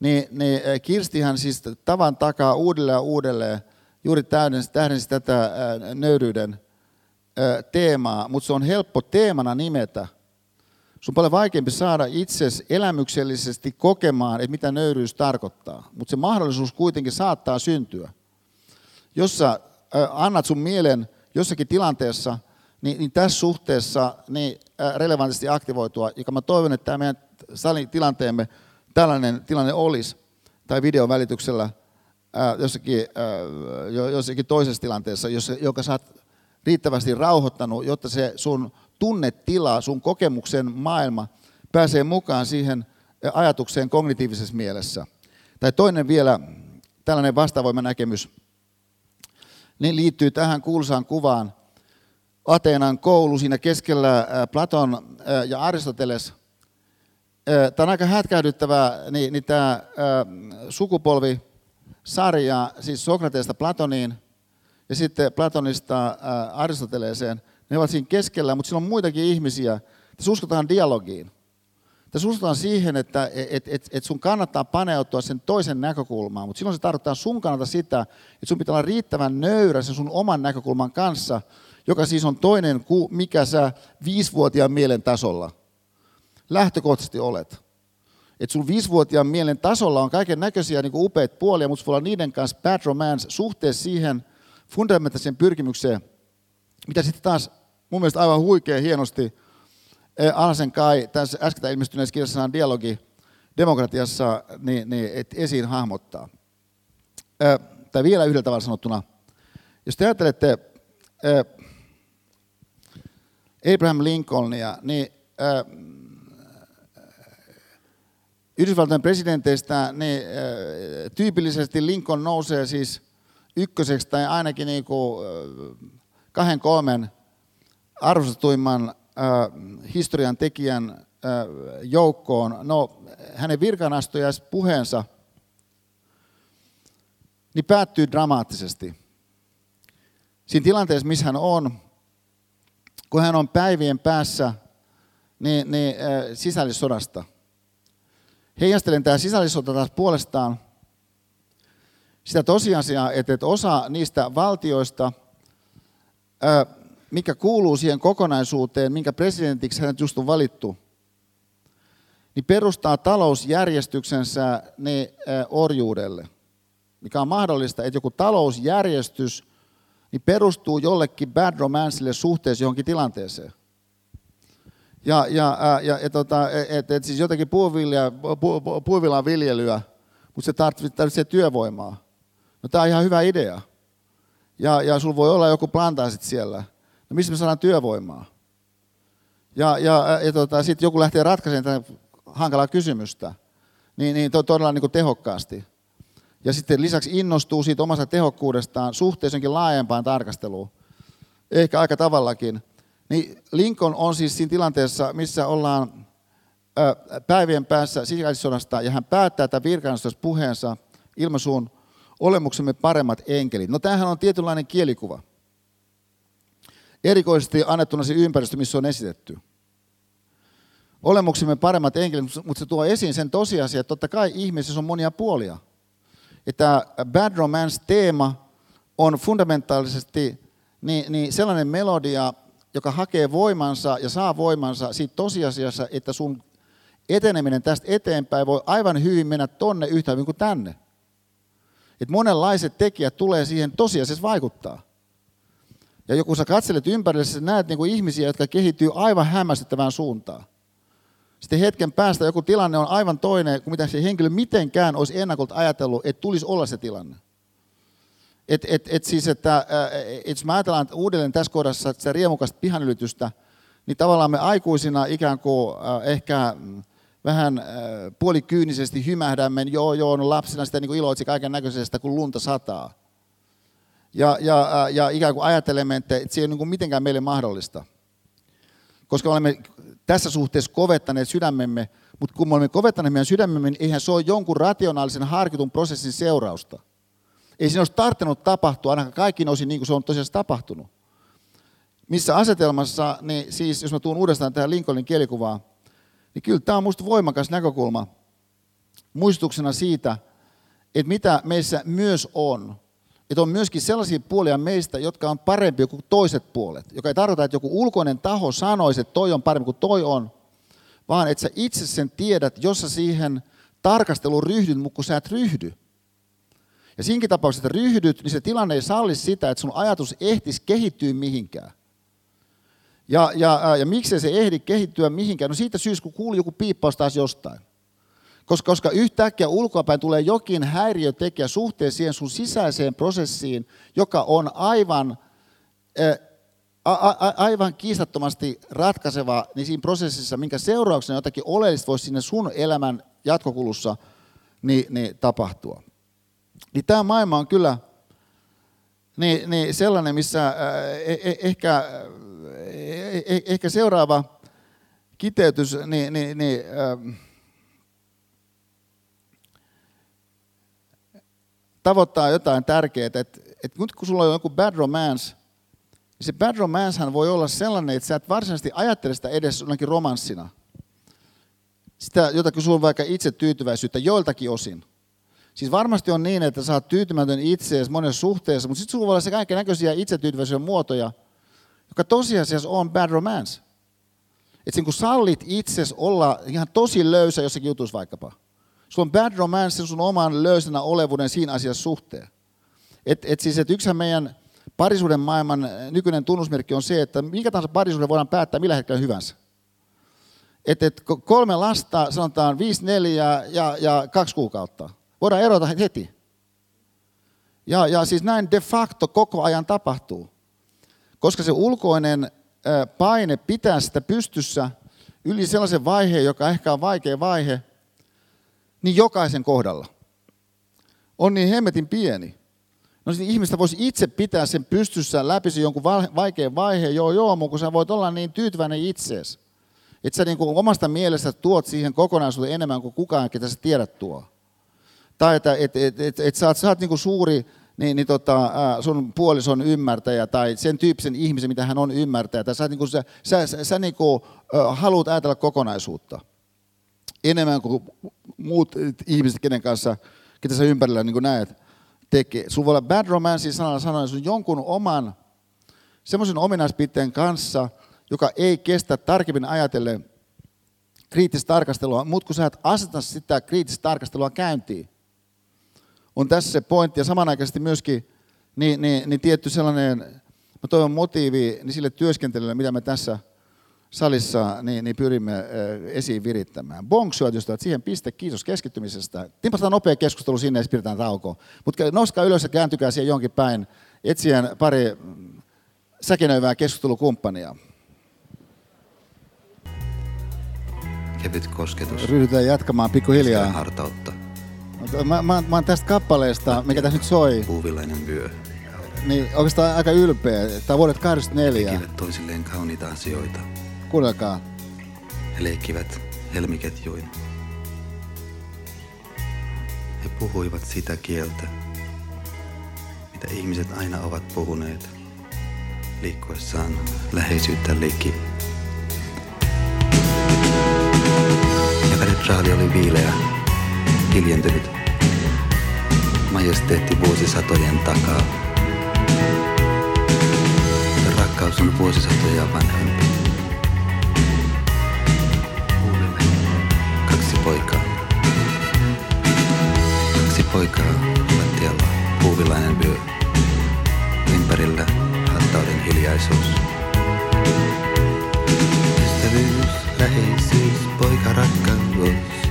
Niin, niin Kirstihan siis tavan takaa uudelleen ja uudelleen juuri täydensi, tähdensi tätä nöyryyden teemaa, mutta se on helppo teemana nimetä. Sun on paljon vaikeampi saada itsesi elämyksellisesti kokemaan, että mitä nöyryys tarkoittaa. Mutta se mahdollisuus kuitenkin saattaa syntyä. Jos sä annat sun mielen jossakin tilanteessa – niin, niin tässä suhteessa niin relevantisti aktivoitua, joka mä toivon, että tämä meidän salitilanteemme tällainen tilanne olisi, tai videon välityksellä ää, jossakin, ää, jossakin toisessa tilanteessa, joka sä oot riittävästi rauhoittanut, jotta se sun tunnetila, sun kokemuksen maailma pääsee mukaan siihen ajatukseen kognitiivisessa mielessä. Tai toinen vielä tällainen vastavoimanäkemys, niin liittyy tähän kuulsaan kuvaan, Ateenan koulu siinä keskellä Platon ja Aristoteles. Tämä on aika hätkähdyttävä, niin, niin tämä sukupolvi sarja, siis Sokrateesta Platoniin ja sitten Platonista Aristoteleeseen. Ne ovat siinä keskellä, mutta siellä on muitakin ihmisiä. Tässä uskotaan dialogiin. Tässä uskotaan siihen, että et, et, et sun kannattaa paneutua sen toisen näkökulmaan, mutta silloin se tarkoittaa sun kannalta sitä, että sun pitää olla riittävän nöyrä sen sun oman näkökulman kanssa, joka siis on toinen kuin mikä sä viisivuotiaan mielen tasolla lähtökohtaisesti olet. Että sun viisivuotiaan mielen tasolla on kaiken näköisiä niin upeat puolia, mutta voi olla niiden kanssa bad romance suhteessa siihen fundamentaaliseen pyrkimykseen, mitä sitten taas mun mielestä aivan huikea hienosti Alsen Kai tässä äsken ilmestyneessä kirjassaan Dialogi demokratiassa niin, niin, et esiin hahmottaa. Ää, tai vielä yhdellä tavalla sanottuna, jos te ajattelette ää, Abraham Lincolnia, niin ää, Yhdysvaltain presidenteistä niin, tyypillisesti Lincoln nousee siis ykköseksi tai ainakin niin kuin, kahden kolmen arvostetuimman historian tekijän joukkoon. No, hänen puheensa niin päättyy dramaattisesti. Siinä tilanteessa, missä hän on, kun hän on päivien päässä niin, niin, sisällissodasta. Heijastelen tämä sisällissota taas puolestaan sitä tosiasiaa, että, osa niistä valtioista, mikä kuuluu siihen kokonaisuuteen, minkä presidentiksi hänet just on valittu, niin perustaa talousjärjestyksensä ne orjuudelle. Mikä on mahdollista, että joku talousjärjestys niin perustuu jollekin bad romancelle suhteessa johonkin tilanteeseen. Ja, ja, ja, ja tota, et, et siis puuvilja, pu, pu, puuvillan viljelyä, mutta se tarvitsee työvoimaa. No tämä on ihan hyvä idea. Ja, ja sulla voi olla joku plantaasit siellä. No missä me saadaan työvoimaa? Ja, ja, ja tota, sitten joku lähtee ratkaisemaan tätä hankalaa kysymystä, niin, niin to, todella niin kuin tehokkaasti. Ja sitten lisäksi innostuu siitä omasta tehokkuudestaan suhteessankin laajempaan tarkasteluun, ehkä aika tavallakin. Niin Lincoln on siis siinä tilanteessa, missä ollaan päivien päässä sisällissodasta, ja hän päättää tämän puheensa ilmaisuun olemuksemme paremmat enkelit. No tämähän on tietynlainen kielikuva erikoisesti annettuna se ympäristö, missä on esitetty. Olemuksemme paremmat enkelit, mutta se tuo esiin sen tosiasian, että totta kai ihmisessä on monia puolia. Että bad romance-teema on fundamentaalisesti niin, niin sellainen melodia, joka hakee voimansa ja saa voimansa siitä tosiasiassa, että sun eteneminen tästä eteenpäin voi aivan hyvin mennä tonne yhtä hyvin kuin tänne. Että monenlaiset tekijät tulee siihen tosiasiassa vaikuttaa. Ja joku sä katselet ympärille, sä näet niin kuin ihmisiä, jotka kehittyy aivan hämmästyttävään suuntaan. Sitten hetken päästä joku tilanne on aivan toinen kuin mitä se henkilö mitenkään olisi ennakolta ajatellut, että tulisi olla se tilanne. Et, et, et siis, että et jos me ajatellaan uudelleen tässä kohdassa että se riemukasta pihanylitystä, niin tavallaan me aikuisina ikään kuin ehkä vähän puolikyynisesti hymähdämme, joo joo, no lapsina sitä niin iloitsi kaiken näköisestä, kun lunta sataa ja, ja, ja ikään kuin ajattelemme, että se ei ole niin mitenkään meille mahdollista. Koska olemme tässä suhteessa kovettaneet sydämemme, mutta kun me olemme kovettaneet meidän sydämemme, niin eihän se ole jonkun rationaalisen harkitun prosessin seurausta. Ei siinä olisi tarttunut tapahtua, ainakaan kaikki osin niin kuin se on tosiaan tapahtunut. Missä asetelmassa, niin siis jos mä tuun uudestaan tähän Lincolnin kielikuvaan, niin kyllä tämä on minusta voimakas näkökulma muistutuksena siitä, että mitä meissä myös on, että on myöskin sellaisia puolia meistä, jotka on parempi kuin toiset puolet. Joka ei tarkoita, että joku ulkoinen taho sanoisi, että toi on parempi kuin toi on, vaan että sä itse sen tiedät, jos sä siihen tarkasteluun ryhdyt, mutta kun sä et ryhdy. Ja siinkin tapauksessa, että ryhdyt, niin se tilanne ei salli sitä, että sun ajatus ehtisi kehittyä mihinkään. Ja, ja, ja miksei se ehdi kehittyä mihinkään? No siitä syystä, kun kuuli joku piippaus taas jostain. Koska, koska yhtäkkiä ulkoapäin tulee jokin häiriötekijä suhteessa siihen sun sisäiseen prosessiin, joka on aivan, a, a, aivan kiistattomasti ratkaiseva niin siinä prosessissa, minkä seurauksena jotakin oleellista voisi sinne sun elämän jatkokulussa niin, niin tapahtua. Niin tämä maailma on kyllä niin, niin sellainen, missä eh, eh, ehkä, eh, ehkä seuraava kiteytys, niin, niin, niin tavoittaa jotain tärkeää, että, että nyt kun sulla on joku bad romance, niin se bad romance voi olla sellainen, että sä et varsinaisesti ajattele sitä edes jonakin romanssina. sitä jotakin sun vaikka itse tyytyväisyyttä joiltakin osin. Siis varmasti on niin, että sä oot tyytymätön itseesi monessa suhteessa, mutta sitten sulla voi olla se kaiken näköisiä itsetyytyväisyyden muotoja, joka tosiasiassa on bad romance. Että kun sallit itses olla ihan tosi löysä jossakin jutussa vaikkapa. Sulla on bad romance sun oman löysänä olevuuden siinä asiassa suhteen. Et, et siis, et yksihän meidän parisuuden maailman nykyinen tunnusmerkki on se, että minkä tahansa parisuuden voidaan päättää millä hetkellä hyvänsä. Et, et kolme lasta, sanotaan viisi, neljä ja, ja kaksi kuukautta. Voidaan erota heti. Ja, ja siis näin de facto koko ajan tapahtuu. Koska se ulkoinen paine pitää sitä pystyssä yli sellaisen vaiheen, joka ehkä on vaikea vaihe, niin jokaisen kohdalla on niin hemmetin pieni. No sitten ihmistä voisi itse pitää sen pystyssä läpi se jonkun vaikean vaiheen, joo joo, mutta kun sä voit olla niin tyytyväinen itseesi, että sä niin kuin omasta mielestä tuot siihen kokonaisuuteen enemmän kuin kukaan, ketä sä tiedät tuo. Tai että et, et, et, et sä oot, sä oot niin kuin suuri niin, niin tota, sun puolison ymmärtäjä tai sen tyyppisen ihmisen, mitä hän on ymmärtäjä. Tai sä, niin kuin, sä, sä, sä, sä niin kuin, haluat ajatella kokonaisuutta enemmän kuin muut ihmiset, kenen kanssa, ketä sä ympärillä niin näet, tekee. Sulla voi olla bad romance sanalla sanoen sun jonkun oman semmoisen ominaispiirteen kanssa, joka ei kestä tarkemmin ajatellen kriittistä tarkastelua, mutta kun sä et aseta sitä kriittistä tarkastelua käyntiin, on tässä se pointti. Ja samanaikaisesti myöskin niin, niin, niin tietty sellainen, mä toivon motiivi niin sille työskentelylle, mitä me tässä salissa niin, niin pyrimme esiin virittämään. Bonksuat ystävät, siihen piste, kiitos keskittymisestä. Timpastetaan nopea keskustelu sinne ja pidetään tauko. Mutta nouskaa ylös ja kääntykää siihen jonkin päin, etsien pari säkenöivää keskustelukumppania.
Kevyt kosketus.
Ryhdytään jatkamaan pikkuhiljaa.
Hartautta.
Mä, mä, mä oon tästä kappaleesta, mikä tässä nyt soi.
Puuvillainen vyö.
Niin oikeastaan aika ylpeä. Tämä vuodet 84.
Tekivät toisilleen kauniita asioita.
Kuunnelkaa.
He leikkivät helmiketjuin. He puhuivat sitä kieltä, mitä ihmiset aina ovat puhuneet, liikkuessaan läheisyyttä liki. Ja katedraali oli viileä, hiljentynyt, majesteetti vuosisatojen takaa. Rakkaus on vuosisatoja vanhempi. Kaksi poikaa. Kaksi poikaa lattialla puuvillainen vyö. Ympärillä hattauden hiljaisuus. Ystävyys, läheisyys, poika rakkaus,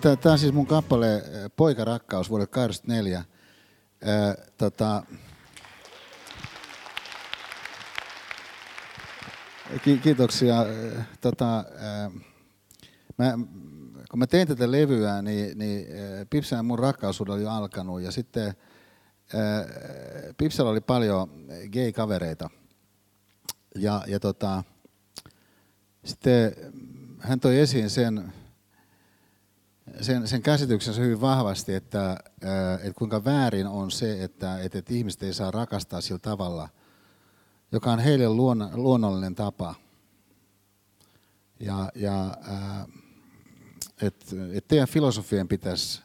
Tämä on siis mun kappale äh, Poika rakkaus vuodelta 84. Äh, tota, ki- kiitoksia. Äh, Tota, äh, mä, kun mä tein tätä levyä, niin, niin ja mun rakkaussuhde oli jo alkanut. Ja sitten äh, Pipsalla oli paljon gay-kavereita. Ja, ja tota, sitten hän toi esiin sen, sen, sen käsityksensä hyvin vahvasti, että, että kuinka väärin on se, että, että, että ihmiset ei saa rakastaa sillä tavalla, joka on heille luon, luonnollinen tapa. Ja, ja että että teidän filosofien pitäisi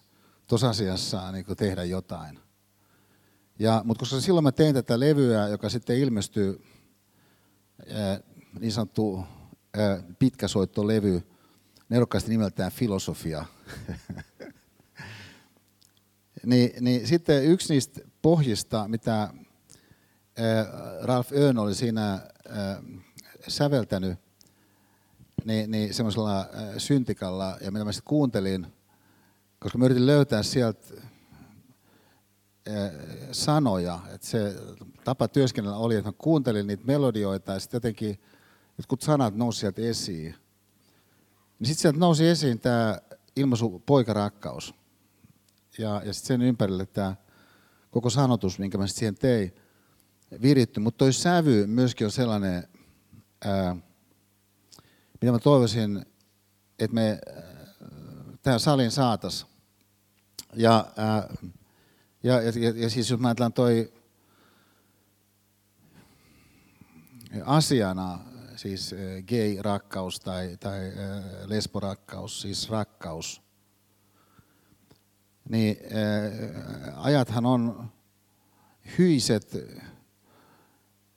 tosiasiassa niin tehdä jotain. Ja, mutta koska silloin mä tein tätä levyä, joka sitten ilmestyi niin sanottu pitkäsoittolevy, nerokkaasti nimeltään Filosofia. niin, niin sitten yksi niistä pohjista, mitä Ralph Öön oli siinä säveltänyt, niin, niin semmoisella syntikalla, ja mitä mä sitten kuuntelin, koska mä yritin löytää sieltä sanoja, että se tapa työskennellä oli, että mä kuuntelin niitä melodioita ja sitten jotenkin jotkut sanat nousi sieltä esiin. Niin sitten sieltä nousi esiin tämä ilmaisu poikarakkaus. Ja, ja sitten sen ympärille tämä koko sanotus, minkä mä sitten siihen tein, viritty. Mutta toi sävy myöskin on sellainen, ää, mitä mä toivoisin, että me tähän saliin saatas. Ja, ää, ja, ja, ja, siis jos mä ajatellaan toi
asiana, siis gay-rakkaus tai, tai lesborakkaus, siis rakkaus, niin ajathan on hyiset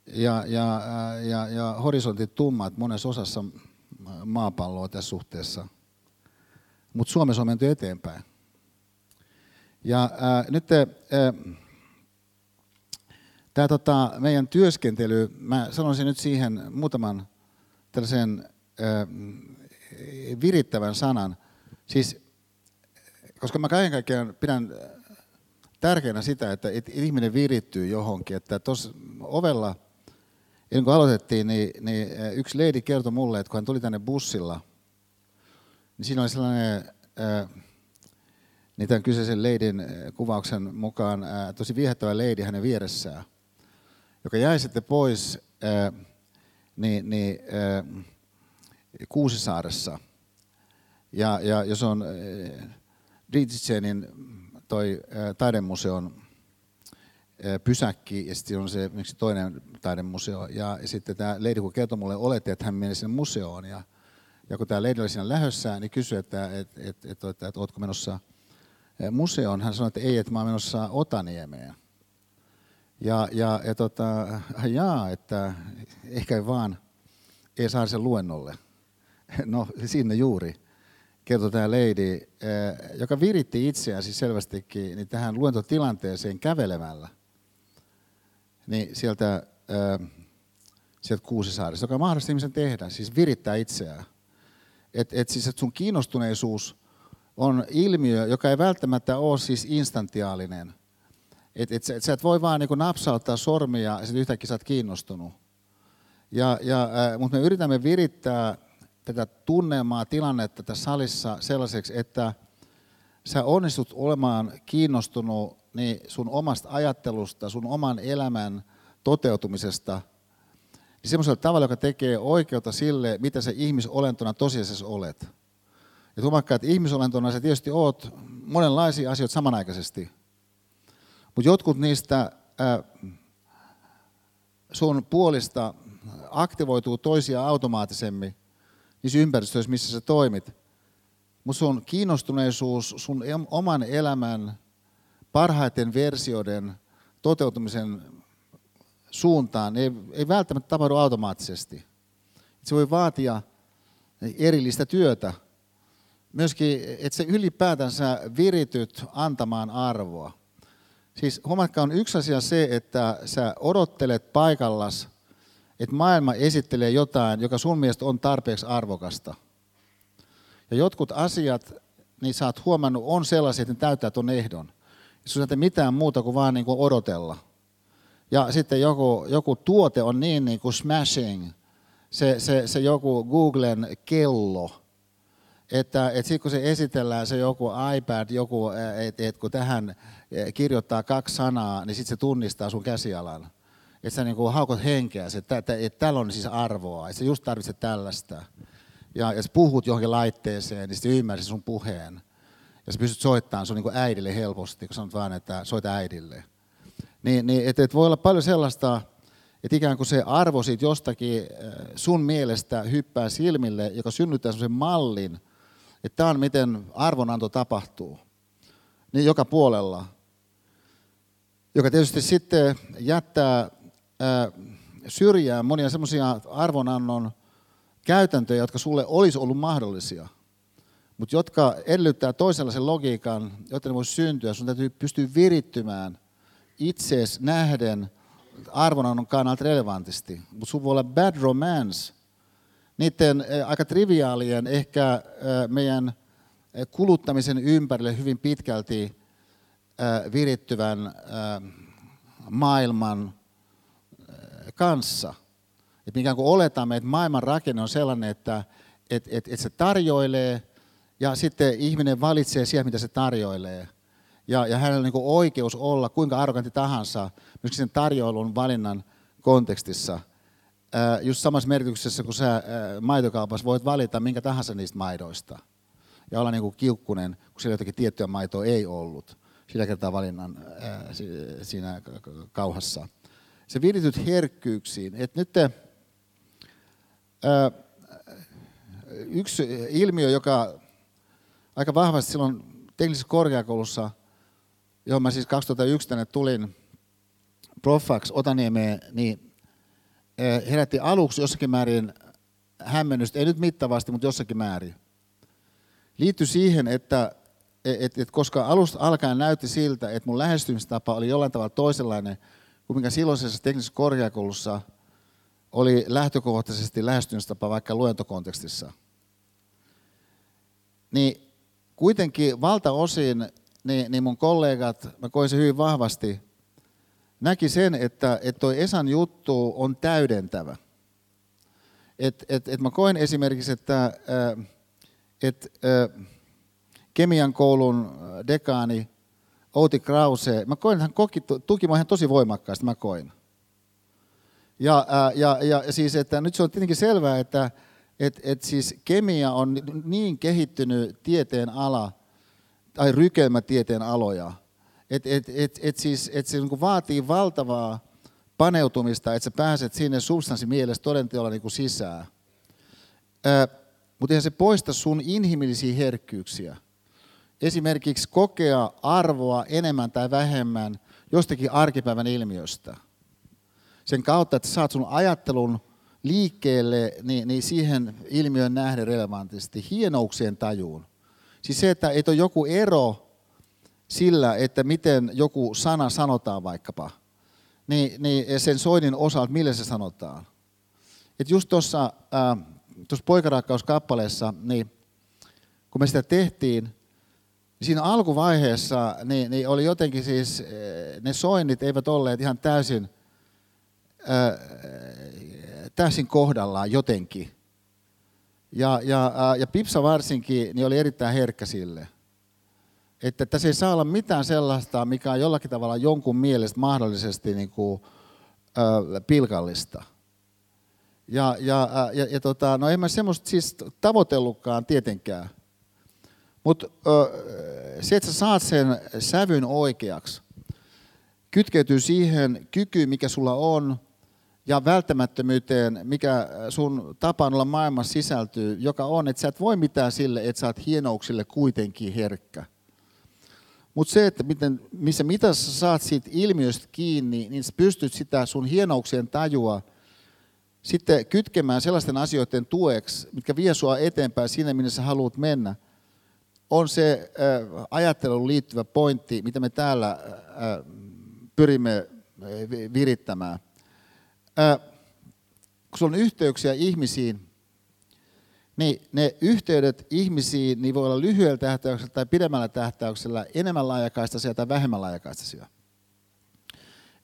ja, ja, ja, ja horisontit tummat monessa osassa maapalloa tässä suhteessa. Mutta Suomessa on menty eteenpäin. Ja ää, nyt tämä tota, meidän työskentely, mä sanoisin nyt siihen muutaman tällaisen ää, virittävän sanan. Siis, koska mä kaiken kaikkiaan pidän tärkeänä sitä, että, ihminen virittyy johonkin. Että tuossa ovella, ennen kuin aloitettiin, niin, niin yksi leidi kertoi mulle, että kun hän tuli tänne bussilla, niin siinä oli sellainen, ää, niin tämän kyseisen leidin kuvauksen mukaan ää, tosi viehättävä leidi hänen vieressään, joka jäi sitten pois ää, niin, niin, Kuusisaaressa. Ja, ja jos on Dritsenin toi taidemuseon pysäkki ja sitten on se miksi toinen taidemuseo. Ja sitten tämä leidi, kun kertoi mulle, oletti, että hän meni sinne museoon. Ja, ja kun tämä leidi oli siinä lähössä, niin kysyi, että, että, että, että, että, että oletko menossa museoon. Hän sanoi, että ei, että mä olen menossa Otaniemeen. Ja, ja, ja tota, jaa, että ehkä vaan ei saa sen luennolle. No sinne juuri kertoi tämä lady, eh, joka viritti itseään siis selvästikin niin tähän luentotilanteeseen kävelemällä. Niin sieltä, eh, sieltä Kuusisaarista, joka mahdollista ihmisen tehdä, siis virittää itseään. Että et siis, et sun kiinnostuneisuus on ilmiö, joka ei välttämättä ole siis instantiaalinen. Että et, et sä et voi vaan niin napsauttaa sormia ja sitten yhtäkkiä sä oot kiinnostunut. Ja, ja, äh, mutta me yritämme virittää tätä tunnelmaa, tilannetta tässä salissa sellaiseksi, että sä onnistut olemaan kiinnostunut niin sun omasta ajattelusta, sun oman elämän toteutumisesta, niin semmoisella tavalla, joka tekee oikeutta sille, mitä se ihmisolentona tosiasiassa olet. Ja tumakka, että ihmisolentona sä tietysti oot monenlaisia asioita samanaikaisesti. Mutta jotkut niistä ää, sun puolista aktivoituu toisia automaattisemmin, niissä ympäristöissä, missä sä toimit. Mutta sun kiinnostuneisuus sun oman elämän parhaiten versioiden toteutumisen suuntaan ei, ei välttämättä tapahdu automaattisesti. Se voi vaatia erillistä työtä. Myöskin, että se ylipäätänsä virityt antamaan arvoa. Siis huomatkaa, on yksi asia se, että sä odottelet paikallas – että maailma esittelee jotain, joka sun mielestä on tarpeeksi arvokasta. Ja jotkut asiat, niin sä oot huomannut, on sellaisia, että ne täyttää tuon ehdon. Sun ei mitään muuta kuin vaan niin kuin odotella. Ja sitten joku, joku tuote on niin, niin kuin smashing, se, se, se joku Googlen kello, että, että sitten kun se esitellään se joku iPad, joku, että et kun tähän kirjoittaa kaksi sanaa, niin sitten se tunnistaa sun käsialan että sä niin kuin haukot henkeä, että, että, että tällä on siis arvoa, että sä just tarvitset tällaista. Ja, sä puhut johonkin laitteeseen, niin sitten ymmärsit sun puheen. Ja sä pystyt soittamaan sun niin kuin äidille helposti, kun sanot vaan, että soita äidille. Niin, niin että, että voi olla paljon sellaista, että ikään kuin se arvo siitä jostakin sun mielestä hyppää silmille, joka synnyttää sellaisen mallin, että tämä on miten arvonanto tapahtuu. Niin joka puolella. Joka tietysti sitten jättää syrjään monia semmoisia arvonannon käytäntöjä, jotka sulle olisi ollut mahdollisia, mutta jotka edellyttää toisenlaisen logiikan, jotta ne voisi syntyä. Sun täytyy pystyä virittymään itseesi nähden arvonannon kannalta relevantisti. Mutta sun voi olla bad romance, niiden aika triviaalien, ehkä meidän kuluttamisen ympärille hyvin pitkälti virittyvän maailman kanssa. Että ikään kuin oletamme, että maailman rakenne on sellainen, että et, et, et se tarjoilee ja sitten ihminen valitsee siihen, mitä se tarjoilee. Ja, ja hänellä on niin oikeus olla kuinka arrogantti tahansa myöskin sen tarjoilun valinnan kontekstissa. Ää, just samassa merkityksessä, kun sä ää, maitokaupassa voit valita minkä tahansa niistä maidoista. Ja olla niin kuin kiukkunen, kun siellä jotakin tiettyä maitoa ei ollut. Sillä kertaa valinnan ää, siinä kauhassa se virityt herkkyyksiin. Et nyt te, yksi ilmiö, joka aika vahvasti silloin teknisessä korkeakoulussa, johon mä siis 2001 tänne tulin, Profax Otaniemeen, niin herätti aluksi jossakin määrin hämmennystä, ei nyt mittavasti, mutta jossakin määrin. Liittyi siihen, että et, et, koska alusta alkaen näytti siltä, että mun lähestymistapa oli jollain tavalla toisenlainen kuin mikä silloisessa teknisessä korkeakoulussa oli lähtökohtaisesti lähestymistapa vaikka luentokontekstissa. Niin kuitenkin valtaosin niin, niin mun kollegat, mä koin sen hyvin vahvasti, näki sen, että, että Esan juttu on täydentävä. Et, et, et mä koin esimerkiksi, että et, kemian koulun dekaani Outi Krause, mä koin, että hän koki, tuki ihan tosi voimakkaasti, mä koin. Ja, ja, ja siis, että nyt se on tietenkin selvää, että et, et siis kemia on niin kehittynyt tieteen ala, tai rykelmätieteen aloja, että et, et, et siis, et se niin vaatii valtavaa paneutumista, että sä pääset sinne substanssimielessä todenteolla niin sisään. Mutta eihän se poista sun inhimillisiä herkkyyksiä. Esimerkiksi kokea arvoa enemmän tai vähemmän jostakin arkipäivän ilmiöstä. Sen kautta, että saat sun ajattelun liikkeelle niin, niin siihen ilmiön nähden relevantisti, hienouksien tajuun. Siis se, että ei ole joku ero sillä, että miten joku sana sanotaan vaikkapa, niin, niin sen soinnin osalta, millä se sanotaan. Et just tuossa äh, poikarakkauskappaleessa, niin kun me sitä tehtiin, niin siinä alkuvaiheessa niin, niin oli jotenkin siis, ne soinnit eivät olleet ihan täysin, äh, täysin kohdallaan jotenkin. Ja, ja, ja Pipsa varsinkin niin oli erittäin herkkä sille. Että tässä ei saa olla mitään sellaista, mikä on jollakin tavalla jonkun mielestä mahdollisesti niin kuin, ö, pilkallista. Ja, ja, ja, ja tota, no en mä semmoista siis tavoitellutkaan tietenkään. Mutta se, että sä saat sen sävyn oikeaksi, kytkeytyy siihen kykyyn, mikä sulla on, ja välttämättömyyteen, mikä sun tapaan olla maailmassa sisältyy, joka on, että sä et voi mitään sille, että sä oot hienouksille kuitenkin herkkä. Mutta se, että miten, missä mitassa saat siitä ilmiöstä kiinni, niin sä pystyt sitä sun hienouksien tajua sitten kytkemään sellaisten asioiden tueksi, mitkä vie sua eteenpäin sinne, minne sä haluat mennä, on se äh, ajatteluun liittyvä pointti, mitä me täällä äh, pyrimme virittämään. Kun sulla on yhteyksiä ihmisiin, niin ne yhteydet ihmisiin niin voi olla lyhyellä tähtäyksellä tai pidemmällä tähtäyksellä enemmän laajakaistaisia tai vähemmän laajakaistaisia.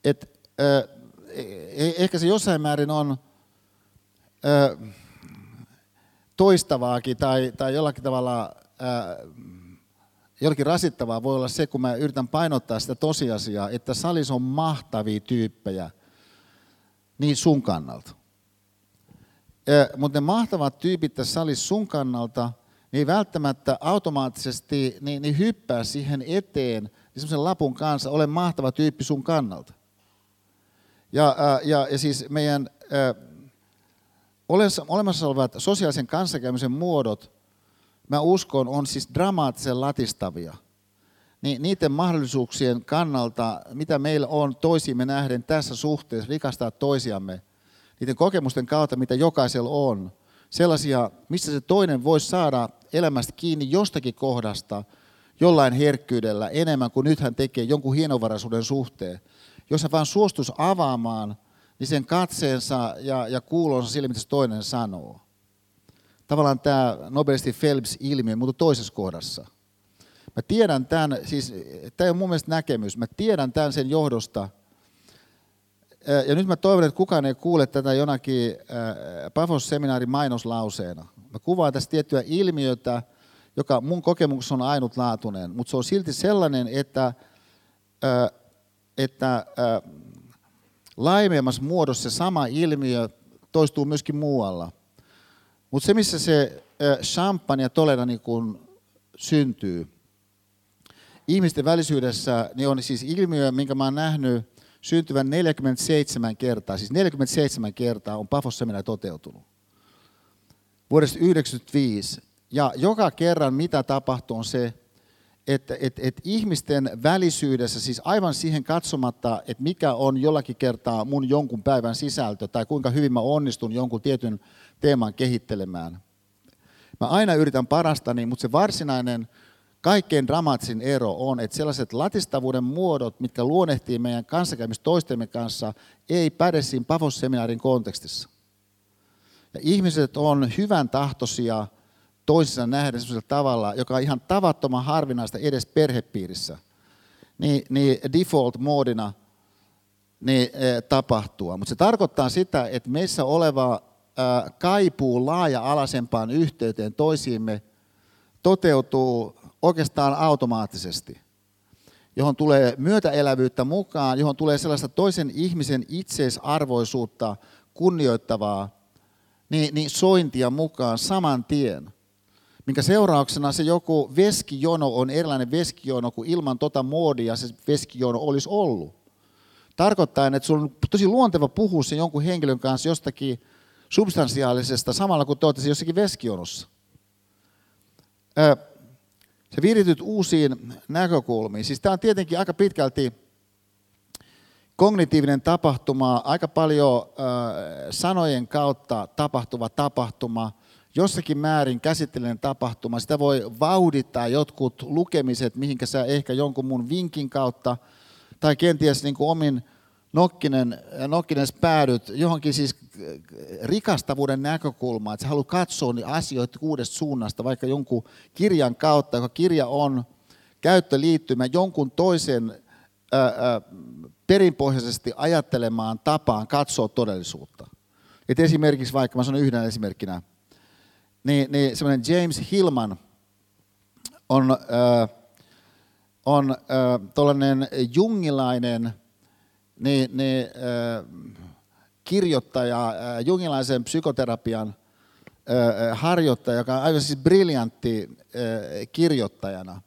Et, äh, ehkä se jossain määrin on äh, toistavaakin tai, tai jollakin tavalla äh, jollakin rasittavaa voi olla se, kun mä yritän painottaa sitä tosiasiaa, että salissa on mahtavia tyyppejä – niin sun kannalta. Mutta ne mahtavat tyypit tässä salissa sun kannalta, niin ei välttämättä automaattisesti niin, niin hyppää siihen eteen niin semmoisen lapun kanssa, ole mahtava tyyppi sun kannalta. Ja, ja, ja siis meidän olemassa olevat sosiaalisen kanssakäymisen muodot, mä uskon, on siis dramaattisen latistavia – niin niiden mahdollisuuksien kannalta, mitä meillä on toisiimme nähden tässä suhteessa, rikastaa toisiamme, niiden kokemusten kautta, mitä jokaisella on, sellaisia, missä se toinen voisi saada elämästä kiinni jostakin kohdasta jollain herkkyydellä enemmän kuin nyt hän tekee jonkun hienovaraisuuden suhteen. Jos hän vaan suostus avaamaan, niin sen katseensa ja, ja kuulonsa sille, mitä se toinen sanoo. Tavallaan tämä Nobelisti Phelps-ilmiö, mutta toisessa kohdassa – Mä tiedän tämän, siis tämä on mun mielestä näkemys, mä tiedän tämän sen johdosta, ja nyt mä toivon, että kukaan ei kuule tätä jonakin Pafos-seminaarin mainoslauseena. Mä kuvaan tässä tiettyä ilmiötä, joka mun kokemuksessa on ainutlaatuinen, mutta se on silti sellainen, että, että laimeemmassa muodossa se sama ilmiö toistuu myöskin muualla. Mutta se, missä se champagne ja tolera niin kun syntyy, ihmisten välisyydessä niin on siis ilmiö, minkä mä oon nähnyt syntyvän 47 kertaa, siis 47 kertaa on Pafos toteutunut. vuodesta 1995. Ja joka kerran mitä tapahtuu on se, että et, et ihmisten välisyydessä, siis aivan siihen katsomatta, että mikä on jollakin kertaa mun jonkun päivän sisältö tai kuinka hyvin mä onnistun jonkun tietyn teeman kehittelemään. Mä aina yritän parastani, mutta se varsinainen kaikkein dramaattisin ero on, että sellaiset latistavuuden muodot, mitkä luonnehtii meidän kanssakäymistä toistemme kanssa, ei päde siinä Pavos-seminaarin kontekstissa. Ja ihmiset on hyvän tahtoisia toisissa nähdä sellaisella tavalla, joka on ihan tavattoman harvinaista edes perhepiirissä, niin, niin default-moodina niin, e, tapahtua. Mutta se tarkoittaa sitä, että meissä oleva ää, kaipuu laaja-alaisempaan yhteyteen toisiimme toteutuu oikeastaan automaattisesti, johon tulee myötäelävyyttä mukaan, johon tulee sellaista toisen ihmisen itseisarvoisuutta kunnioittavaa niin, niin sointia mukaan saman tien, minkä seurauksena se joku veskijono on erilainen veskijono kuin ilman tota moodia se veskijono olisi ollut. Tarkoittaa, että sun on tosi luonteva puhua sen jonkun henkilön kanssa jostakin substansiaalisesta samalla kun te olette jossakin veskionossa. Se virityt uusiin näkökulmiin. Siis tämä on tietenkin aika pitkälti kognitiivinen tapahtuma, aika paljon sanojen kautta tapahtuva tapahtuma, jossakin määrin käsitteellinen tapahtuma. Sitä voi vauhdittaa jotkut lukemiset, mihinkä sä ehkä jonkun mun vinkin kautta tai kenties niin kuin omin nokkinen, nokkinen päädyt johonkin siis rikastavuuden näkökulmaan, että sä haluat katsoa niin asioita kuudesta suunnasta, vaikka jonkun kirjan kautta, joka kirja on käyttöliittymä jonkun toisen ää, ää, perinpohjaisesti ajattelemaan tapaan katsoa todellisuutta. Et esimerkiksi vaikka, mä sanon yhden esimerkkinä, niin, niin semmoinen James Hillman on, äh, on äh, tuollainen jungilainen niin, niin, äh, kirjoittaja, äh, jungilaisen psykoterapian äh, harjoittaja, joka on aivan siis briljantti äh, kirjoittajana,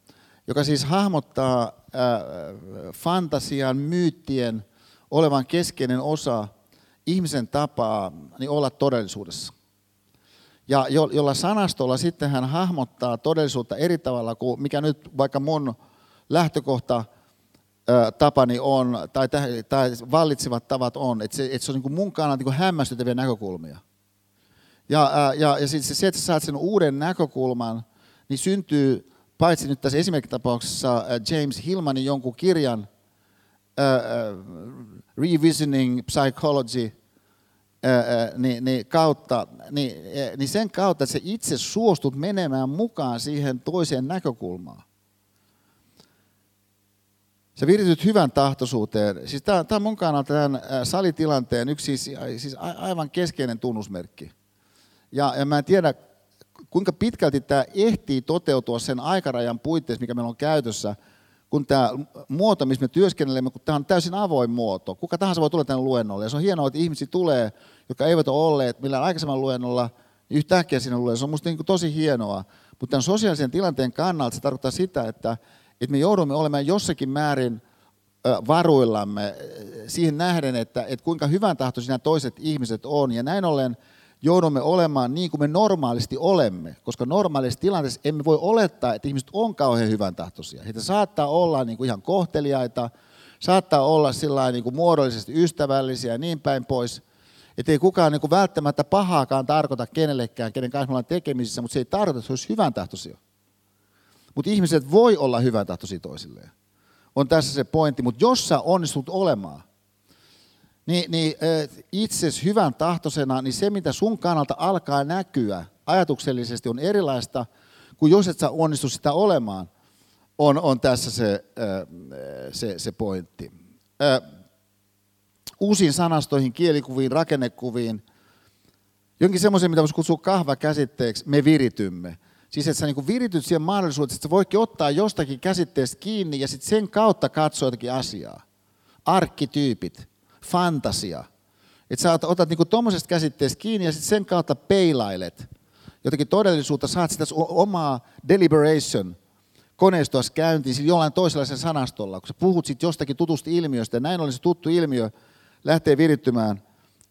joka siis hahmottaa äh, fantasian, myyttien olevan keskeinen osa ihmisen tapaa niin olla todellisuudessa. Ja jo, jolla sanastolla sitten hän hahmottaa todellisuutta eri tavalla kuin mikä nyt vaikka mun lähtökohta tapani on, tai, tai vallitsevat tavat on, että se, että se on niin mun kannalta niin hämmästyttäviä näkökulmia. Ja, ja, ja sitten se, että sä saat sen uuden näkökulman, niin syntyy paitsi nyt tässä esimerkkitapauksessa James Hillmanin jonkun kirjan uh, uh, Revisiting Psychology – niin, niin, kautta, niin, niin sen kautta, että sä itse suostut menemään mukaan siihen toiseen näkökulmaan. Sä virityt hyvän tahtoisuuteen. Siis tämä, on mun kannalta tämän salitilanteen yksi siis, siis aivan keskeinen tunnusmerkki. Ja, ja mä en tiedä, kuinka pitkälti tämä ehtii toteutua sen aikarajan puitteissa, mikä meillä on käytössä – kun tämä muoto, missä me työskennellemme, kun tämä on täysin avoin muoto. Kuka tahansa voi tulla tänne luennolle. Ja se on hienoa, että ihmisiä tulee, jotka eivät ole olleet millään aikaisemmalla luennolla, niin yhtäkkiä sinne luennolla. Se on minusta niin tosi hienoa. Mutta tämän sosiaalisen tilanteen kannalta se tarkoittaa sitä, että, että me joudumme olemaan jossakin määrin varuillamme siihen nähden, että, että kuinka hyvän tahtoisia toiset ihmiset on. Ja näin ollen joudumme olemaan niin kuin me normaalisti olemme, koska normaalissa tilanteessa emme voi olettaa, että ihmiset on kauhean hyvän tahtoisia. Heitä saattaa olla niin kuin ihan kohteliaita, saattaa olla sillä niin kuin muodollisesti ystävällisiä ja niin päin pois. Että ei kukaan niin kuin välttämättä pahaakaan tarkoita kenellekään, kenen kanssa me ollaan tekemisissä, mutta se ei tarkoita, että se olisi hyvän tahtoisia. Mutta ihmiset voi olla hyvän tahtoisia toisilleen. On tässä se pointti, mutta jos sä onnistut olemaan, niin, niin itses hyvän tahtosena, niin se mitä sun kannalta alkaa näkyä ajatuksellisesti on erilaista kuin jos et sä onnistu sitä olemaan, on, on tässä se, se, se pointti. Uusiin sanastoihin, kielikuviin, rakennekuviin, jonkin semmoisen, mitä voisi kutsua kahvakäsitteeksi, me viritymme. Siis että sä niin virityt siihen mahdollisuuteen, että sä voikin ottaa jostakin käsitteestä kiinni ja sitten sen kautta katsoa jotakin asiaa. Arkkityypit fantasia. Että sä otat niinku tuommoisesta käsitteestä kiinni ja sitten sen kautta peilailet jotakin todellisuutta, saat sitä omaa deliberation koneistoa käyntiin sillä jollain toisenlaisen sanastolla. Kun sä puhut sit jostakin tutusta ilmiöstä ja näin se tuttu ilmiö lähtee virittymään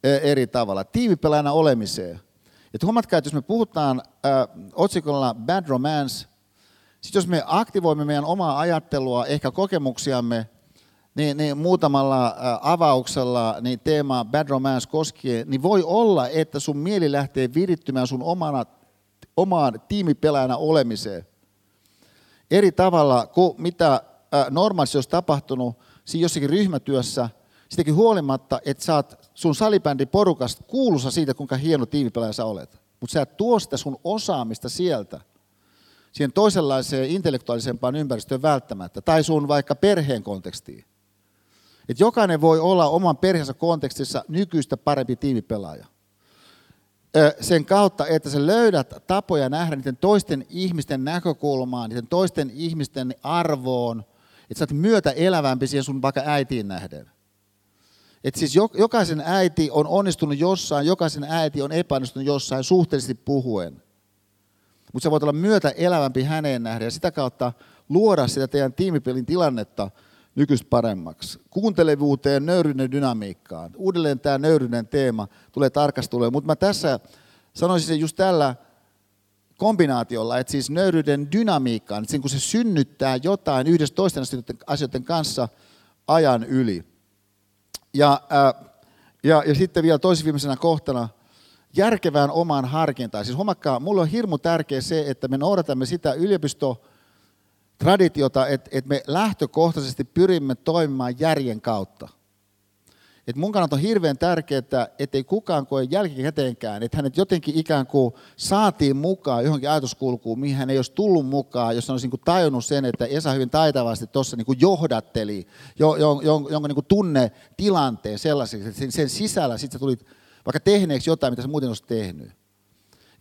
eri tavalla. Tiimipelaajana olemiseen. Et huomatkaa, että jos me puhutaan äh, otsikolla Bad Romance, sitten jos me aktivoimme meidän omaa ajattelua, ehkä kokemuksiamme, niin, niin muutamalla äh, avauksella niin teema Bad Romance koskien, niin voi olla, että sun mieli lähtee virittymään sun omana, omaan tiimipelaajana olemiseen. Eri tavalla kuin mitä äh, normaalisti olisi tapahtunut siinä jossakin ryhmätyössä, sitäkin huolimatta, että sä oot sun salibändin porukasta kuulussa siitä, kuinka hieno tiimipelaaja sä olet. Mutta sä et tuo sitä sun osaamista sieltä siihen toisenlaiseen intellektuaalisempaan ympäristöön välttämättä, tai sun vaikka perheen kontekstiin. Et jokainen voi olla oman perheensä kontekstissa nykyistä parempi tiimipelaaja. Sen kautta, että sä löydät tapoja nähdä niiden toisten ihmisten näkökulmaan, niiden toisten ihmisten arvoon, että sä oot myötä elävämpi siihen sun vaikka äitiin nähden. Et siis jokaisen äiti on onnistunut jossain, jokaisen äiti on epäonnistunut jossain suhteellisesti puhuen. Mutta sä voit olla myötä elävämpi häneen nähden ja sitä kautta luoda sitä teidän tiimipelin tilannetta nykyistä paremmaksi. Kuuntelevuuteen, nöyryyden dynamiikkaan. Uudelleen tämä nöyryyden teema tulee tarkasteluun, mutta mä tässä sanoisin sen just tällä kombinaatiolla, että siis nöyryyden dynamiikkaan, että kun se synnyttää jotain yhdessä toisten asioiden kanssa ajan yli. Ja, ää, ja, ja sitten vielä toisviimeisenä kohtana, järkevään omaan harkintaan. Siis huomakkaa, mulle on hirmu tärkeä se, että me noudatamme sitä yliopisto traditiota, että, että me lähtökohtaisesti pyrimme toimimaan järjen kautta. Et mun kannalta on hirveän tärkeää, että ei kukaan koe jälkikäteenkään, että hänet jotenkin ikään kuin saatiin mukaan johonkin ajatuskulkuun, mihin hän ei olisi tullut mukaan, jos hän olisi niin tajunnut sen, että Esa hyvin taitavasti tuossa niin johdatteli jo, jo, jo, jonkun niin tunne tilanteen sellaiseksi, että sen, sen sisällä sitten tulit vaikka tehneeksi jotain, mitä sä muuten olisit tehnyt.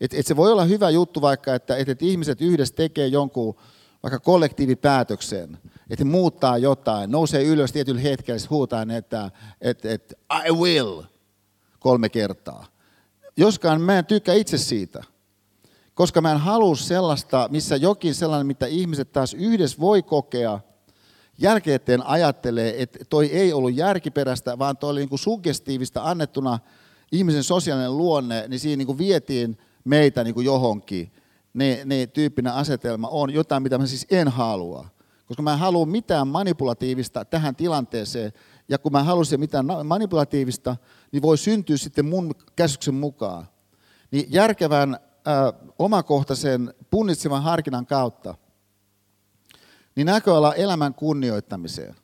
Et, et se voi olla hyvä juttu vaikka, että et, et ihmiset yhdessä tekee jonkun vaikka kollektiivipäätöksen, että muuttaa jotain, nousee ylös tietyllä hetkellä, sitten huutaa, että, että, että I will kolme kertaa. Joskaan mä en tykkää itse siitä, koska mä en halua sellaista, missä jokin sellainen, mitä ihmiset taas yhdessä voi kokea, jälkeen ajattelee, että toi ei ollut järkiperäistä, vaan toi oli niin kuin suggestiivista annettuna ihmisen sosiaalinen luonne, niin siinä niin kuin vietiin meitä niin kuin johonkin ne, ne tyyppinen asetelma on jotain, mitä mä siis en halua. Koska mä en halua mitään manipulatiivista tähän tilanteeseen. Ja kun mä halusin mitään manipulatiivista, niin voi syntyä sitten mun käsityksen mukaan. Niin järkevän äh, omakohtaisen punnitsevan harkinnan kautta, niin näköala elämän kunnioittamiseen.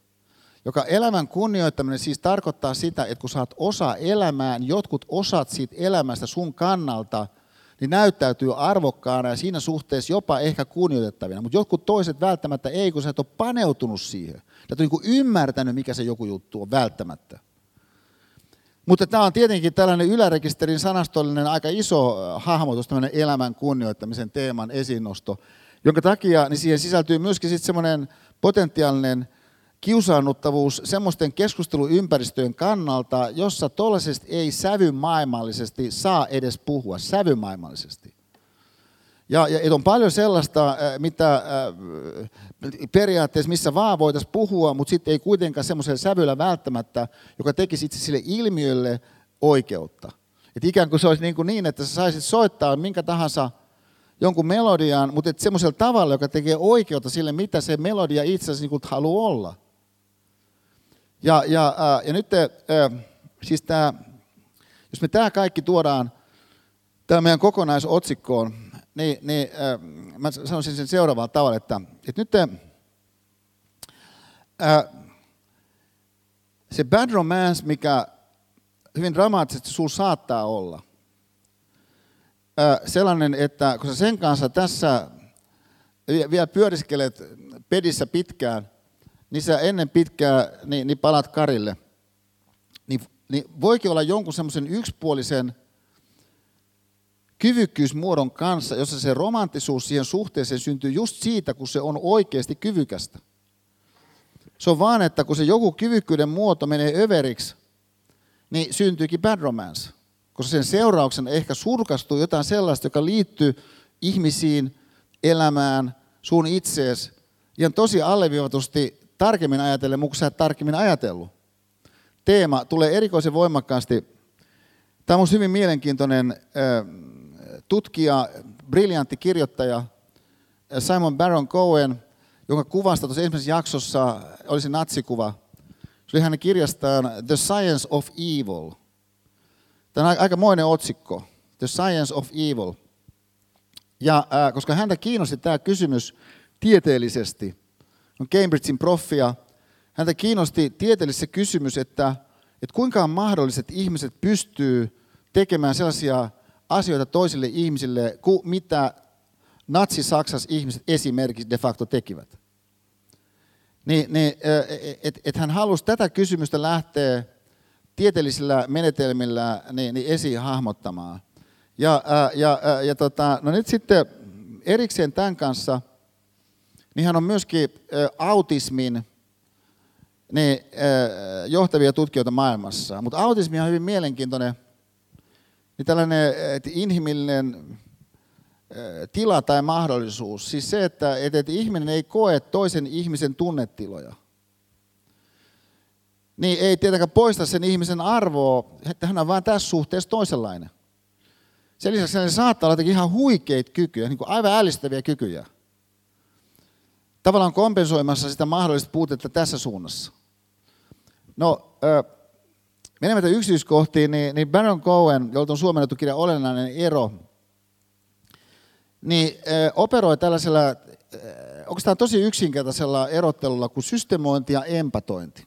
Joka elämän kunnioittaminen siis tarkoittaa sitä, että kun saat osa elämään, jotkut osat siitä elämästä sun kannalta – niin näyttäytyy arvokkaana ja siinä suhteessa jopa ehkä kunnioitettavina. Mutta jotkut toiset välttämättä ei, kun sä et ole paneutunut siihen. Ole niin ymmärtänyt, mikä se joku juttu on välttämättä. Mutta tämä on tietenkin tällainen ylärekisterin sanastollinen aika iso hahmotus, tämmöinen elämän kunnioittamisen teeman esiinnosto, jonka takia niin siihen sisältyy myöskin sitten semmoinen potentiaalinen – kiusaannuttavuus semmoisten keskusteluympäristöjen kannalta, jossa tuollaisesti ei sävymaailmallisesti saa edes puhua, sävymaailmallisesti. Ja, ja on paljon sellaista, äh, mitä äh, periaatteessa missä vaan voitaisiin puhua, mutta sitten ei kuitenkaan semmoisella sävyllä välttämättä, joka tekisi itse sille ilmiölle oikeutta. Et ikään kuin se olisi niin, kuin niin että sä saisit soittaa minkä tahansa jonkun melodian, mutta semmoisella tavalla, joka tekee oikeutta sille, mitä se melodia itse asiassa niin haluaa olla. Ja, ja, ää, ja nyt ää, siis tämä, jos me tämä kaikki tuodaan tämä meidän kokonaisotsikkoon, niin, niin ää, mä sanoisin sen seuraavalla tavalla, että, että nyt ää, se bad romance, mikä hyvin dramaattisesti sinulla saattaa olla, sellainen, että kun sä sen kanssa tässä vielä pyöriskelet pedissä pitkään, niin sä ennen pitkää niin, niin palat karille. Niin, niin voikin olla jonkun semmoisen yksipuolisen kyvykkyysmuodon kanssa, jossa se romanttisuus siihen suhteeseen syntyy just siitä, kun se on oikeasti kyvykästä. Se on vaan, että kun se joku kyvykkyyden muoto menee överiksi, niin syntyykin bad romance. Koska sen seurauksena ehkä surkastuu jotain sellaista, joka liittyy ihmisiin, elämään, sun itseesi, ihan tosi alleviivatusti tarkemmin ajatellen, mutta sä et tarkemmin ajatellut. Teema tulee erikoisen voimakkaasti. Tämä on hyvin mielenkiintoinen tutkija, briljantti kirjoittaja Simon Baron Cohen, jonka kuvasta tuossa ensimmäisessä jaksossa oli se natsikuva. Se oli hänen kirjastaan The Science of Evil. Tämä on aikamoinen otsikko. The Science of Evil. Ja koska häntä kiinnosti tämä kysymys tieteellisesti, on Cambridgein proffia, häntä kiinnosti tieteellisesti se kysymys, että, että kuinka että ihmiset pystyy tekemään sellaisia asioita toisille ihmisille, kuin mitä natsi-Saksassa ihmiset esimerkiksi de facto tekivät. Niin, niin että et hän halusi tätä kysymystä lähteä tieteellisillä menetelmillä niin, niin esiin hahmottamaan. Ja, ja, ja, ja tota, no nyt sitten erikseen tämän kanssa, niin hän on myöskin autismin niin, johtavia tutkijoita maailmassa. Mutta autismi on hyvin mielenkiintoinen, niin tällainen inhimillinen tila tai mahdollisuus. Siis se, että, että ihminen ei koe toisen ihmisen tunnetiloja. Niin ei tietenkään poista sen ihmisen arvoa, että hän on vain tässä suhteessa toisenlainen. Sen lisäksi hän saattaa olla ihan huikeita kykyjä, niin kuin aivan ällistäviä kykyjä. Tavallaan kompensoimassa sitä mahdollista puutetta tässä suunnassa. No, menemättä yksityiskohtiin, niin, niin Baron Cohen, jolta on suomennettu kirja Olennainen ero, niin operoi tällaisella, onko tämä tosi yksinkertaisella erottelulla kuin systemointi ja empatointi.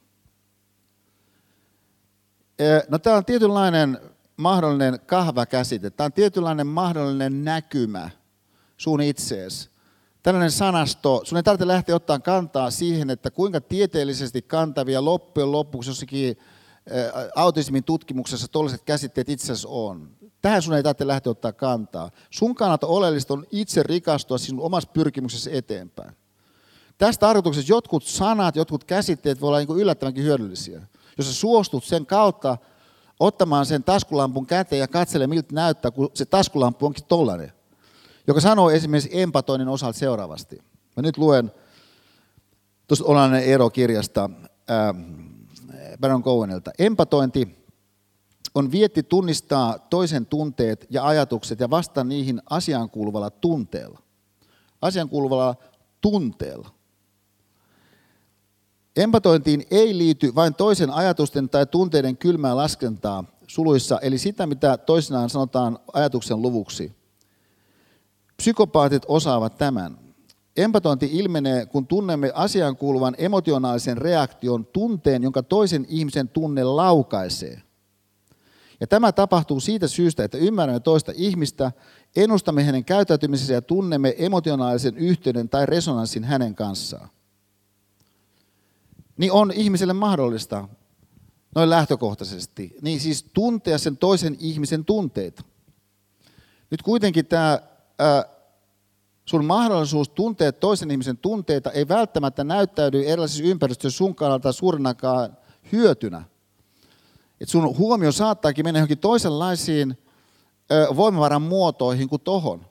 No tämä on tietynlainen mahdollinen kahvakäsite, tämä on tietynlainen mahdollinen näkymä sun itseesi. Tällainen sanasto, sun ei tarvitse lähteä ottaa kantaa siihen, että kuinka tieteellisesti kantavia loppujen lopuksi jossakin autismin tutkimuksessa tuollaiset käsitteet itse asiassa on. Tähän sun ei tarvitse lähteä ottaa kantaa. Sun kannalta oleellista on itse rikastua sinun omassa pyrkimyksessä eteenpäin. Tästä tarkoituksessa jotkut sanat, jotkut käsitteet voi olla niin yllättävänkin hyödyllisiä. Jos sä suostut sen kautta ottamaan sen taskulampun käteen ja katsele miltä näyttää, kun se taskulamppu onkin tollainen. Joka sanoo esimerkiksi empatoinnin osalta seuraavasti. Mä nyt luen tuosta Olainen ero kirjasta ää, Baron Cohenilta. Empatointi on vietti tunnistaa toisen tunteet ja ajatukset ja vastata niihin asiaan kuuluvalla tunteella. Asiaan kuuluvalla tunteella. Empatointiin ei liity vain toisen ajatusten tai tunteiden kylmää laskentaa suluissa, eli sitä, mitä toisinaan sanotaan ajatuksen luvuksi. Psykopaatit osaavat tämän. Empatointi ilmenee, kun tunnemme asiaan kuuluvan emotionaalisen reaktion tunteen, jonka toisen ihmisen tunne laukaisee. Ja tämä tapahtuu siitä syystä, että ymmärrämme toista ihmistä, ennustamme hänen käyttäytymisensä ja tunnemme emotionaalisen yhteyden tai resonanssin hänen kanssaan niin on ihmiselle mahdollista noin lähtökohtaisesti, niin siis tuntea sen toisen ihmisen tunteita. Nyt kuitenkin tämä sun mahdollisuus tuntea toisen ihmisen tunteita ei välttämättä näyttäydy erilaisissa ympäristöissä sun kannalta suurinakaan hyötynä. Et sun huomio saattaakin mennä johonkin toisenlaisiin voimavaran muotoihin kuin tohon.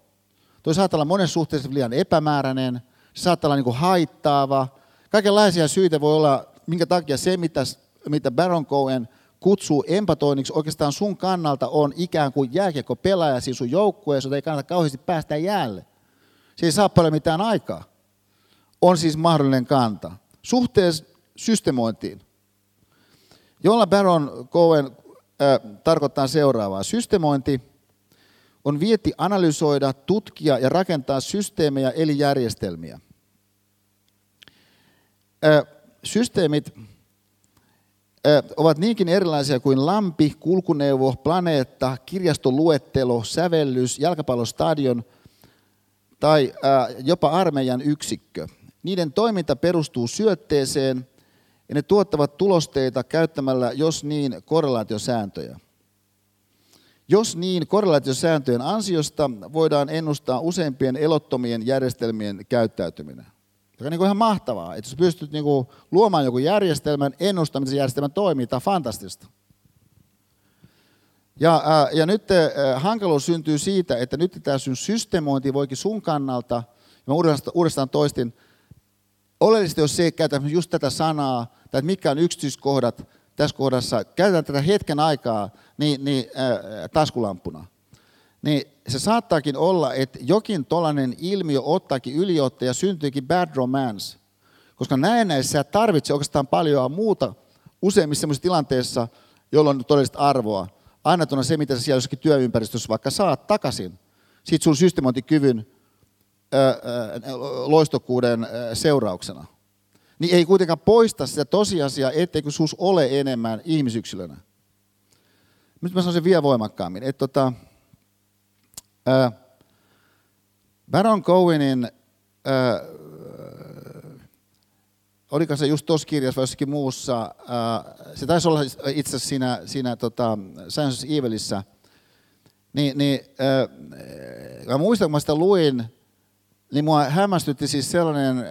Toi saattaa olla monessa suhteessa liian epämääräinen, se saattaa olla niin kuin haittaava, Kaikenlaisia syitä voi olla, minkä takia se, mitä, mitä Baron Cohen kutsuu empatoinniksi, oikeastaan sun kannalta on ikään kuin jääkiekko pelaaja siis sun joukkueessa, jota ei kannata kauheasti päästä jäälle. Se ei saa paljon mitään aikaa. On siis mahdollinen kanta. Suhteessa systemointiin, jolla Baron Cohen äh, tarkoittaa seuraavaa. Systemointi on vietti analysoida, tutkia ja rakentaa systeemejä eli järjestelmiä – systeemit ovat niinkin erilaisia kuin lampi, kulkuneuvo, planeetta, kirjastoluettelo, sävellys, jalkapallostadion tai jopa armeijan yksikkö. Niiden toiminta perustuu syötteeseen ja ne tuottavat tulosteita käyttämällä, jos niin, korrelaatiosääntöjä. Jos niin, korrelaatiosääntöjen ansiosta voidaan ennustaa useimpien elottomien järjestelmien käyttäytyminen joka on niin kuin ihan mahtavaa. Että jos pystyt niin kuin luomaan joku järjestelmän, ennustamisen se järjestelmä toimii, tämä on fantastista. Ja, ää, ja nyt ää, hankaluus syntyy siitä, että nyt tämä sun systeemointi voikin sun kannalta, ja mä uudestaan, toistin, oleellisesti jos se käytetään just tätä sanaa, tai että mitkä on yksityiskohdat tässä kohdassa, käytetään tätä hetken aikaa niin, niin ää, taskulampuna. Niin se saattaakin olla, että jokin tollainen ilmiö ottaakin yliotta ja syntyykin bad romance. Koska näennäisessä sä tarvitse oikeastaan paljon muuta useimmissa sellaisissa tilanteissa, jolloin on todellista arvoa. Annetuna se, mitä sä siellä jossakin työympäristössä vaikka saat takaisin. Siitä sun systemointikyvyn loistokkuuden seurauksena. Niin ei kuitenkaan poista sitä tosiasiaa, etteikö sus ole enemmän ihmisyksilönä. Nyt mä sanon sen vielä voimakkaammin. Että tota, Baron Cohenin, ää, oliko se just tuossa kirjassa vai jossakin muussa, ää, se taisi olla itse asiassa siinä, siinä tota, Science Evilissä, niin, niin ää, mä muistan, kun mä sitä luin, niin mua hämmästytti siis sellainen äh,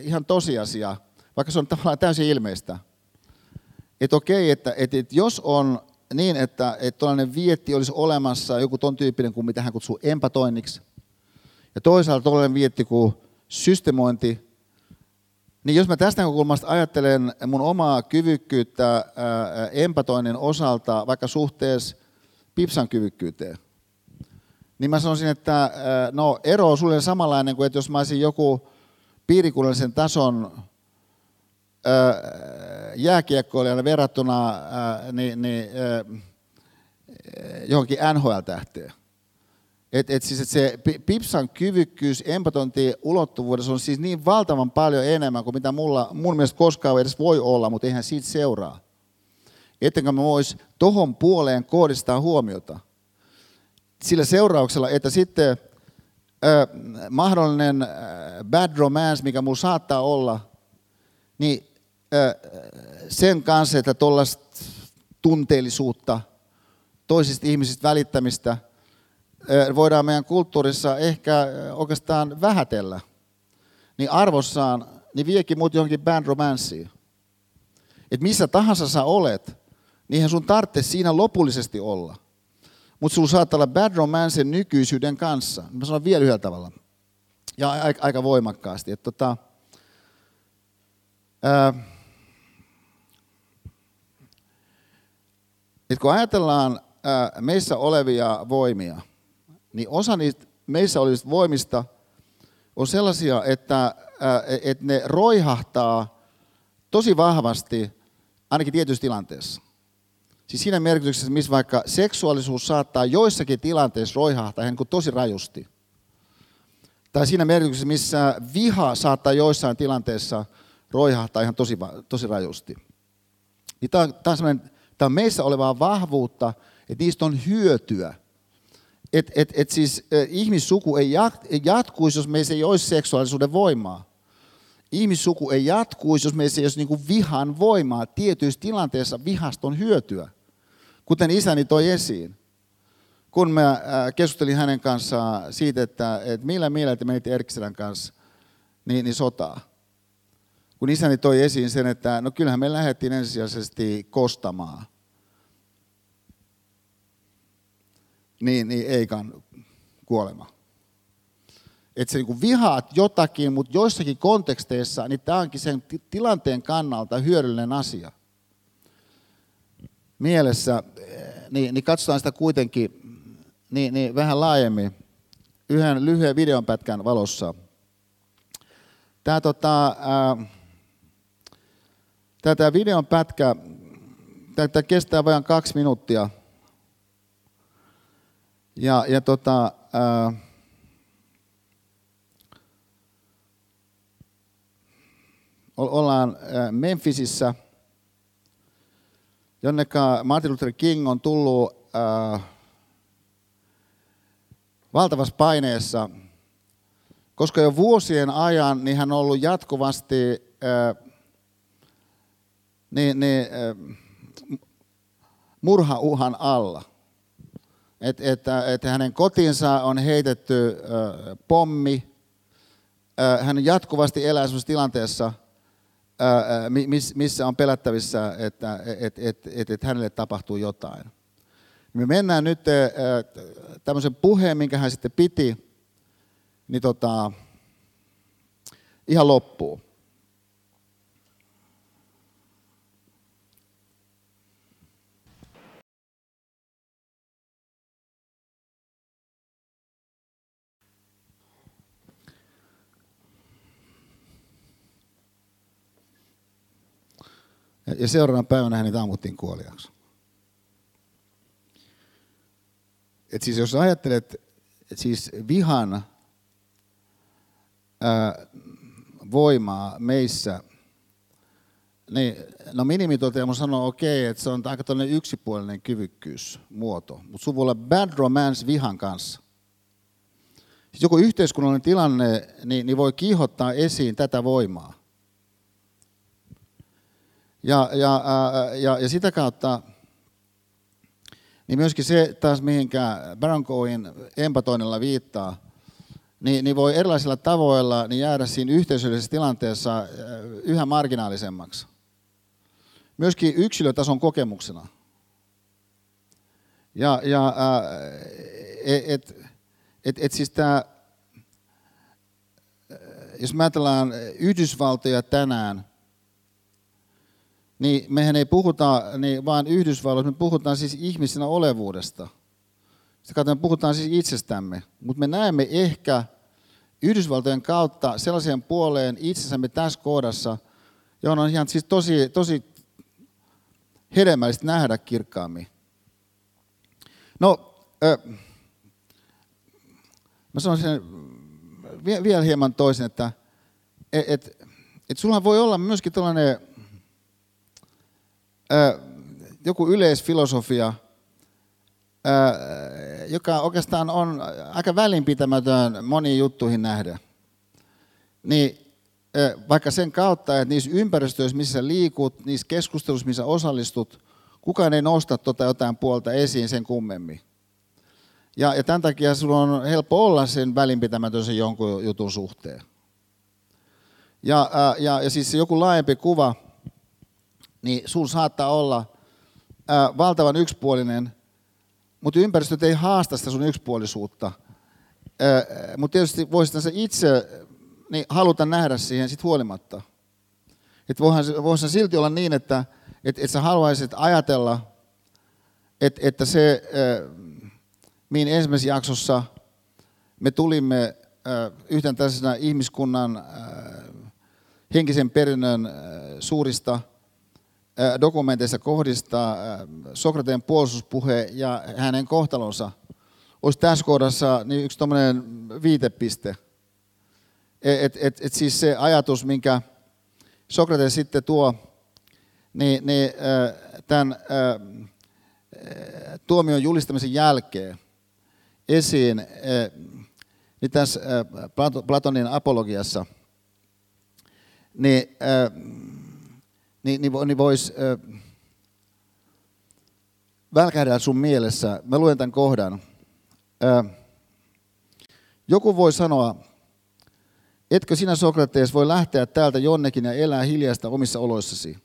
ihan tosiasia, vaikka se on tavallaan täysin ilmeistä, että okei, että, että, että jos on niin, että, että tuollainen vietti olisi olemassa, joku ton tyyppinen kuin mitä hän kutsuu empatoinniksi, ja toisaalta tuollainen vietti kuin systemointi, niin jos mä tästä näkökulmasta ajattelen mun omaa kyvykkyyttä ää, empatoinnin osalta vaikka suhteessa Pipsan kyvykkyyteen, niin mä sanoisin, että äh, no, ero on sulle samanlainen kuin, että jos mä olisin joku piirikunnallisen tason jääkiekkoilijana verrattuna äh, niin, niin, johonkin NHL-tähteen. Et, et siis, et se Pipsan kyvykkyys empatointi ulottuvuudessa on siis niin valtavan paljon enemmän kuin mitä mulla, mun mielestä koskaan edes voi olla, mutta eihän siitä seuraa. Ettenkö mä vois tohon puoleen kohdistaa huomiota sillä seurauksella, että sitten ö, mahdollinen bad romance, mikä mulla saattaa olla, niin sen kanssa, että tuollaista tunteellisuutta, toisista ihmisistä välittämistä, voidaan meidän kulttuurissa ehkä oikeastaan vähätellä, niin arvossaan, niin viekin mut johonkin bad romanceen. Että missä tahansa sä olet, niinhän sun tarvitsee siinä lopullisesti olla – mutta sulla saattaa olla bad romance nykyisyyden kanssa. Mä sanon vielä yhdellä tavalla. Ja aika voimakkaasti. Että tota, ää, et kun ajatellaan ää, meissä olevia voimia, niin osa niistä meissä olevista voimista on sellaisia, että ää, et ne roihahtaa tosi vahvasti ainakin tietyissä tilanteessa. Siis siinä merkityksessä, missä vaikka seksuaalisuus saattaa joissakin tilanteissa roihahtaa ihan kuin tosi rajusti. Tai siinä merkityksessä, missä viha saattaa joissain tilanteissa roihahtaa ihan tosi, tosi rajusti. Niin tämä, on, tämä, on tämä on meissä olevaa vahvuutta, että niistä on hyötyä. Että et, et siis eh, ihmissuku ei jatkuisi, jos meissä ei olisi seksuaalisuuden voimaa. Ihmissuku ei jatkuisi, jos meissä ei olisi niin vihan voimaa. Tietyissä tilanteissa vihasta on hyötyä kuten isäni toi esiin, kun mä keskustelin hänen kanssaan siitä, että, että millä mielellä te menitte Erkselän kanssa niin, niin sotaa. Kun isäni toi esiin sen, että no kyllähän me lähdettiin ensisijaisesti kostamaan. Niin, niin Eikan kuolema. Että se niin vihaat jotakin, mutta joissakin konteksteissa, niin tämä onkin sen tilanteen kannalta hyödyllinen asia mielessä, niin, niin katsotaan sitä kuitenkin niin, niin vähän laajemmin yhden lyhyen videonpätkän valossa. Tämä, tota, tämä, tämä videon pätkä tämä, tämä kestää vain kaksi minuuttia. Ja, ja tota, ää, ollaan Memphisissä – jonneka Martin Luther King on tullut äh, valtavassa paineessa, koska jo vuosien ajan niin hän on ollut jatkuvasti äh, niin, niin, murhauhan alla. Et, että, että hänen kotinsa on heitetty pommi, äh, hän jatkuvasti elää sellaisessa tilanteessa – missä on pelättävissä, että et, et, et, et hänelle tapahtuu jotain. Me mennään nyt tämmöisen puheen, minkä hän sitten piti, niin tota, ihan loppuun. Ja, ja seuraavana päivänä hänet ammuttiin kuoliaksi. Et siis jos ajattelet, et siis vihan ää, voimaa meissä, niin no minimitoteamus sanoo okei, okay, että se on aika yksipuolinen kyvykkyysmuoto, mutta sun voi olla bad romance vihan kanssa. Siis joku yhteiskunnallinen tilanne niin, niin voi kiihottaa esiin tätä voimaa. Ja, ja, ää, ja, ja sitä kautta niin myöskin se taas, mihinkä Baron Cohen empatoinnilla viittaa, niin, niin voi erilaisilla tavoilla niin jäädä siinä yhteisöllisessä tilanteessa yhä marginaalisemmaksi. Myöskin yksilötason kokemuksena. Ja, ja et, et, et siis tämä, jos me ajatellaan Yhdysvaltoja tänään, niin mehän ei puhuta niin vaan Yhdysvalloista, me puhutaan siis ihmisenä olevuudesta. Sitä me puhutaan siis itsestämme, mutta me näemme ehkä Yhdysvaltojen kautta sellaisen puoleen itsessämme tässä kohdassa, johon on ihan siis tosi, tosi hedelmällistä nähdä kirkkaammin. No, äh, mä sanon sen vielä hieman toisin, että et, et, et sulla voi olla myöskin tällainen joku yleisfilosofia, joka oikeastaan on aika välinpitämätön moniin juttuihin nähdä. Niin vaikka sen kautta, että niissä ympäristöissä, missä liikut, niissä keskusteluissa, missä osallistut, kukaan ei nosta tuota jotain puolta esiin sen kummemmin. Ja, ja tämän takia sinulla on helppo olla sen välinpitämätön sen jonkun jutun suhteen. Ja, ja, ja siis joku laajempi kuva, niin sun saattaa olla ää, valtavan yksipuolinen, mutta ympäristöt ei haasta sitä sun yksipuolisuutta. Mutta tietysti voisit se itse niin haluta nähdä siihen sit huolimatta. Että voihan, voihan silti olla niin, että et, et sä haluaisit ajatella, et, että se, mihin ensimmäisessä jaksossa me tulimme yhten tällaisena ihmiskunnan henkisen perinnön suurista dokumenteissa kohdistaa Sokrateen puolustuspuhe ja hänen kohtalonsa olisi tässä kohdassa niin yksi tuommoinen viitepiste. Et, et, et siis se ajatus, minkä Sokrates sitten tuo niin, niin, tämän tuomion julistamisen jälkeen esiin niin tässä Platonin apologiassa, niin niin, niin, niin voisi äh, välkähdä sun mielessä. Mä luen tämän kohdan. Äh, joku voi sanoa, etkö sinä Sokrates voi lähteä täältä jonnekin ja elää hiljaista omissa oloissasi.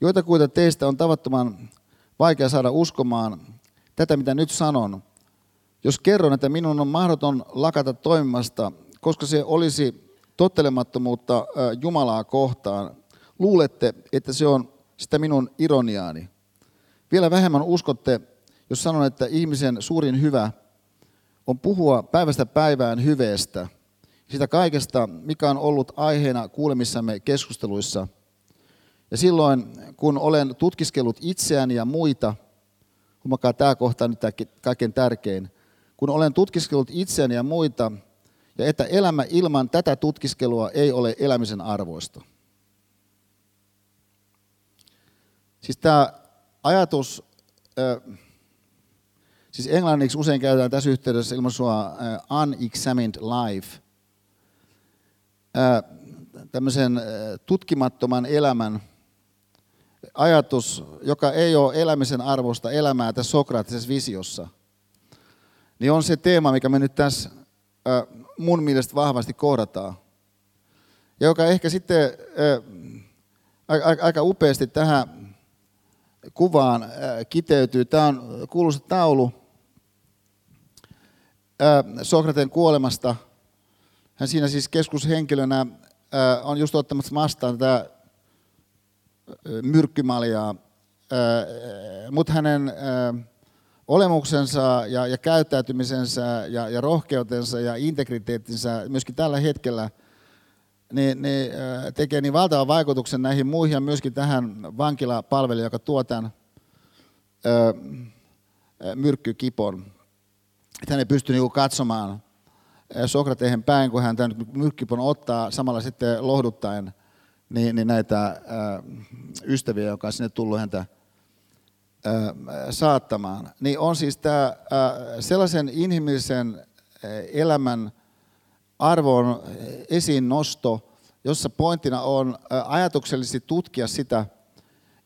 Joitakuita teistä on tavattoman vaikea saada uskomaan tätä, mitä nyt sanon. Jos kerron, että minun on mahdoton lakata toimimasta, koska se olisi tottelemattomuutta Jumalaa kohtaan, luulette, että se on sitä minun ironiaani. Vielä vähemmän uskotte, jos sanon, että ihmisen suurin hyvä on puhua päivästä päivään hyveestä, sitä kaikesta, mikä on ollut aiheena kuulemissamme keskusteluissa. Ja silloin, kun olen tutkiskellut itseäni ja muita, huomakaa tämä kohta nyt tämä kaikkein tärkein, kun olen tutkiskellut itseäni ja muita, ja että elämä ilman tätä tutkiskelua ei ole elämisen arvoista. Siis tämä ajatus, siis englanniksi usein käytetään tässä yhteydessä ilmaisua unexamined life, tämmöisen tutkimattoman elämän ajatus, joka ei ole elämisen arvosta elämää tässä Sokraattisessa visiossa, niin on se teema, mikä me nyt tässä mun mielestä vahvasti kohdataan. Ja joka ehkä sitten aika upeasti tähän kuvaan äh, kiteytyy. Tämä on kuuluisa taulu äh, Sokrateen kuolemasta. Hän siinä siis keskushenkilönä äh, on just ottamassa vastaan tätä myrkkymaljaa, mutta hänen olemuksensa ja, käyttäytymisensä ja rohkeutensa ja integriteettinsä myöskin tällä hetkellä niin, niin, äh, tekee niin valtavan vaikutuksen näihin muihin ja myöskin tähän vankilapalvelijan, joka tuo tämän äh, myrkkykipon. Että hän ei pysty niinku katsomaan äh, Sokratehen päin, kun hän tämän myrkkykipon ottaa samalla sitten lohduttaen niin, niin näitä äh, ystäviä, joka on sinne tullut häntä äh, saattamaan. Niin on siis tämä sellaisen inhimillisen äh, arvon esiin nosto, jossa pointtina on ajatuksellisesti tutkia sitä,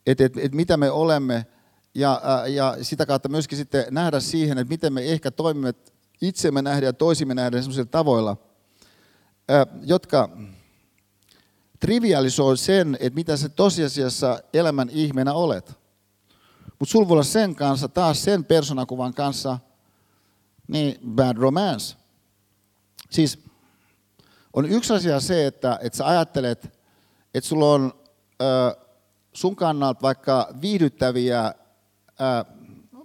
että, että, että mitä me olemme ja, ja sitä kautta myöskin sitten nähdä siihen, että miten me ehkä toimimme itsemme nähdä ja toisimme nähdä sellaisilla tavoilla, jotka trivialisoi sen, että mitä se tosiasiassa elämän ihmeenä olet. Mutta sulla voi olla sen kanssa, taas sen persoonakuvan kanssa, niin bad romance. Siis on yksi asia se, että, että sä ajattelet, että sulla on ö, sun kannalta vaikka viihdyttäviä ö,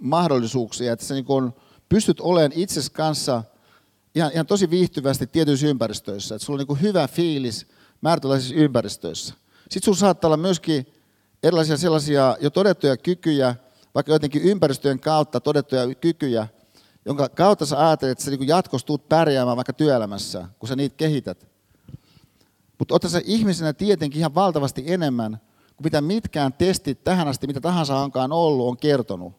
mahdollisuuksia, että sä niin kun pystyt olemaan itses kanssa ihan, ihan tosi viihtyvästi tietyissä ympäristöissä, että sulla on niin hyvä fiilis määrätynlaisissa ympäristöissä. Sitten sulla saattaa olla myöskin erilaisia sellaisia jo todettuja kykyjä, vaikka jotenkin ympäristöjen kautta todettuja kykyjä, jonka kautta sä ajattelet, että sä niin jatkossa tulet pärjäämään vaikka työelämässä, kun sä niitä kehität. Mutta otta sä ihmisenä tietenkin ihan valtavasti enemmän kuin mitä mitkään testit tähän asti, mitä tahansa onkaan ollut, on kertonut.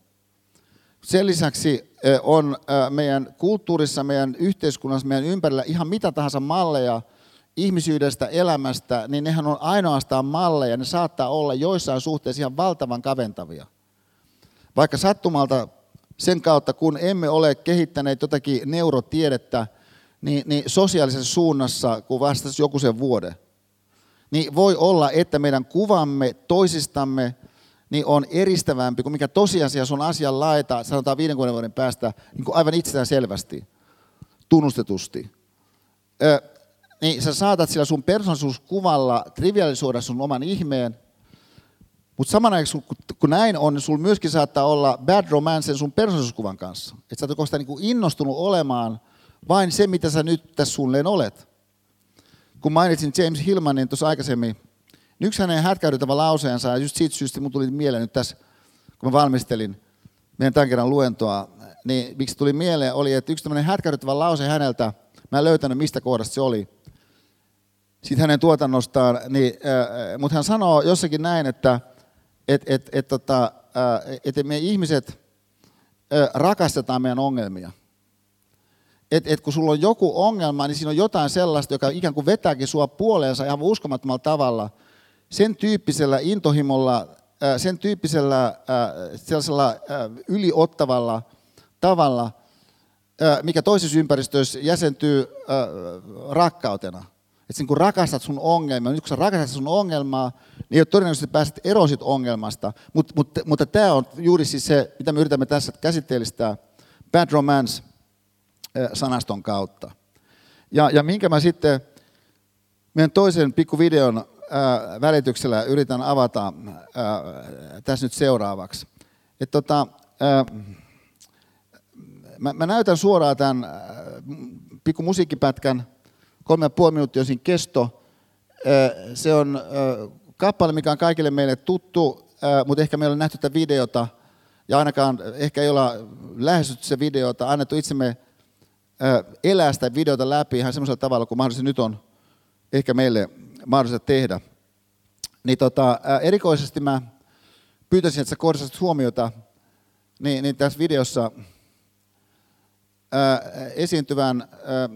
Sen lisäksi on meidän kulttuurissa, meidän yhteiskunnassa, meidän ympärillä ihan mitä tahansa malleja ihmisyydestä, elämästä, niin nehän on ainoastaan malleja, ne saattaa olla joissain suhteissa ihan valtavan kaventavia. Vaikka sattumalta sen kautta, kun emme ole kehittäneet jotakin neurotiedettä, niin, niin sosiaalisessa suunnassa, kun vastasi joku sen vuoden, niin voi olla, että meidän kuvamme toisistamme niin on eristävämpi kuin mikä tosiasiassa on asian laita, sanotaan 50 vuoden päästä, niin kuin aivan itsestään selvästi, tunnustetusti. Ö, niin sä saatat sillä sun persoonallisuuskuvalla trivialisoida sun oman ihmeen, mutta samanaikaisesti kun näin on, niin sulla myöskin saattaa olla bad romance sun persoonallisuuskuvan kanssa. Että sä oot niin innostunut olemaan vain se, mitä sä nyt tässä suunnilleen olet. Kun mainitsin James Hillmanin tuossa aikaisemmin, niin yksi hänen hätkäydyttävä lauseensa, ja just siitä syystä mun tuli mieleen nyt tässä, kun mä valmistelin meidän tämän kerran luentoa, niin miksi tuli mieleen, oli, että yksi tämmöinen hätkäydyttävä lause häneltä, mä en löytänyt mistä kohdasta se oli, siitä hänen tuotannostaan, niin, äh, mutta hän sanoo jossakin näin, että et, et, et, tota, äh, et me ihmiset äh, rakastetaan meidän ongelmia. Et, et kun sulla on joku ongelma, niin siinä on jotain sellaista, joka ikään kuin vetääkin sua puoleensa ihan uskomattomalla tavalla. Sen tyyppisellä intohimolla, äh, sen tyyppisellä sellaisella yliottavalla tavalla, mikä toisessa ympäristössä jäsentyy rakkautena. Että kun rakastat sun ongelmaa, nyt kun sä rakastat sun ongelmaa, niin ei ole todennäköisesti pääset eroon siitä ongelmasta. Mut, mutta, mutta tämä on juuri siis se, mitä me yritämme tässä käsitteellistää bad romance-sanaston kautta. Ja, ja minkä mä sitten meidän toisen pikkuvideon ää, välityksellä yritän avata ää, tässä nyt seuraavaksi. Et tota, ää, mä, mä näytän suoraan tämän pikku musiikkipätkän, kolme ja puoli minuuttia siinä kesto. Se on kappale, mikä on kaikille meille tuttu, mutta ehkä meillä on nähty tätä videota, ja ainakaan ehkä ei olla lähestytty se videota, annettu itsemme elää sitä videota läpi ihan semmoisella tavalla, kuin mahdollisesti nyt on ehkä meille mahdollista tehdä. Niin tota, erikoisesti mä pyytäisin, että sä kohdistasit huomiota niin, niin tässä videossa esiintyvän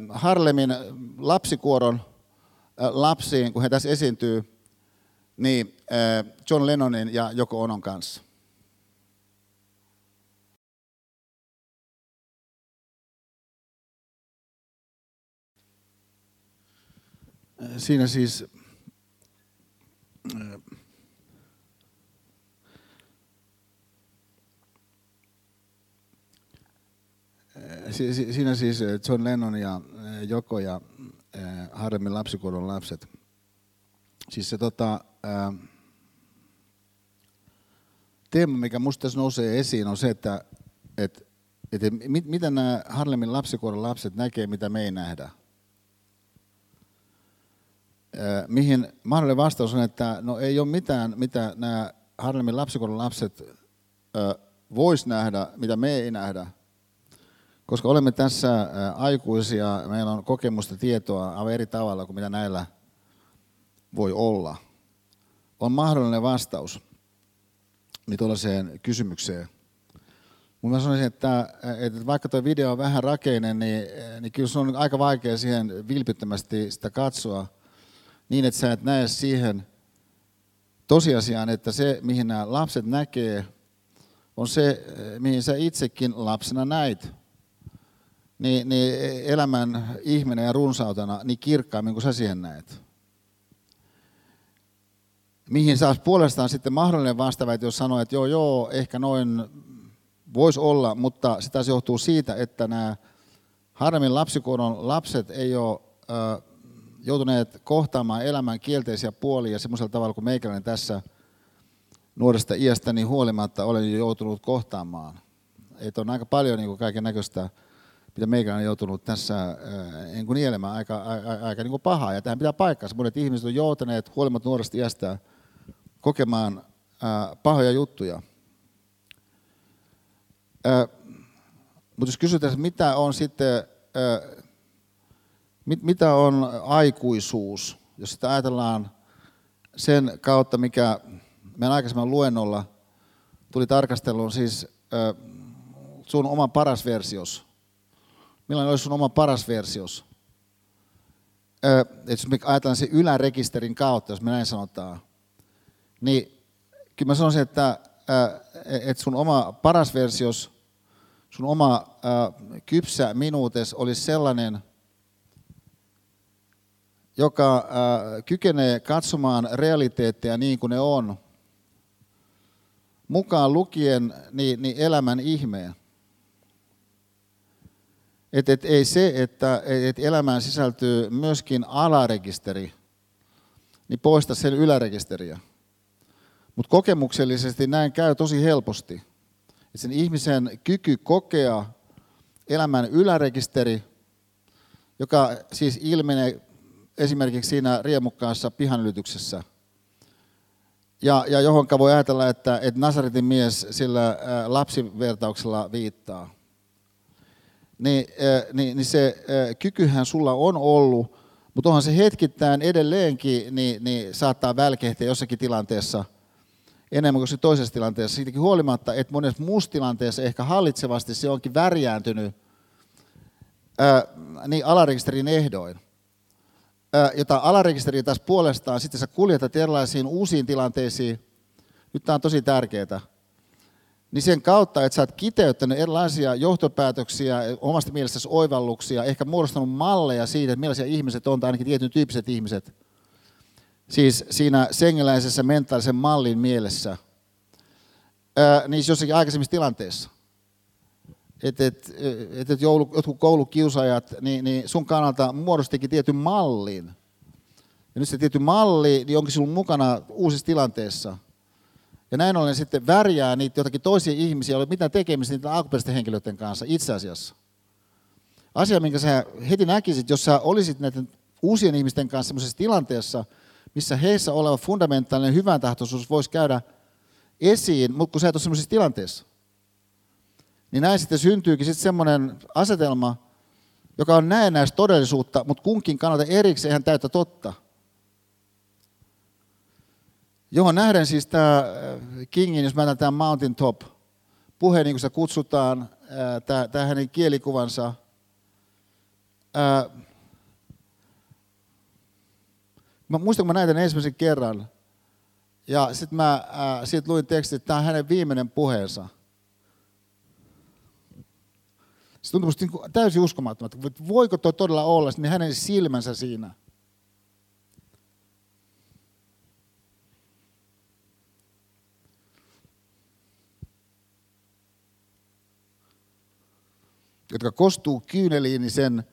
Harlemin lapsikuoron lapsiin, kun he tässä esiintyy, niin John Lennonin ja Joko Onon kanssa. Siinä siis Siinä siis eh, John Lennon ja eh, Joko ja eh, Harlemin lapsikodon lapset. Siis se tota, teema, mikä musta tässä nousee esiin, on se, että et, et, mit, miten nämä Harlemin lapsikodon lapset näkee, mitä me ei nähdä. mihin mahdollinen vastaus on, että no ei ole mitään, mitä nämä Harlemin lapsikodon lapset vois nähdä, mitä me ei nähdä. Koska olemme tässä aikuisia, meillä on kokemusta, tietoa aivan eri tavalla kuin mitä näillä voi olla. On mahdollinen vastaus niin tuollaiseen kysymykseen. Mutta mä sanoisin, että, että vaikka tuo video on vähän rakeinen, niin, niin kyllä se on aika vaikea siihen vilpittömästi sitä katsoa niin, että sä et näe siihen tosiasiaan, että se, mihin nämä lapset näkee, on se, mihin sä itsekin lapsena näit. Niin, niin elämän ihminen ja runsautena niin kirkkaammin kuin sä siihen näet. Mihin saas puolestaan sitten mahdollinen vastaväite, jos sanoo, että joo, joo, ehkä noin voisi olla, mutta se taas johtuu siitä, että nämä harmin lapsikodon lapset ei ole äh, joutuneet kohtaamaan elämän kielteisiä puolia semmoisella tavalla kuin meikäläinen tässä nuoresta iästäni huolimatta olen jo joutunut kohtaamaan. Että on aika paljon niin kaiken näköistä, mitä meikäläinen on joutunut tässä niin kuin nielemään aika, aika, aika niin kuin pahaa. Ja tähän pitää paikkansa. Monet ihmiset on joutuneet huolimatta nuoresta iästä kokemaan äh, pahoja juttuja. Mutta jos kysytään, mitä on sitten, mit, mitä on aikuisuus, jos sitä ajatellaan sen kautta, mikä meidän aikaisemman luennolla tuli tarkasteluun, siis sun oma paras versios. Millainen olisi sun oma paras versios? Jos me ajatellaan se ylärekisterin kautta, jos me näin sanotaan, niin kyllä mä sanoisin, että, että sun oma paras versios – sun oma kypsä minuutes olisi sellainen, joka kykenee katsomaan realiteetteja niin kuin ne on, mukaan lukien niin, niin elämän ihmeen. Et, et ei se, että et elämään sisältyy myöskin alarekisteri, niin poista sen ylärekisteriä. Mutta kokemuksellisesti näin käy tosi helposti että sen ihmisen kyky kokea elämän ylärekisteri, joka siis ilmenee esimerkiksi siinä riemukkaassa pihanylityksessä, ja, ja johon voi ajatella, että, että Nasaretin mies sillä lapsivertauksella viittaa. Niin, niin, niin se kykyhän sulla on ollut, mutta onhan se hetkittäin edelleenkin, niin, niin saattaa välkehtiä jossakin tilanteessa – enemmän kuin se toisessa tilanteessa. Siitäkin huolimatta, että monessa muussa tilanteessa ehkä hallitsevasti se onkin värjääntynyt ää, niin alarekisterin ehdoin. Jota alarekisteri taas puolestaan sitten sä kuljetat erilaisiin uusiin tilanteisiin. Nyt tämä on tosi tärkeää. Niin sen kautta, että sä oot kiteyttänyt erilaisia johtopäätöksiä, omasta mielestäsi oivalluksia, ehkä muodostanut malleja siitä, että millaisia ihmiset on, tai ainakin tietyn tyyppiset ihmiset – Siis siinä sengeläisessä mentaalisen mallin mielessä, ää, niin jossakin aikaisemmissa tilanteissa. Että et, et, et jotkut koulukiusaajat, niin, niin sun kannalta muodostikin tietyn mallin. Ja nyt se tietty malli niin onkin sinun mukana uusissa tilanteissa. Ja näin ollen sitten värjää niitä jotakin toisia ihmisiä, joilla ei mitään tekemistä niiden alkuperäisten henkilöiden kanssa itse asiassa. Asia, minkä sä heti näkisit, jos sä olisit näiden uusien ihmisten kanssa sellaisessa tilanteessa, missä heissä oleva fundamentaalinen hyvän tahtoisuus voisi käydä esiin, mutta kun sä et ole sellaisessa tilanteessa. Niin näin sitten syntyykin sitten semmoinen asetelma, joka on näennäistä todellisuutta, mutta kunkin kannalta erikseen ihan täyttä totta. Johon nähden siis tämä äh, Kingin, jos mä tämä Mountain Top, puhe, niin kuin sitä kutsutaan, äh, tämä, hänen kielikuvansa, äh, Mä muistan, kun mä näin tämän ensimmäisen kerran, ja sitten mä äh, siitä luin tekstin, että tämä on hänen viimeinen puheensa. Se tuntui musta niin täysin uskomattomalta, voiko tuo todella olla, niin hänen silmänsä siinä. Jotka kostuu kyyneliin, niin sen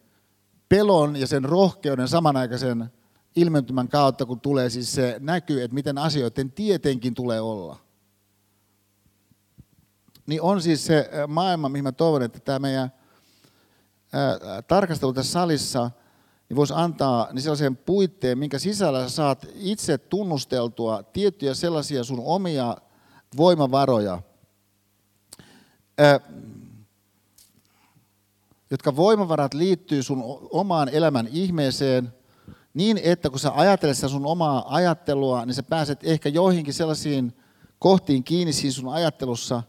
pelon ja sen rohkeuden samanaikaisen ilmentymän kautta, kun tulee siis se näkyy, että miten asioiden tietenkin tulee olla. Niin on siis se maailma, mihin mä toivon, että tämä meidän tarkastelu tässä salissa, niin voisi antaa niin sellaisen puitteen, minkä sisällä sä saat itse tunnusteltua tiettyjä sellaisia sun omia voimavaroja, jotka voimavarat liittyy sun omaan elämän ihmeeseen, niin että kun sä ajattelet sitä sun omaa ajattelua, niin sä pääset ehkä joihinkin sellaisiin kohtiin kiinni siinä sun ajattelussa,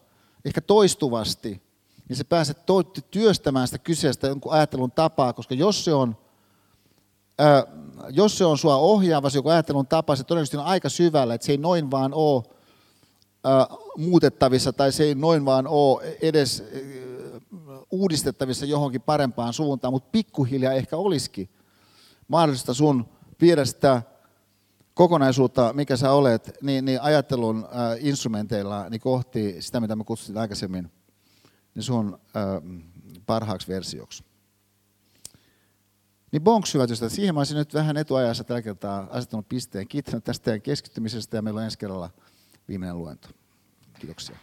ehkä toistuvasti, niin sä pääset työstämään sitä kyseistä jonkun ajattelun tapaa, koska jos se on, ää, jos se on sua ohjaava se joku ajattelun tapa, se todennäköisesti on aika syvällä, että se ei noin vaan ole ää, muutettavissa tai se ei noin vaan ole edes uudistettavissa johonkin parempaan suuntaan, mutta pikkuhiljaa ehkä olisikin mahdollista sun viedä sitä kokonaisuutta, mikä sä olet, niin, niin ajattelun äh, instrumenteilla niin kohti sitä, mitä mä kutsuin aikaisemmin, niin sun äh, parhaaksi versioksi. Niin bonks hyvät ystävät, siihen mä olisin nyt vähän etuajassa tällä kertaa asettanut pisteen. Kiittänyt tästä teidän keskittymisestä ja meillä on ensi kerralla viimeinen luento. Kiitoksia.